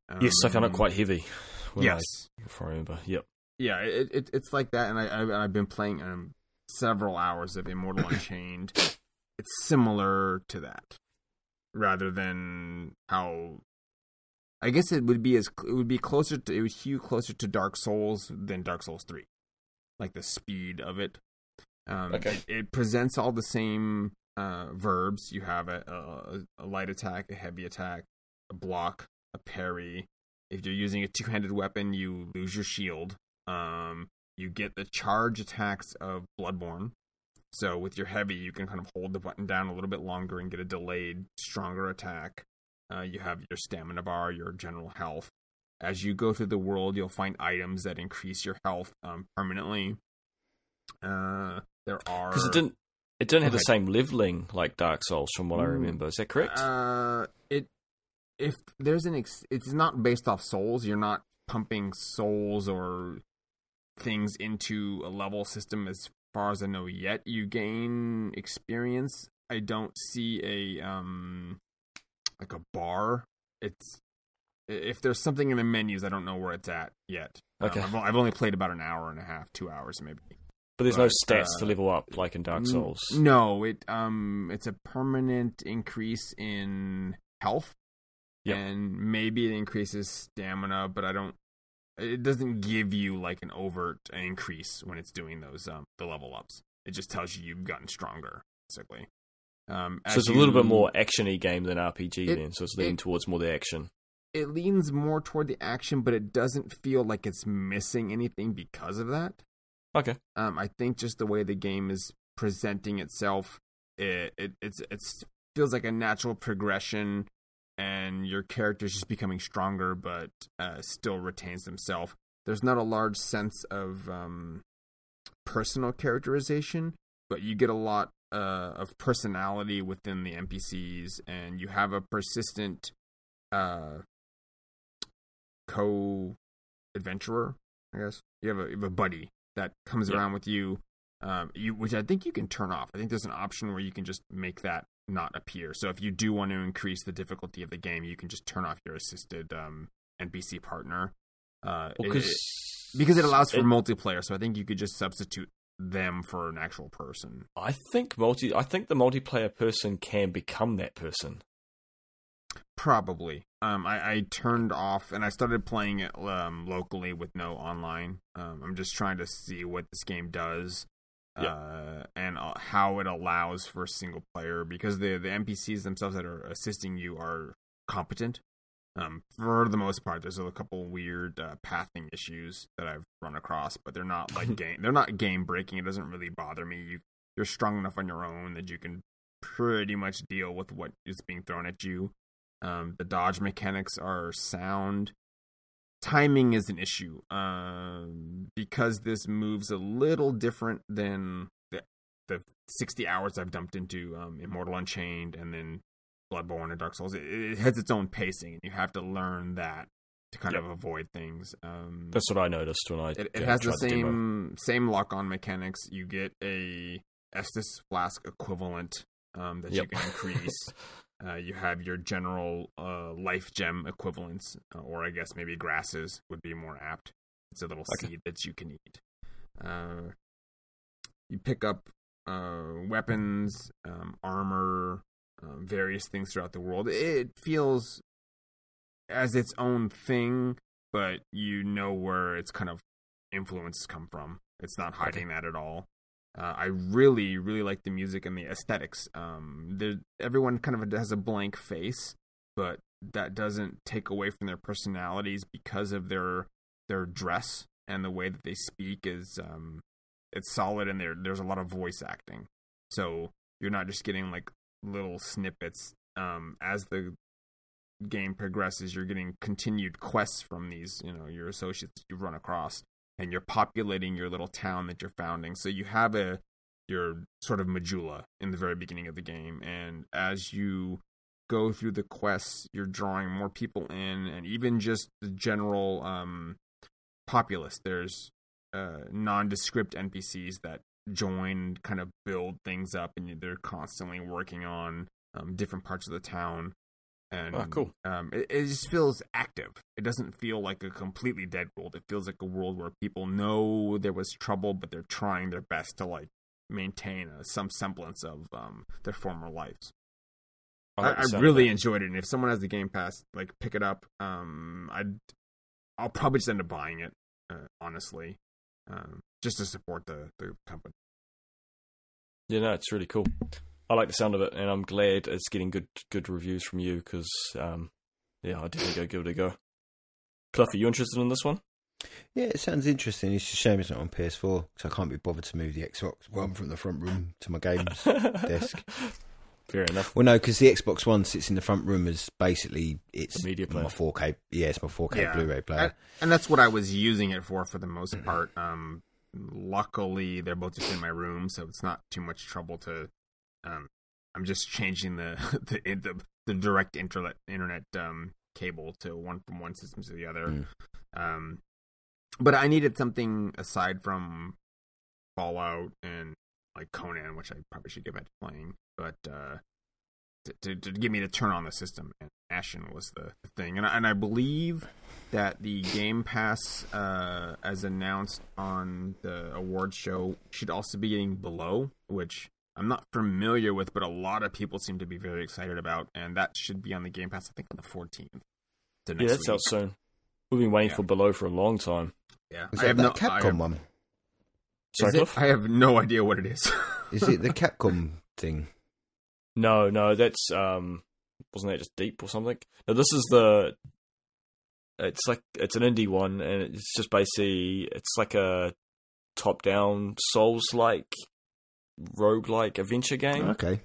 Um, yes, I found it quite heavy. when I- Yes, if I remember. Yep. yeah, it, it it's like that, and I, I've been playing um several hours of Immortal <coughs> Unchained. It's similar to that, rather than how. I guess it would be as it would be closer to it would hew closer to Dark Souls than Dark Souls three, like the speed of it. Um, Okay. it, it presents all the same uh, verbs. You have a, a a light attack, a heavy attack, a block, a parry. If you're using a two-handed weapon, you lose your shield. Um, you get the charge attacks of Bloodborne. So with your heavy, you can kind of hold the button down a little bit longer and get a delayed, stronger attack. Uh, you have your stamina bar, your general health. As you go through the world, you'll find items that increase your health um, permanently. Uh, there are Because it didn't. It didn't have the same leveling like Dark Souls, from what I Mm, remember. Is that correct? Uh, it if there's an ex- it's not based off souls. You're not pumping souls or things into a level system as far as I know yet. You gain experience. I don't see a um like a bar. It's if there's something in the menus, I don't know where it's at yet. Um, Okay. I've, I've only played about an hour and a half, two hours maybe. but there's no but, stats to uh, level up like in Dark N- Souls. No, it um it's a permanent increase in health. Yep. And maybe it increases stamina, but I don't it doesn't give you like an overt increase when it's doing those um the level ups. It just tells you you've gotten stronger, basically. Um So as it's a little bit you- more actiony game than RPG It- then. So it's leaning it- towards more the action. it leans more toward the action, but it doesn't feel like it's missing anything because of that. Okay. Um, I think just the way the game is presenting itself, it, it it's it's feels like a natural progression, and your character's just becoming stronger, but uh, still retains himself. There's not a large sense of um, personal characterization, but you get a lot uh, of personality within the NPCs, and you have a persistent uh, co-adventurer. I guess you have a you have a buddy that comes Yeah. around with you, um, you which I think you can turn off. I think there's an option where you can just make that not appear. So if you do want to increase the difficulty of the game, you can just turn off your assisted um, NPC partner. Uh, Well, it- it- because it allows for it- multiplayer, so I think you could just substitute them for an actual person. I think multi. I think the multiplayer person can become that person. Probably. Um, I, I turned off and I started playing it um, locally with no online. Um, I'm just trying to see what this game does, Yeah. uh, and uh, how it allows for single player because the the NPCs themselves that are assisting you are competent. Um, for the most part, there's a couple weird uh, pathing issues that I've run across, but they're not like <laughs> game. They're not game breaking. It doesn't really bother me. You you're strong enough on your own that you can pretty much deal with what is being thrown at you. Um, the dodge mechanics are sound. Timing is an issue um, because this moves a little different than the, the 60 hours I've dumped into um, Immortal Unchained and then Bloodborne and Dark Souls. It, it has its own pacing, and you have to learn that to kind Yep. of avoid things. Um, That's what I noticed when I. it, it has the same same lock on mechanics. You get a Estus flask equivalent um, that you can increase. <laughs> uh, you have your general uh, life gem equivalents, uh, or I guess maybe grasses would be more apt. It's a little Okay. seed that you can eat. Uh, you pick up uh, weapons, um, armor, um, various things throughout the world. It feels as its own thing, but you know where its kind of influence come from. It's not hiding that at all. Uh, I really, really like the music and the aesthetics. Um, everyone kind of has a blank face, but that doesn't take away from their personalities because of their their dress and the way that they speak is um, it's solid and there there's a lot of voice acting. So you're not just getting like little snippets. Um, as the game progresses, you're getting continued quests from these, you know, your associates you've run across, and you're populating your little town that you're founding. So you have a your sort of medulla in the very beginning of the game, and as you go through the quests, you're drawing more people in, and even just the general um, populace. There's uh, nondescript NPCs that join, kind of build things up, and they're constantly working on um, different parts of the town. And Ah, cool. Um, it, it just feels active. It doesn't feel like a completely dead world. It feels like a world where people know there was trouble, but they're trying their best to like maintain a, some semblance of um, their former lives. I, I, I really enjoyed it, and if someone has the Game Pass, like pick it up. Um, I'd I'll probably just end up buying it, uh, honestly, um, just to support the the company. Yeah, no, it's really cool. I like the sound of it, and I'm glad it's getting good good reviews from you because, um, yeah, I'll definitely go give it a go. Cliff, are you interested in this one? Yeah, it sounds interesting. It's a shame it's not on PS4 because I can't be bothered to move the Xbox One from the front room to my games <laughs> desk. Fair enough. Well, no, because the Xbox One sits in the front room as basically it's A media player. my 4K. Yeah, it's my 4K Yeah. Blu-ray player. And, and that's what I was using it for for the most part. Um, luckily they're both just in my room, so it's not too much trouble to. Um, I'm just changing the <laughs> the the, the direct internet internet um, cable to one from one system to the other. Mm. Um, but I needed something aside from Fallout and like Conan, which I probably should get back to playing, but uh, to, to, to get me to turn on the system. And Ashen was the, the thing, and I, and I believe that the Game Pass, uh, as announced on the award show, should also be getting Below, which I'm not familiar with, but a lot of people seem to be very excited about, and that should be on the Game Pass. I think on the 14th. So Yeah, that's week. out soon. We've been waiting Yeah. for Below for a long time. Yeah, Is I that have that no Capcom I have, one? Sorry, is it? I have no idea what it is. Is it the <laughs> Capcom thing? No, no, that's um, wasn't that just Deep or something? No, this is the. It's like it's an indie one, and it's just basically it's like a top-down Souls-like, rogue-like adventure game. Okay.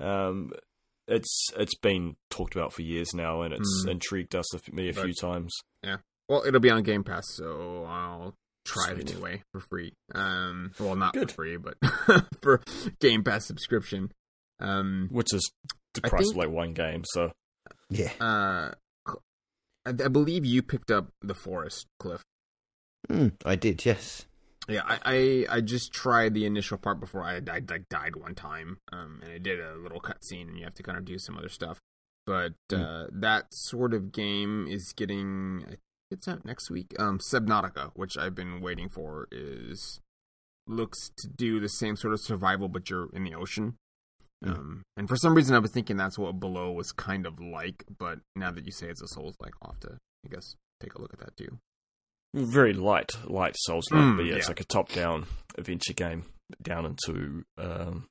Um, it's it's been talked about for years now, and it's Mm. intrigued us a f- me a But- few times. Yeah. Well, it'll be on Game Pass, so I'll try it anyway for free. Um, well, not Good. for free, but <laughs> for Game Pass subscription. Um, which is the price think- of like one game. So Yeah. uh, I, I believe you picked up the Forest, Cliff. Mm, I did. Yes. Yeah, I, I I just tried the initial part before I, I like died one time, um, and I did a little cutscene, and you have to kind of do some other stuff. But uh, that sort of game is getting it's out next week. Um, Subnautica, which I've been waiting for, is looks to do the same sort of survival, but you're in the ocean. Hmm. Um, and for some reason, I was thinking that's what Below was kind of like, but now that you say it's a Souls like, I'll have to, I guess, take a look at that too. very light, light Souls like, Mm, but yeah, it's like a top-down adventure game down into um,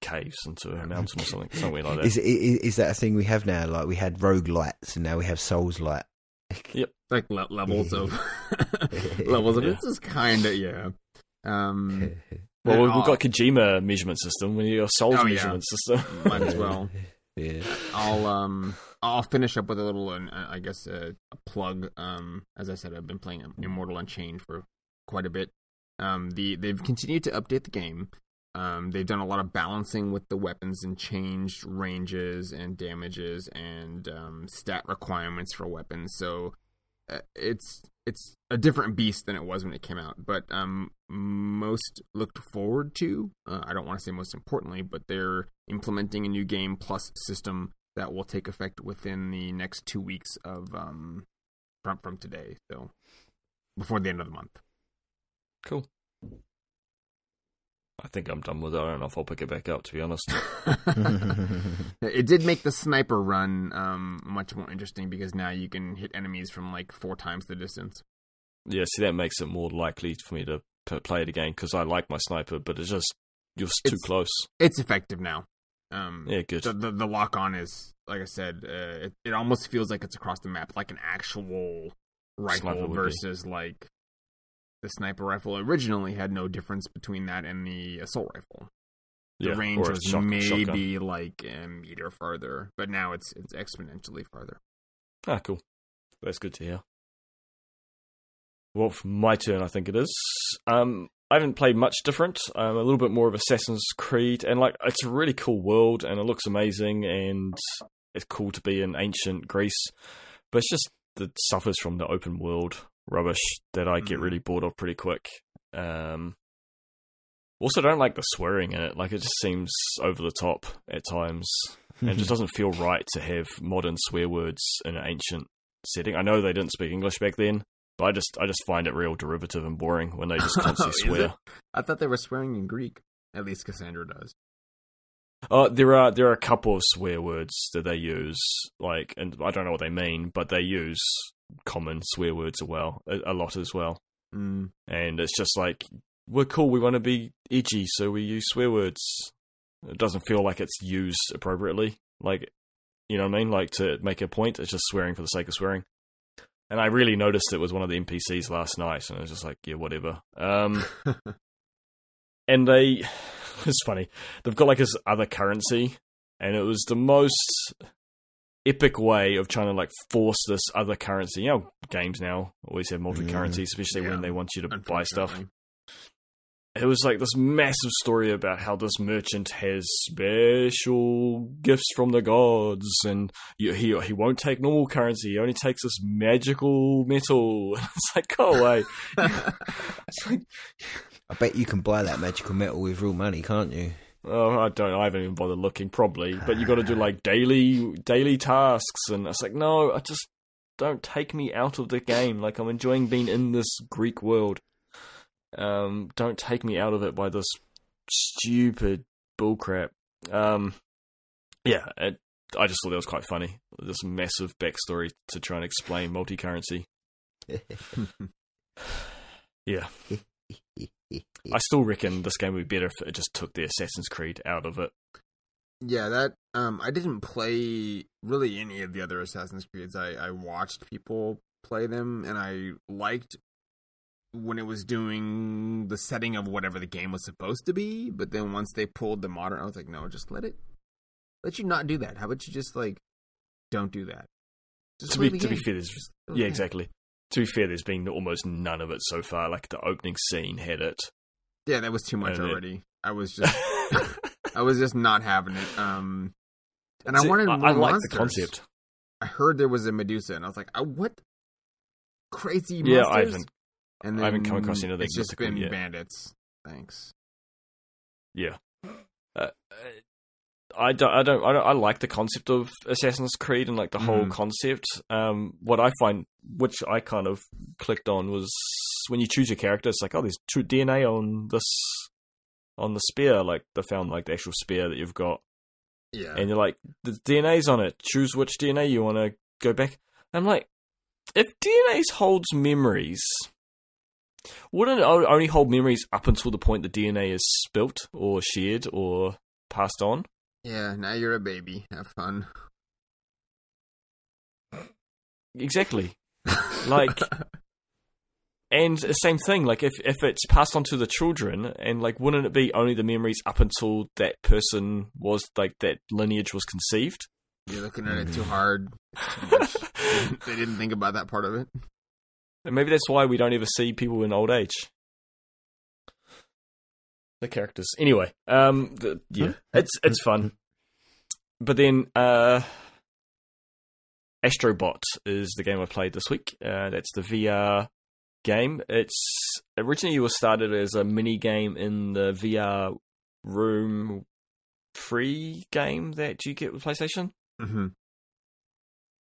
caves into a mountain or something, something like that. Is, is is that a thing we have now? Like we had rogue lights, and now we have Souls light. <laughs> Yep, like le- levels of <laughs> <laughs> levels of Yeah. this is kind of yeah. Um, well, we've, we've got Kojima measurement system. We need a Souls Oh, yeah. measurement system. <laughs> might as well. <laughs> yeah. I'll um I'll finish up with a little uh, I guess uh, a plug. Um, as I said, I've been playing Immortal Unchained for quite a bit. Um, the they've continued to update the game. Um, they've done a lot of balancing with the weapons and changed ranges and damages and um, stat requirements for weapons. So uh, it's it's a different beast than it was when it came out. But um, most looked forward to. Uh, I don't want to say most importantly, but they're implementing a new game plus system that will take effect within the next two weeks of um from from today. So before the end of the month. cool. I think I'm done with it. I don't know if I'll pick it back up, to be honest. <laughs> <laughs> it did make the sniper run um much more interesting because now you can hit enemies from like four times the distance. yeah, see, that makes it more likely for me to p- play it again because I like my sniper, but it's just you're s- too It's- close. It's effective now. Um, Yeah, good. the the, the lock on is like I said, uh, it it almost feels like it's across the map, like an actual rifle would be. versus like the sniper rifle. Originally had no difference between that and the assault rifle. The yeah, range was shotgun. maybe like a meter farther, but now it's it's exponentially farther. Ah, cool. That's good to hear. Well, for my turn, I think it is. Um, I haven't played much different. Um, a little bit more of Assassin's Creed, and like it's a really cool world, and it looks amazing, and it's cool to be in ancient Greece. But it's just that suffers from the open world rubbish that I get Mhm. really bored of pretty quick. Um, also, don't like the swearing in it. Like it just seems over the top at times and it just <laughs> doesn't feel right to have modern swear words in an ancient setting. I know they didn't speak English back then, but I just I just find it real derivative and boring when they just constantly <laughs> swear. it? I thought they were swearing in Greek. At least Cassandra does. Uh, there are there are a couple of swear words that they use, like, and I don't know what they mean, but they use common swear words as well, a, a lot as well. Mm. And it's just like we're cool, we want to be edgy, so we use swear words. It doesn't feel like it's used appropriately, like you know what I mean, like to make a point. It's just swearing for the sake of swearing. And I really noticed it was one of the NPCs last night, and I was just like, yeah, whatever. Um, <laughs> and they <sighs> it's funny they've got like this other currency and it was the most epic way of trying to like force this other currency you know games now always have multi currencies especially Yeah. when they want you to buy stuff it was like this massive story about how this merchant has special gifts from the gods, and he he won't take normal currency. He only takes this magical metal. <laughs> It's like go away. it's <laughs> like I bet you can buy that magical metal with real money, can't you? Oh, I don't. I haven't even bothered looking. Probably, but you got to do like daily daily tasks, and it's like, no, I just don't take me out of the game. Like I'm enjoying being in this Greek world. Um, don't take me out of it by this stupid bullcrap. Um, yeah, it, I just thought that was quite funny. This massive backstory to try and explain multi-currency. <laughs> Yeah, <laughs> I still reckon this game would be better if it just took the Assassin's Creed out of it. Yeah, that um I didn't play really any of the other Assassin's Creeds. I I watched people play them and I liked when it was doing the setting of whatever the game was supposed to be, but then once they pulled the modern I was like, "No, just let it let you not do that. How about you just like don't do that?" Just to be to be fair, yeah, exactly. To be fair, there's been almost none of it so far. Like the opening scene had it. Yeah, that was too much And it- already. I was <laughs> just I was just not having it. Um and I wanted I, more I like the concept. I heard there was a Medusa, and I was like, oh, "What crazy Yeah, monsters?" I haven't. And I haven't come across then anything It's just been yet. bandits. Thanks. Yeah. I don't, I don't, I don't, I like the concept of Assassin's Creed and like the whole Mhm. concept. Um, what I find, which I kind of clicked on, was when you choose your character, it's like, oh, there's true DNA on this, on the spear. Like they found like the actual spear that you've got, Yeah. and you're like, the DNA's on it. Choose which DNA you want to go back. I'm like, if DNA holds memories, wouldn't it only hold memories up until the point the DNA is spilt or shared or passed on? Yeah. Now you're a baby. Have fun. Exactly. <laughs> Like, and the same thing. Like, if if it's passed on to the children, and like, wouldn't it be only the memories up until that person was like that lineage was conceived? You're looking at it too mm. hard. <laughs> They didn't think about that part of it. And maybe that's why we don't ever see people in old age. The characters. Anyway, um, the, yeah, <laughs> it's it's fun. But then, uh, Astrobot is the game I played this week. Uh, that's the VR game. It's originally it was started as a mini game in the VR room free game that you get with PlayStation Mm-hmm.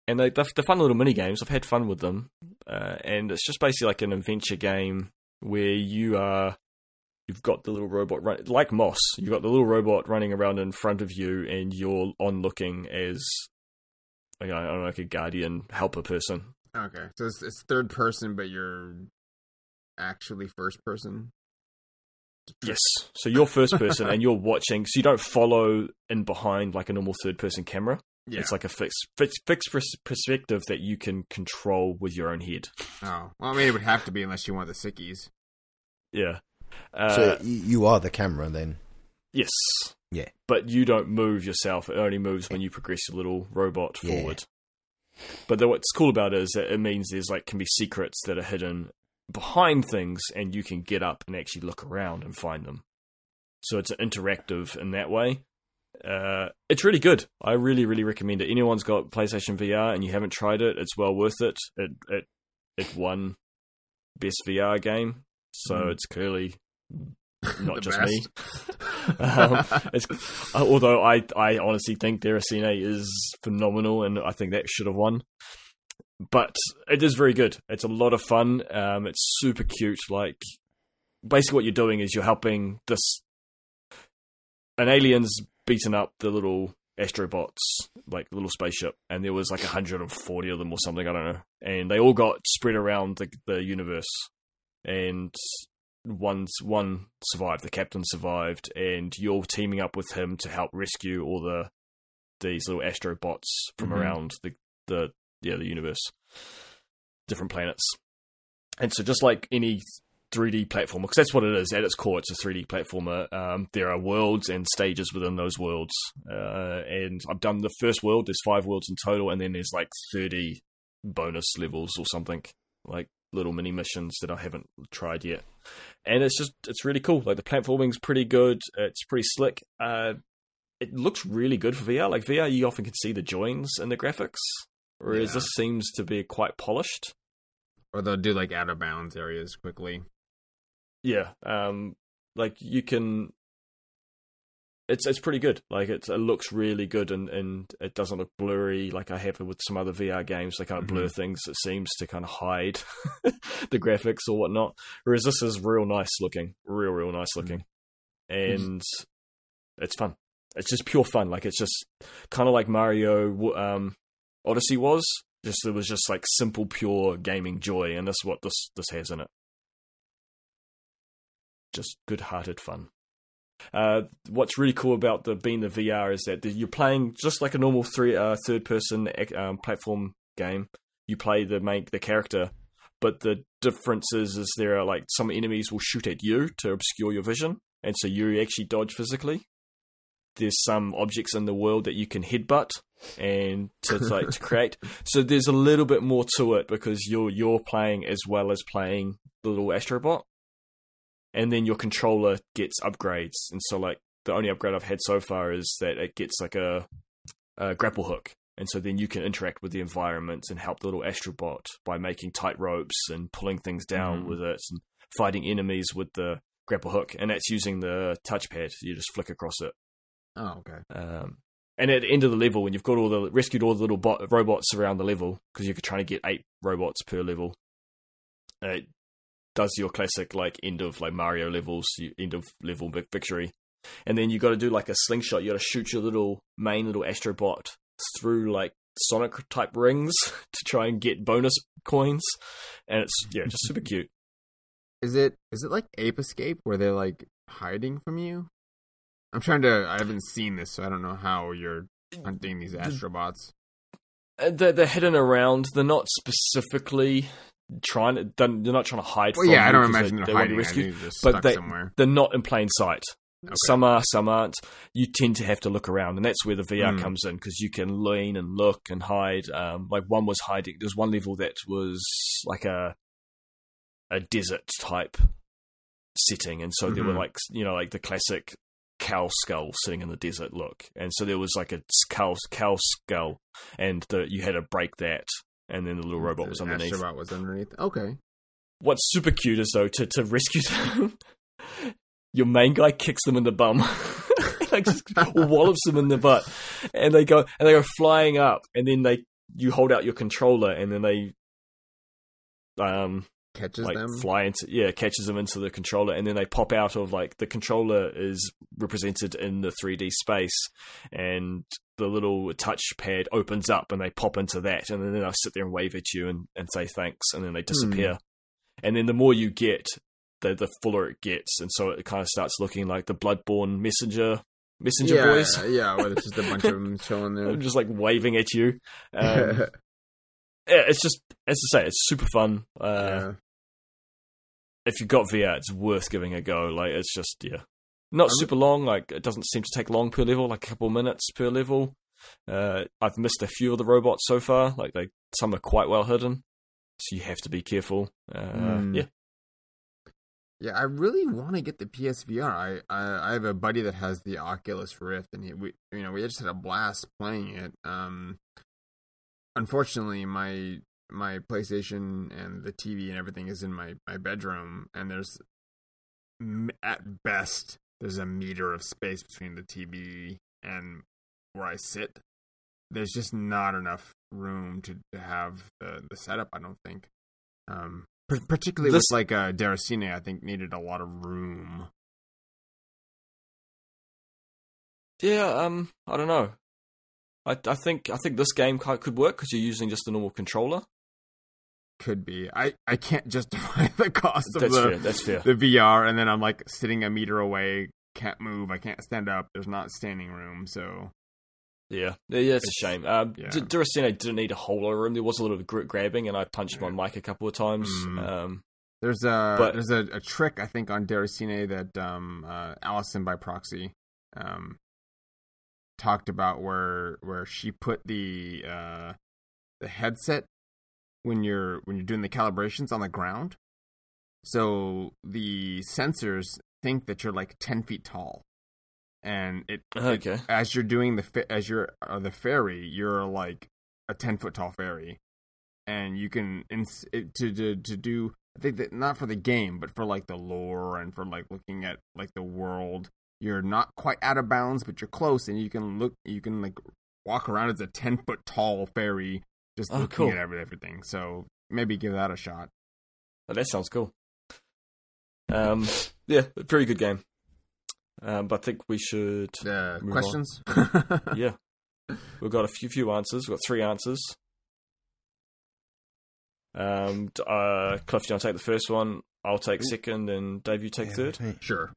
and they, they're, they're fun little mini games. I've had fun with them, uh, and it's just basically like an adventure game where you are you've got the little robot run like Moss. You've got the little robot running around in front of you, and you're on looking as like, I don't know, like a guardian helper person. Okay, so it's, it's third person, but you're actually first person. Yes. So you're first person, and you're watching. So you don't follow in behind like a normal third person camera. Yeah. It's like a fixed fixed, fixed pers- perspective that you can control with your own head. oh, well, I mean, it would have to be unless you want the sickies. Yeah. Uh, so you are the camera then. Yes. Yeah. But you don't move yourself. It only moves when you progress your little robot Yeah. forward. But the, what's cool about it is that it means there's like can be secrets that are hidden behind things, and you can get up and actually look around and find them. So it's interactive in that way. Uh, it's really good. I really, really recommend it. Anyone's got PlayStation VR and you haven't tried it, it's well worth it. It it it won best VR game, so Mhm. it's clearly not just best. me. <laughs> um, it's, uh, although I, I honestly think Deracine is phenomenal, and I think that should have won. But it is very good. It's a lot of fun. Um, it's super cute. Like basically, what you're doing is you're helping this an alien's beaten up the little astrobots, like little spaceship, and there was like 140 of them or something. I don't know, and they all got spread around the the universe, and one's one survived. The captain survived, and you're teaming up with him to help rescue all the these little astrobots from Mhm. around the the yeah the universe, different planets. And so, just like any 3D platformer, because that's what it is at its core, it's a 3D platformer. Um, there are worlds and stages within those worlds, uh, and I've done the first world. There's five worlds in total, and then there's like 30 bonus levels or something. Like little mini missions that I haven't tried yet. And it's just it's really cool. Like the platforming's pretty good. It's pretty slick. Uh, it looks really good for VR. Like VR, you often can see the joins in the graphics, whereas Yeah. this seems to be quite polished. Or they'll do like out of bounds areas quickly. Yeah, um, like you can. It's it's pretty good. Like it, it looks really good, and, and it doesn't look blurry like I have with some other VR games. They kind of blur things. It seems to kind of hide <laughs> the graphics or whatnot. Whereas this is real nice looking, real real nice looking, and it's fun. It's just pure fun. Like it's just kind of like Mario um, Odyssey was. Just it was just like simple, pure gaming joy, and that's what this this has in it. Just good-hearted fun. Uh, what's really cool about the being the VR is that you're playing just like a normal three uh, third-person um, platform game. You play the main the character, but the difference is, is there are like some enemies will shoot at you to obscure your vision, and so you actually dodge physically. There's some objects in the world that you can headbutt and to <laughs> like to create. So there's a little bit more to it because you're you're playing as well as playing the little astrobot, and then your controller gets upgrades. And so like the only upgrade I've had so far is that it gets like a, a grapple hook, and so then you can interact with the environment and help the little astrobot by making tight ropes and pulling things down Mhm. with it and fighting enemies with the grapple hook, and that's using the touchpad. You just flick across it. Oh, okay. Um, and at the end of the level, when you've got all the rescued all the little bot, robots around the level, because you're trying to get eight robots per level, uh, does your classic like end of like Mario levels, you, end of level victory, and then you got to do like a slingshot. You got to shoot your little main little astrobot through like Sonic type rings <laughs> to try and get bonus coins, and it's yeah, just super cute. Is it is it like Ape Escape where they're like hiding from you? I'm trying to. I haven't seen this, so I don't know how you're hunting these astrobots. Uh, They're, they're hidden around. They're not specifically trying to. They're not trying to hide. Well, from yeah, I don't imagine they, they're they want hiding. Rescue. but they- somewhere. They're not in plain sight. Okay. Some are, some aren't. You tend to have to look around, and that's where the VR Mm. comes in because you can lean and look and hide. Um, like one was hiding. There's one level that was like a a desert type setting, and so there were Mhm. like you know like the classic cow skull sitting in the desert look, and so there was like a cow cow skull, and the, you had to break that, and then the little robot was The underneath. Astrobot was underneath. Okay. What's super cute is though to to rescue them, <laughs> your main guy kicks them in the bum, <laughs> like just <laughs> wallops them in the butt, and they go and they go flying up, and then they you hold out your controller, and then they um Catches like them. fly into yeah catches them into the controller, and then they pop out of like the controller is represented in the 3D space, and the little touchpad opens up, and they pop into that, and then they'll sit there and wave at you and, and say thanks, and then they disappear, and then the more you get, the the fuller it gets, and so it kind of starts looking like the Bloodborne messenger messenger yeah, boys. yeah, where it's just a bunch of <laughs> them chilling there. just like waving at you. Um, <laughs> yeah, it's just as I say, it's super fun. Uh, yeah. If you've got VR, it's worth giving a go. Like it's just yeah, not super long. Like it doesn't seem to take long per level, like a couple minutes per level. Uh, I've missed a few of the robots so far. Like they, some are quite well hidden, so you have to be careful. Uh, Mm. Yeah, Yeah, I really want to get the PSVR. I, I I have a buddy that has the Oculus Rift, and he, we you know we just had a blast playing it. Um, unfortunately, my my PlayStation and the TV and everything is in my my bedroom, and there's at best there's a meter of space between the TV and where I sit. There's just not enough room to, to have the the setup. I don't think. Um, par- particularly This- with like uh, Deracine, I think needed a lot of room. yeah. Um, I don't know. I I think I think this game could work because you're using just a normal controller. Could be. I, I can't justify <laughs> the cost of That's the fair. That's fair. the VR, and then I'm like sitting a meter away, can't move, I can't stand up. There's not standing room, so Yeah, yeah, yeah it's, It's- a shame. Um, yeah. D- Deracine didn't need a whole lot of room. There was a lot of gr- grabbing, and I punched my mic a couple of times. Mm. Um, There's a But- there's a, a trick I think on Deracine that um uh, Allison by proxy um talked about where where she put the uh the headset when you're when you're doing the calibrations on the ground. So the sensors think that you're like ten feet tall, and it, it- as you're doing the as you're uh, the ferry, you're like a ten foot tall ferry, and you can ins- it, to to to do. I think that not for the game, but for like the lore and for like looking at like the world. You're not quite out of bounds, but you're close, and you can look. You can like walk around as a ten foot tall ferry, just Oh, looking cool. at everything. So maybe give that a shot. Oh, that sounds cool. Um, yeah, very good game. Um, but I think we should. Uh, Move on. questions? <laughs> Yeah, we've got a few few answers. We've got three answers. Um, uh, Cliff, you want to take the first one? I'll take second, and Dave, you take third. Sure.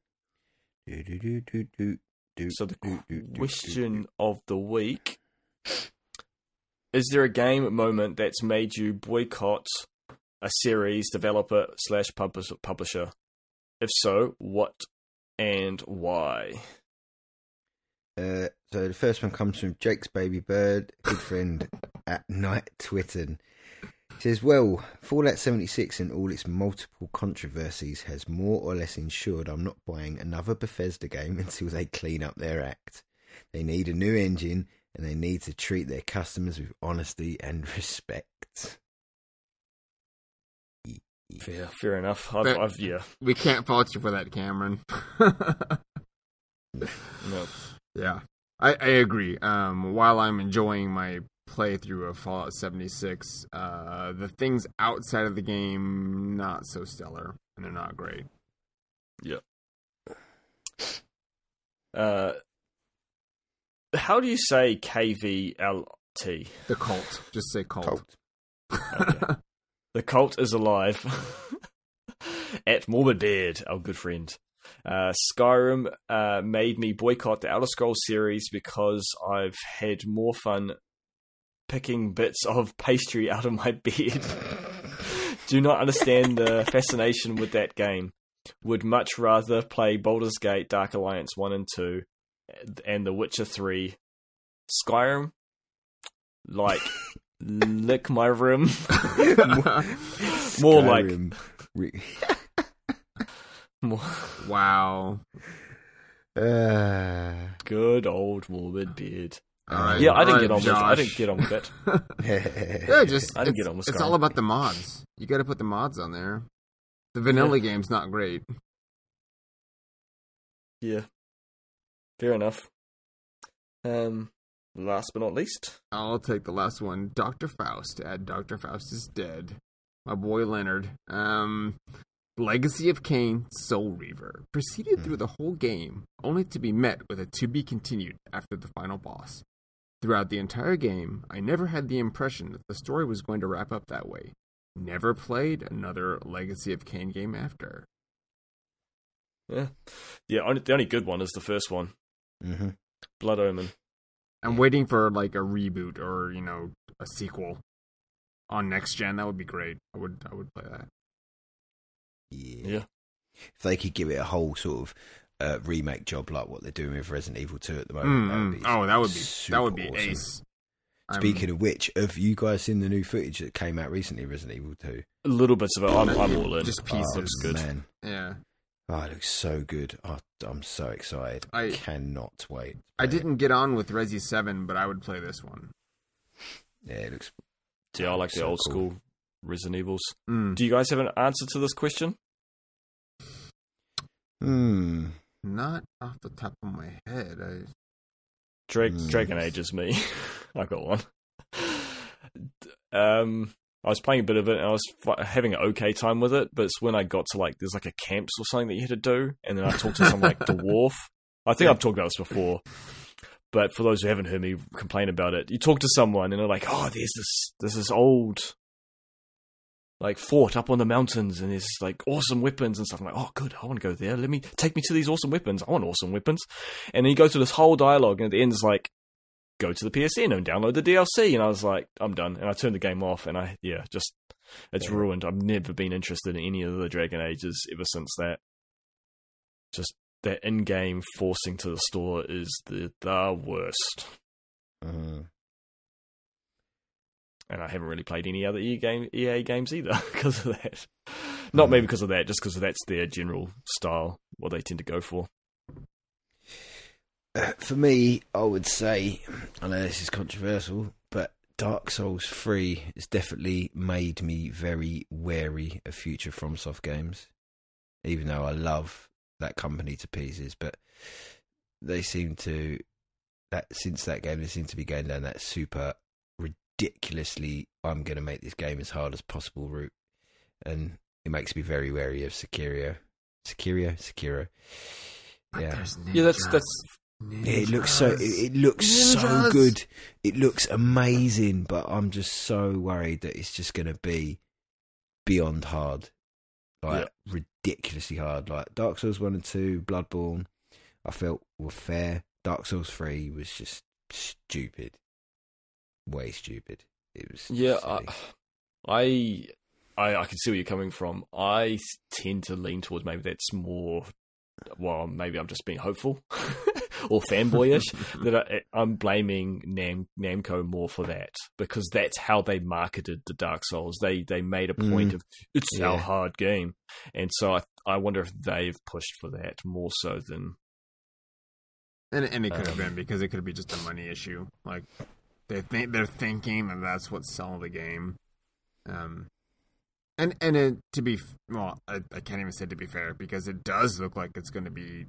Do, do, do, do, do, do, So the do, do, do, question do, of the week: Is there a game moment that's made you boycott a series developer slash publisher? If so, what and why? Uh, so the first one comes from Jake's baby bird, good friend <laughs> at Night Twitten. He says, Well, Fallout 76 and all its multiple controversies has more or less ensured I'm not buying another Bethesda game <laughs> until they clean up their act. They need a new engine and they need to treat their customers with honesty and <laughs> respect. Fair, fair enough. I've, I've yeah, We can't fault you for that, Cameron. <laughs> no. Yeah, I, I agree. Um, while I'm enjoying my playthrough of Fallout 76, uh, the things outside of the game not so stellar, and they're not great. Uh, how do you say KVLT? The cult, just say cult. Cult. Okay. <laughs> the cult is alive. <laughs> At Morbid Beard, our good friend. Uh, Skyrim uh, made me boycott the Elder Scrolls series because I've had more fun picking bits of pastry out of my beard. <laughs> Do not understand the fascination with that game. Would much rather play Baldur's Gate, Dark Alliance 1 and 2, and The Witcher 3. Skyrim? Like, <laughs> lick my room. <laughs> More like- Skyrim. Re- More- wow. Uh, Good old morbid beard. All right. Yeah, I didn't get on right, with. I didn't get on with it. <laughs> Yeah, just I didn't it's, get on with it's all about the mods. You got to put the mods on there. The vanilla game's not great. Yeah, fair enough. Um, last but not least, I'll take the last one. Dr. Faust. Add Dr. Faust is dead. My boy Leonard. Um, Legacy of Kain, Soul Reaver. Proceeded through the whole game, only to be met with a to be continued after the final boss. Throughout the entire game, I never had the impression that the story was going to wrap up that way. Never played another Legacy of Kain game after. yeah, yeah. The only good one is the first one, hmm Blood Omen. I'm waiting for like a reboot or, you know, a sequel on next gen. That would be great. I would I would play that. Yeah. Yeah, If they could give it a whole sort of uh, remake job like what they're doing with Resident Evil 2 at the moment, that mm. would be Oh, that would be that would be awesome. ace. I'm- Speaking of which, have you guys seen the new footage that came out recently, Resident Evil 2? little bits of it. I'm, I'm all in. Just Oh, pieces. looks good. Man. yeah, Oh, it looks so good. Oh, I'm so excited. I I- cannot wait. I it. didn't get on with Resi Seven, but I would play this one. Yeah, it looks. Yeah, I like the old cool. school Resident Evils. Mm. Do you guys have an answer to this question? Hmm. Not off the top of my head. I, Drake, Mm. Dragon Age is me. <laughs> I got one. <laughs> Um, I was playing a bit of it, and I was having an okay time with it. But it's when I got to like, there's like a camps or something that you had to do, and then I talked to some like <laughs> dwarf. I think I've talked about this before, but for those who haven't heard me complain about it, you talk to someone, and they're like, "Oh, there's this, there's this old." Like fort up on the mountains, and there's like awesome weapons and stuff. I'm like, oh, good, I want to go there. Let me take me to these awesome weapons. I want awesome weapons. And then you go through this whole dialogue, and at the end, it's like, go to the PSN and download the DLC. And I was like, I'm done. And I turned the game off, and I, yeah, just, it's Yeah. ruined. I've never been interested in any of the Dragon Ages ever since that. Just that in game forcing to the store is the, the worst. Uh, and I haven't really played any other EA, game, EA games either <laughs> because of that. Not maybe because of that, just because that's their general style, what they tend to go for. Uh, <clears throat> for me, I would say, I know this is controversial, but Dark Souls 3 has definitely made me very wary of future FromSoft games. Even though I love that company to pieces, but they seem to that since that game they seem to be going down that super ridiculously I'm going to make this game as hard as possible route, and it makes me very wary of Sekiro. Sekiro, Sekiro. But Yeah. Yeah, that's that's Yeah, it looks so it, it looks so good. It looks amazing, but I'm just so worried that it's just going to be beyond hard, like ridiculously hard. Like Dark Souls one and two, Bloodborne, I felt were fair. Dark Souls three was just stupid, way stupid. It was Yeah. I, I, I can see where you're coming from. I tend to lean towards maybe that's more. Well, maybe I'm just being hopeful <laughs> or fanboyish. <laughs> that I, I'm blaming Nam, Namco more for that because that's how they marketed the Dark Souls. They they made a point Mm. of it's our hard game, and so I I wonder if they've pushed for that more so than And and it could have Um, been because it could be just a money issue. Like they think they're thinking that that's what's selling the game. Um, and and it, to be well, I, I can't even say to be fair because it does look like it's going to be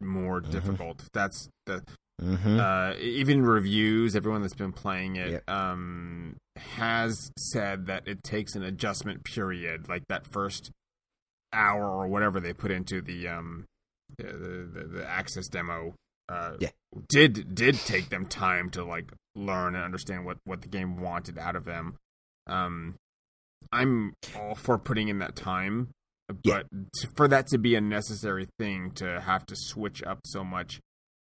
more Mhm. difficult. That's the Mhm. uh, even reviews. Everyone that's been playing it Yep. um, has said that it takes an adjustment period, like that first hour or whatever they put into the um, the, the, the access demo. Uh, Yeah. did did take them time to like learn and understand what what the game wanted out of them. Um, I'm all for putting in that time. But t- for that to be a necessary thing to have to switch up so much,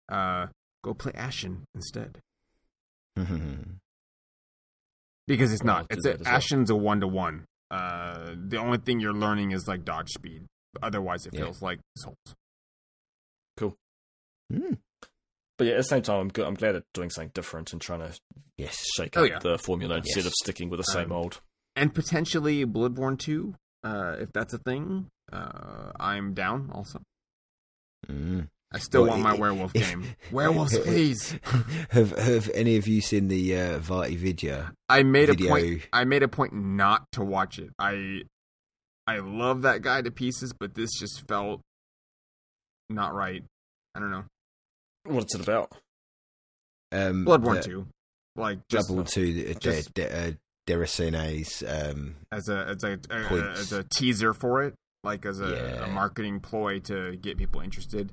uh, go play Ashen instead <laughs> because it's not. It's a, that as well. Ashen's a one to one. Uh, the only thing you're learning is like dodge speed. Otherwise, it Yeah. feels like Souls. Mm. But yeah, at the same time, I'm, good, I'm glad they're doing something different and trying to Yes. shake Oh, up yeah. the formula instead of sticking with the same Um, old. and potentially Bloodborne 2, uh, if that's a thing. Uh, I'm down also. Mm. I still Well, want my i- werewolf <laughs> if- game. Werewolves, <laughs> please. have have any of you seen the uh, Vaati video? I made video? a point. I made a point not to watch it. I I love that guy to pieces, but this just felt not right. I don't know. What's it about? Um, Bloodborne the- 2. Like just Bloodborne two, the- just- De, De, uh, Deracine's, um, as a as a, a, Points. as a teaser for it, like as a, Yeah. a marketing ploy to get people interested.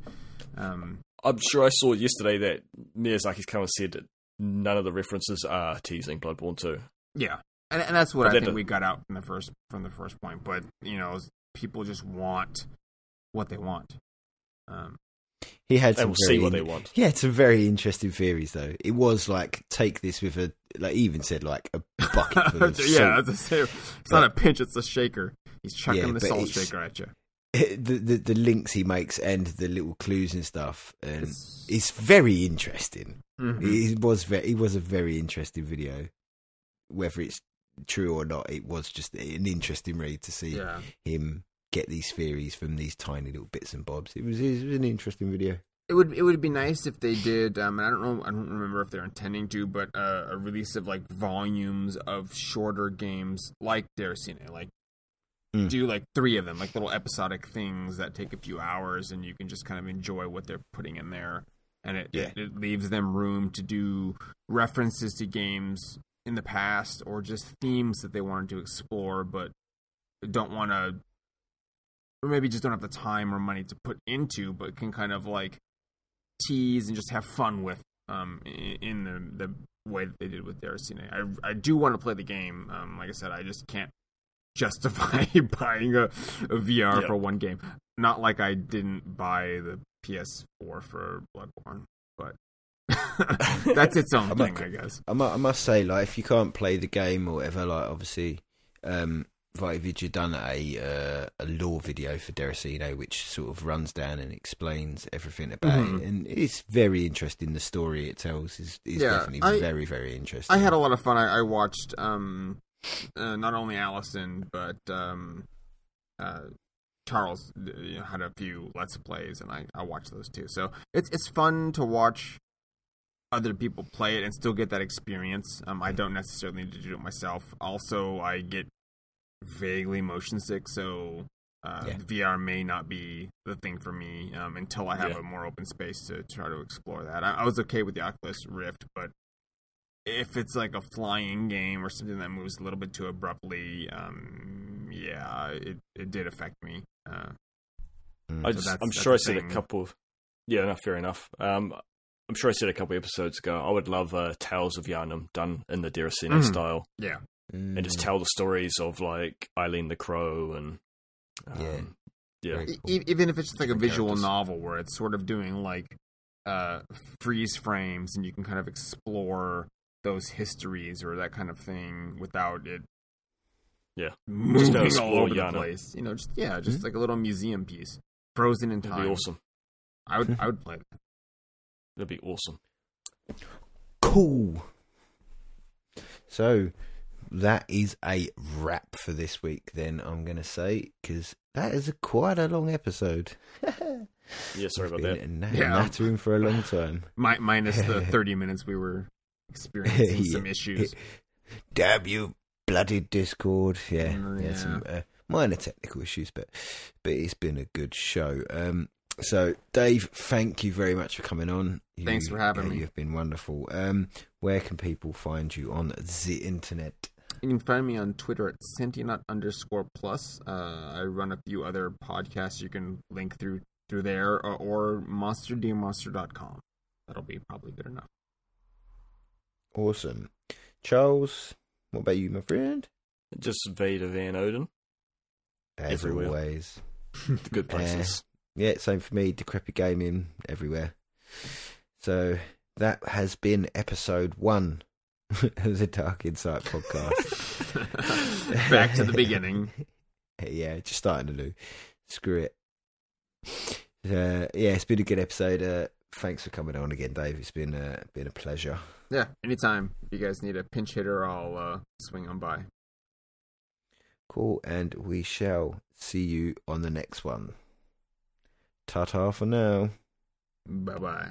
Um, I'm sure I saw yesterday that Miyazaki's come and said that none of the references are teasing Bloodborne 2. yeah, and, and that's what But I that think does- we got out from the first from the first point. But you know, people just want what they want. Um, he had They some will very see what they want. He had some very interesting theories, though. It was like take this with a like. He even said like a bucket full of <laughs> yeah, salt. that's a, say- it's not a pinch; it's a shaker. He's chucking Yeah, the but salt shaker at you. <laughs> the, the the links he makes and the little clues and stuff, and It's- it's very interesting. Mhm. It was very, it was a very interesting video. Whether it's true or not, it was just an interesting read to see Yeah, him get these theories from these tiny little bits and bobs. It was, it was an interesting video. it would it would be nice if they did. Um, and I don't know, I don't remember if they're intending to, but uh, a release of like volumes of shorter games like Deracine, like Mm. do like three of them, like little episodic things that take a few hours, and you can just kind of enjoy what they're putting in there, and it Yeah. it, it leaves them room to do references to games in the past or just themes that they wanted to explore, but don't want to, or maybe just don't have the time or money to put into, but can kind of like tease and just have fun with um in the the way that they did with Deracine. I I do want to play the game. Um, like I said, I just can't <laughs> justify <laughs> buying a, a VR Yeah. for one game. Not like I didn't buy the PS4 for Bloodborne, but <laughs> that's its own thing, not- I guess. I must, I must say, like, if you can't play the game or whatever, like, obviously, um, VaatiVidya done a uh, a lore video for Deracine, which sort of runs down and explains everything about Mhm. it, and it's very interesting. The story it tells is, is Yeah, definitely I- very very interesting. I had a lot of fun. I, I watched um, uh, not only Allison but um, uh, Charles uh, you know, had a few let's plays, and I, I watched those too. So it's it's fun to watch other people play it and still get that experience. Um, I don't necessarily need to do it myself. Also, I get vaguely motion sick, so. Uh, Yeah. VR may not be the thing for me um, until I have Yeah. a more open space to try to explore that. I, I was okay with the Oculus Rift, but if it's like a flying game or something that moves a little bit too abruptly, um, yeah, it, it did affect me. Uh, Mm. I So just, that's- I'm sure I said a couple. Of, yeah, no, fair enough. Um, I'm sure I said a couple episodes ago. I would love uh, Tales of Yharnam done in the Deracine Mhm. style, yeah, and just Mm. tell the stories of like Eileen the Crow and um, Yeah. yeah, cool. e- even if it's just like a visual characters. novel where it's sort of doing like uh, freeze frames and you can kind of explore those histories or that kind of thing without it. Yeah. moving gotta all explore over the place. You know, just yeah, just Mhm. like a little museum piece, frozen in that'd time. be awesome. I would, <laughs> I would play that. That'd be awesome. Cool. So that is a wrap for this week. Then I'm going to say because that is a quite a long episode. <laughs> Yeah, sorry We've about been that. na- Yeah. nattering for a long time. <laughs> Mi- minus the <laughs> 30 minutes we were experiencing some issues. Damn you, bloody Discord! Yeah, Mm, yeah, yeah. some uh, minor technical issues, but but it's been a good show. Um, so Dave, thank you very much for coming on. You, Thanks for having yeah, me. You've been wonderful. Um, where can people find you on the internet? You can find me on Twitter at Sentinut underscore plus. Uh, I run a few other podcasts you can link through through there or, or monsterdmonster.com. That'll be probably good enough. Awesome, Charles. What about you, my friend? Just Vader Van Odin, As Everywhere. always. <laughs> the good places. Yeah, same for me. Decrepit Gaming everywhere. So that has been episode one of <laughs> the Dark Insight podcast. <laughs> Back to the beginning. <laughs> yeah, just starting anew. Screw it. Uh, yeah, it's been a good episode. Uh, thanks for coming on again, Dave. It's been uh, been a pleasure. Yeah, anytime. If you guys need a pinch hitter, I'll uh, swing on by. Cool, and we shall see you on the next one. Ta ta for now. Bye bye.